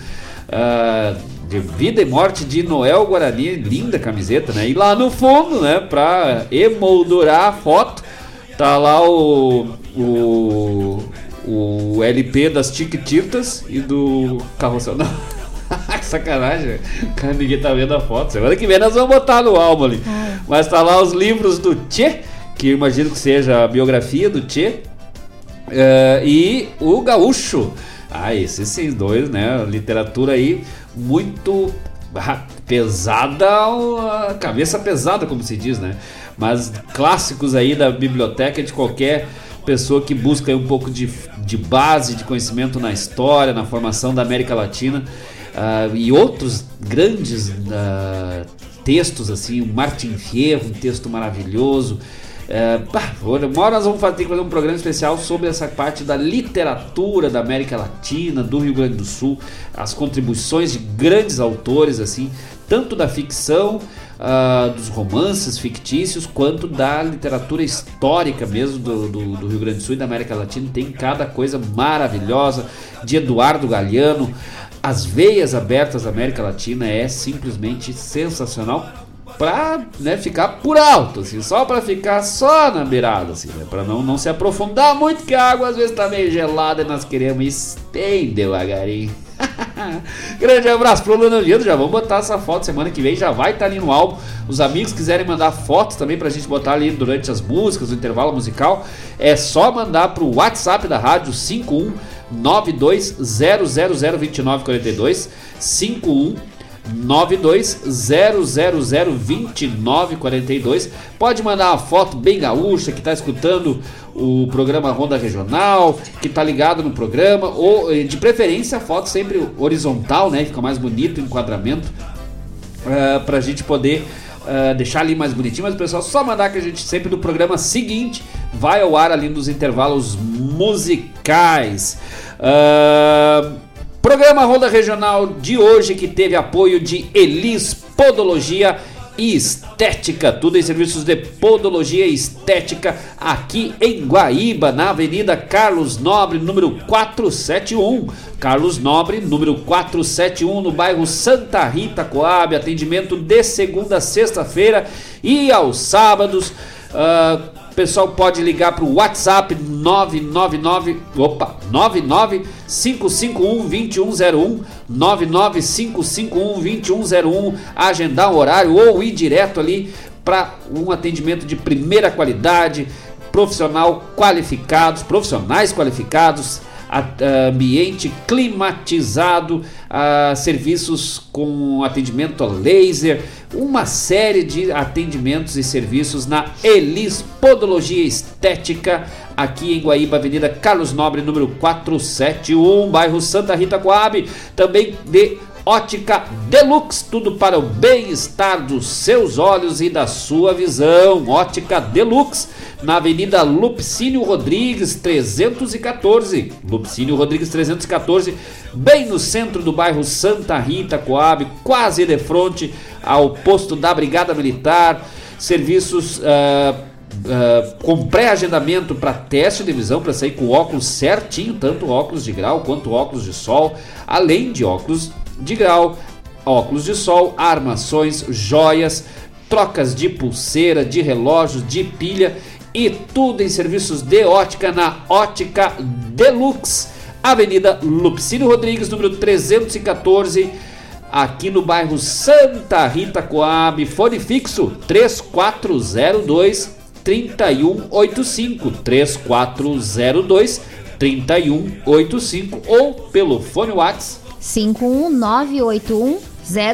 ah, de vida e morte de Noel Guarani, linda camiseta, né? E lá no fundo, né, pra emoldurar a foto, tá lá o, o, o LP das Tiquititas e do Carrossel. Não. sacanagem, velho. Cara, ninguém tá vendo a foto. Semana que vem nós vamos botar no álbum ali. Mas tá lá os livros do Tchê, que imagino que seja a biografia do Tchê. É, e o Gaúcho. Ah, esses dois, né? Literatura aí muito pesada, cabeça pesada, como se diz, né? Mas clássicos aí da biblioteca de qualquer pessoa que busca um pouco de, de base, de conhecimento na história, na formação da América Latina. Uh, e outros grandes uh, textos, assim, o Martin Fierro, um texto maravilhoso. É, uma hora nós vamos fazer, fazer um programa especial sobre essa parte da literatura da América Latina, do Rio Grande do Sul, as contribuições de grandes autores, assim, tanto da ficção, uh, dos romances fictícios, quanto da literatura histórica mesmo do, do, do, Rio Grande do Sul e da América Latina. Tem cada coisa maravilhosa de Eduardo Galeano. As veias abertas da América Latina é simplesmente sensacional pra né, ficar por alto, assim, só para ficar só na beirada, assim, né, para não, não se aprofundar muito, que a água às vezes tá meio gelada e nós queremos estender devagarinho. Grande abraço pro Leonardo, já vamos botar essa foto semana que vem, já vai estar tá ali no álbum. Os amigos quiserem mandar fotos também pra gente botar ali durante as músicas, o intervalo musical, é só mandar pro WhatsApp da rádio 51 92002942 51 920002942. Pode mandar uma foto bem gaúcha que está escutando o programa Ronda Regional, que está ligado no programa, ou eh, de preferência a foto sempre horizontal, né? Fica mais bonito o enquadramento, uh, eh, para a gente poder uh, deixar ali mais bonitinho. Mas o pessoal só mandar que a gente sempre no programa seguinte vai ao ar ali nos intervalos musicais. Uh, Programa Ronda Regional de hoje que teve apoio de Elis Podologia e Estética, tudo em serviços de podologia e estética aqui em Guaíba, na Avenida Carlos Nobre, número 471. Carlos Nobre, número 471, no bairro Santa Rita Coab, atendimento de segunda a sexta-feira e aos sábados. Uh, pessoal pode ligar para o WhatsApp 999 opa 995512101 995512101 agendar um horário ou ir direto ali para um atendimento de primeira qualidade, profissional qualificados, profissionais qualificados ambiente climatizado, serviços com atendimento a laser, uma série de atendimentos e serviços na Elis Podologia Estética, aqui em Guaíba, Avenida Carlos Nobre, número 471, bairro Santa Rita Coab, também de Ótica Deluxe, tudo para o bem-estar dos seus olhos e da sua visão. Ótica Deluxe, na Avenida Lupicínio Rodrigues 314. Lupicínio Rodrigues 314, bem no centro do bairro Santa Rita, Coab, quase de frente ao posto da Brigada Militar. Serviços. Uh, Uh, com pré-agendamento para teste de visão, para sair com óculos certinho, tanto óculos de grau quanto óculos de sol, além de óculos de grau, óculos de sol, armações, joias, trocas de pulseira, de relógios, de pilha e tudo em serviços de ótica na Ótica Deluxe, Avenida Lupicínio Rodrigues, número 314, aqui no bairro Santa Rita Coab, fone fixo 3402 3185 3402 3185 ou pelo fone WhatsApp 51981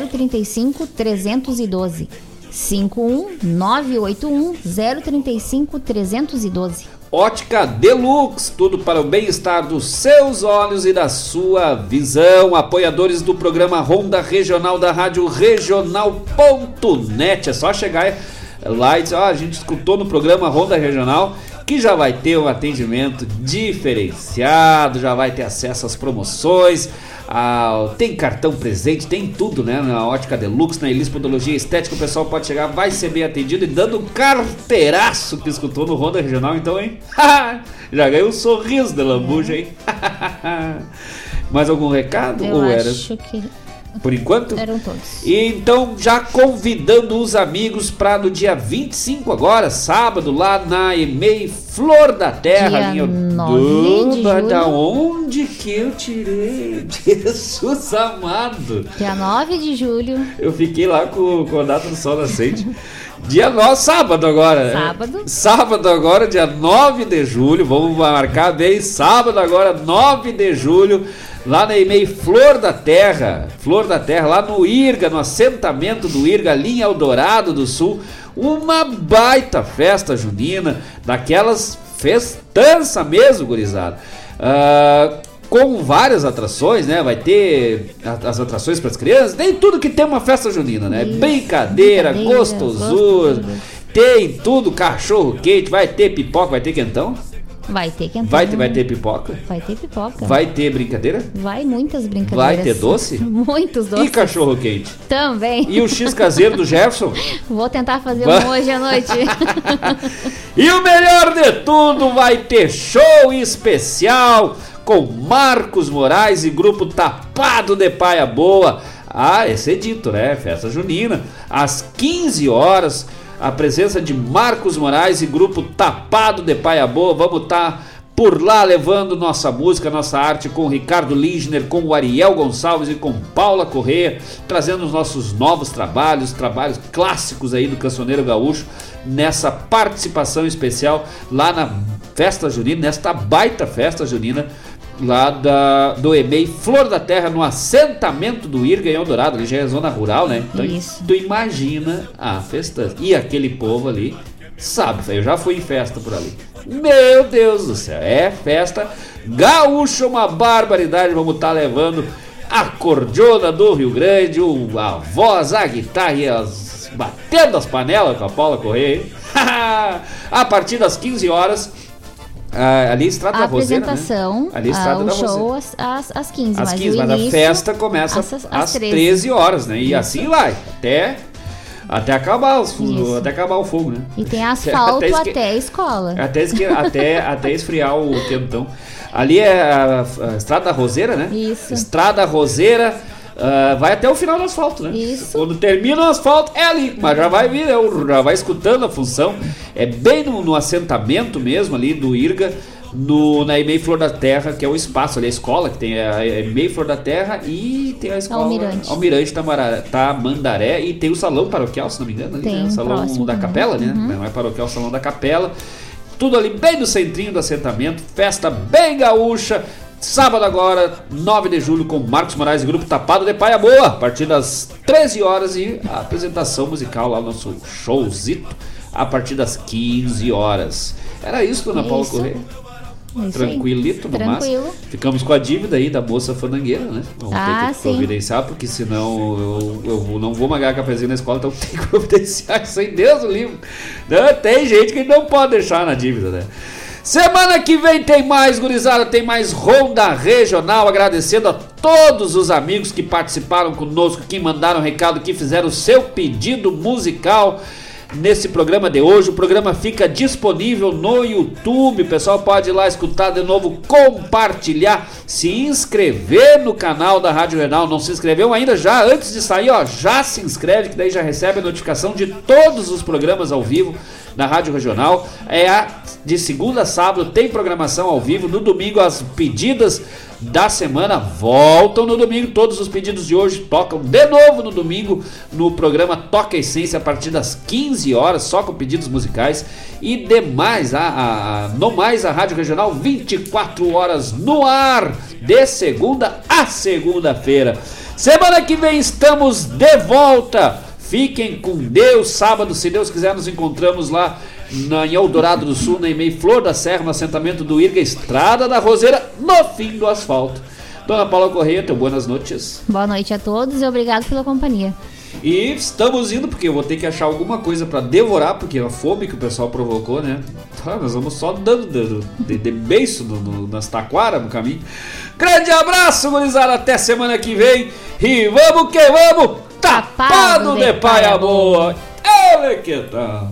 035 312. 51981 035 312. Ótica Deluxe, tudo para o bem-estar dos seus olhos e da sua visão. Apoiadores do programa Ronda Regional da Rádio Regional.net. É só chegar lá e dizer: ó, a gente escutou no programa Ronda Regional que já vai ter um atendimento diferenciado, já vai ter acesso às promoções ah, tem cartão presente, tem tudo, né? Na Ótica Deluxe, na Elis Podologia Estética, o pessoal pode chegar, vai ser bem atendido e dando um carteiraço que escutou no Ronda Regional, então, hein? Já ganhou um sorriso de lambuja, hein? Mais algum recado? Eu Ou acho era... que Por enquanto? Eram todos. E então, já convidando os amigos para no dia 25 agora, sábado, lá na EMEI Flor da Terra, Dia linha 9 de julho. da onde que eu tirei? Jesus amado! Dia 9 de julho. Eu fiquei lá com, com a data do sol nascente. Dia 9, sábado agora. né? Sábado. Sábado agora, dia 9 de julho. Vamos marcar bem. Sábado agora, 9 de julho. Lá na EMEI Flor da Terra. Flor da Terra, lá no IRGA, no assentamento do IRGA, ali em Eldorado do Sul. Uma baita festa junina. Daquelas festança mesmo, gurizada. Ah, com várias atrações, né? Vai ter as atrações para as crianças, tem tudo que tem uma festa junina, né? Brincadeira, brincadeira, gostosura, gostosura. tem tudo, cachorro quente, vai ter pipoca, vai ter quentão, Vai ter quentão. vai ter, vai ter pipoca, Vai ter pipoca. vai ter brincadeira Vai muitas brincadeiras. Vai ter doce? Muitos doces. e cachorro quente. Também. E o X caseiro do Jefferson. Vou tentar fazer Vai. um hoje à noite. E o melhor de tudo, vai ter show especial com Marcos Moraes e grupo Tapado de Paia Boa. Ah, esse é dito, né? Festa junina. Às 15 horas, a presença de Marcos Moraes e grupo Tapado de Paia Boa. Vamos estar por lá levando nossa música, nossa arte com Ricardo Lindner, com o Ariel Gonçalves e com Paula Corrêa, trazendo os nossos novos trabalhos, trabalhos clássicos aí do cancioneiro gaúcho, nessa participação especial lá na festa junina, nesta baita festa junina lá da, do EMEI Flor da Terra, no assentamento do Irga em Eldorado, ali já é zona rural, né? Então Isso. tu imagina a festa. E aquele povo ali, sabe, eu já fui em festa por ali. Meu Deus do céu, é festa gaúcha, uma barbaridade. Vamos estar levando a cordiona do Rio Grande, a voz, a guitarra e as, batendo as panelas com a Paula Correia. hein? a partir das 15 horas, ah, ali Estrada A da Roseira, apresentação, né? Ali ah, Estrada o da show às, às, às 15, Às mas 15, o mas a festa começa às- às, às 13. 13. horas, né? E Isso. assim vai, até, até, acabar, os, Isso. até acabar o fogo, né? E tem asfalto esque- até a escola. Até, esque- até, até esfriar o quentão. Ali é a, a Estrada da Roseira, né? Isso. Estrada Roseira. Ah, vai até o final do asfalto, né? Isso. Quando termina o asfalto, é ali. Mas já vai vir, né? já vai escutando a função. É bem no, no assentamento mesmo ali do IRGA, no, na EMEI Flor da Terra, que é o espaço ali, a escola, que tem a EMEI Flor da Terra e tem a escola Almirante. Almirante Tamara- Tamandaré e tem o salão paroquial, se não me engano, ali, Tem, né? o salão próximo da capela, né? Uhum. Não é paroquial, é o salão da capela. Tudo ali bem no centrinho do assentamento, festa bem gaúcha. Sábado agora, 9 de julho, com Marcos Moraes e Grupo Tapado de Paia Boa, a partir das 13 horas e a apresentação musical lá no nosso showzito, a partir das 15 horas. Era isso, dona Paula isso. Corrêa? É isso. Tranquilito no Tranquilo. máximo. Ficamos com a dívida aí da moça fandangueira, né? Vamos Ah, ter que sim. providenciar, porque senão eu, eu vou- não vou magar cafezinho na escola, então tem que providenciar isso aí, Deus o livro. Não, tem gente que não pode deixar na dívida, né? Semana que vem tem mais, gurizada, tem mais Ronda Regional, agradecendo a todos os amigos que participaram conosco, que mandaram recado, que fizeram o seu pedido musical nesse programa de hoje. O programa fica disponível no YouTube. O pessoal pode ir lá escutar de novo, compartilhar, se inscrever no canal da Rádio Renal. Não se inscreveu ainda? Já antes de sair, ó, já se inscreve, que daí já recebe a notificação de todos os programas ao vivo na Rádio Regional. É a de segunda a sábado, tem programação ao vivo. No domingo, as pedidas da semana voltam no domingo. Todos os pedidos de hoje tocam de novo no domingo no programa Toca Essência a partir das 15 horas, só com pedidos musicais. E demais, a, a, no mais, a Rádio Regional 24 horas no ar, de segunda a segunda-feira. Semana que vem estamos de volta. Fiquem com Deus. Sábado, se Deus quiser, nos encontramos lá na, em Eldorado do Sul, na EMEI Flor da Serra, no assentamento do Irga, Estrada da Roseira, no fim do asfalto. Dona Paula Correia, teu boas noites. Boa noite a todos e obrigado pela companhia. E estamos indo porque eu vou ter que achar alguma coisa para devorar, porque a fome que o pessoal provocou, né? Tá, nós vamos só dando, dando de, de beiço no, no, nas taquaras no caminho. Grande abraço, gurizada, até semana que vem. E vamos que vamos, tapado de paia boa. Ele que? Tá.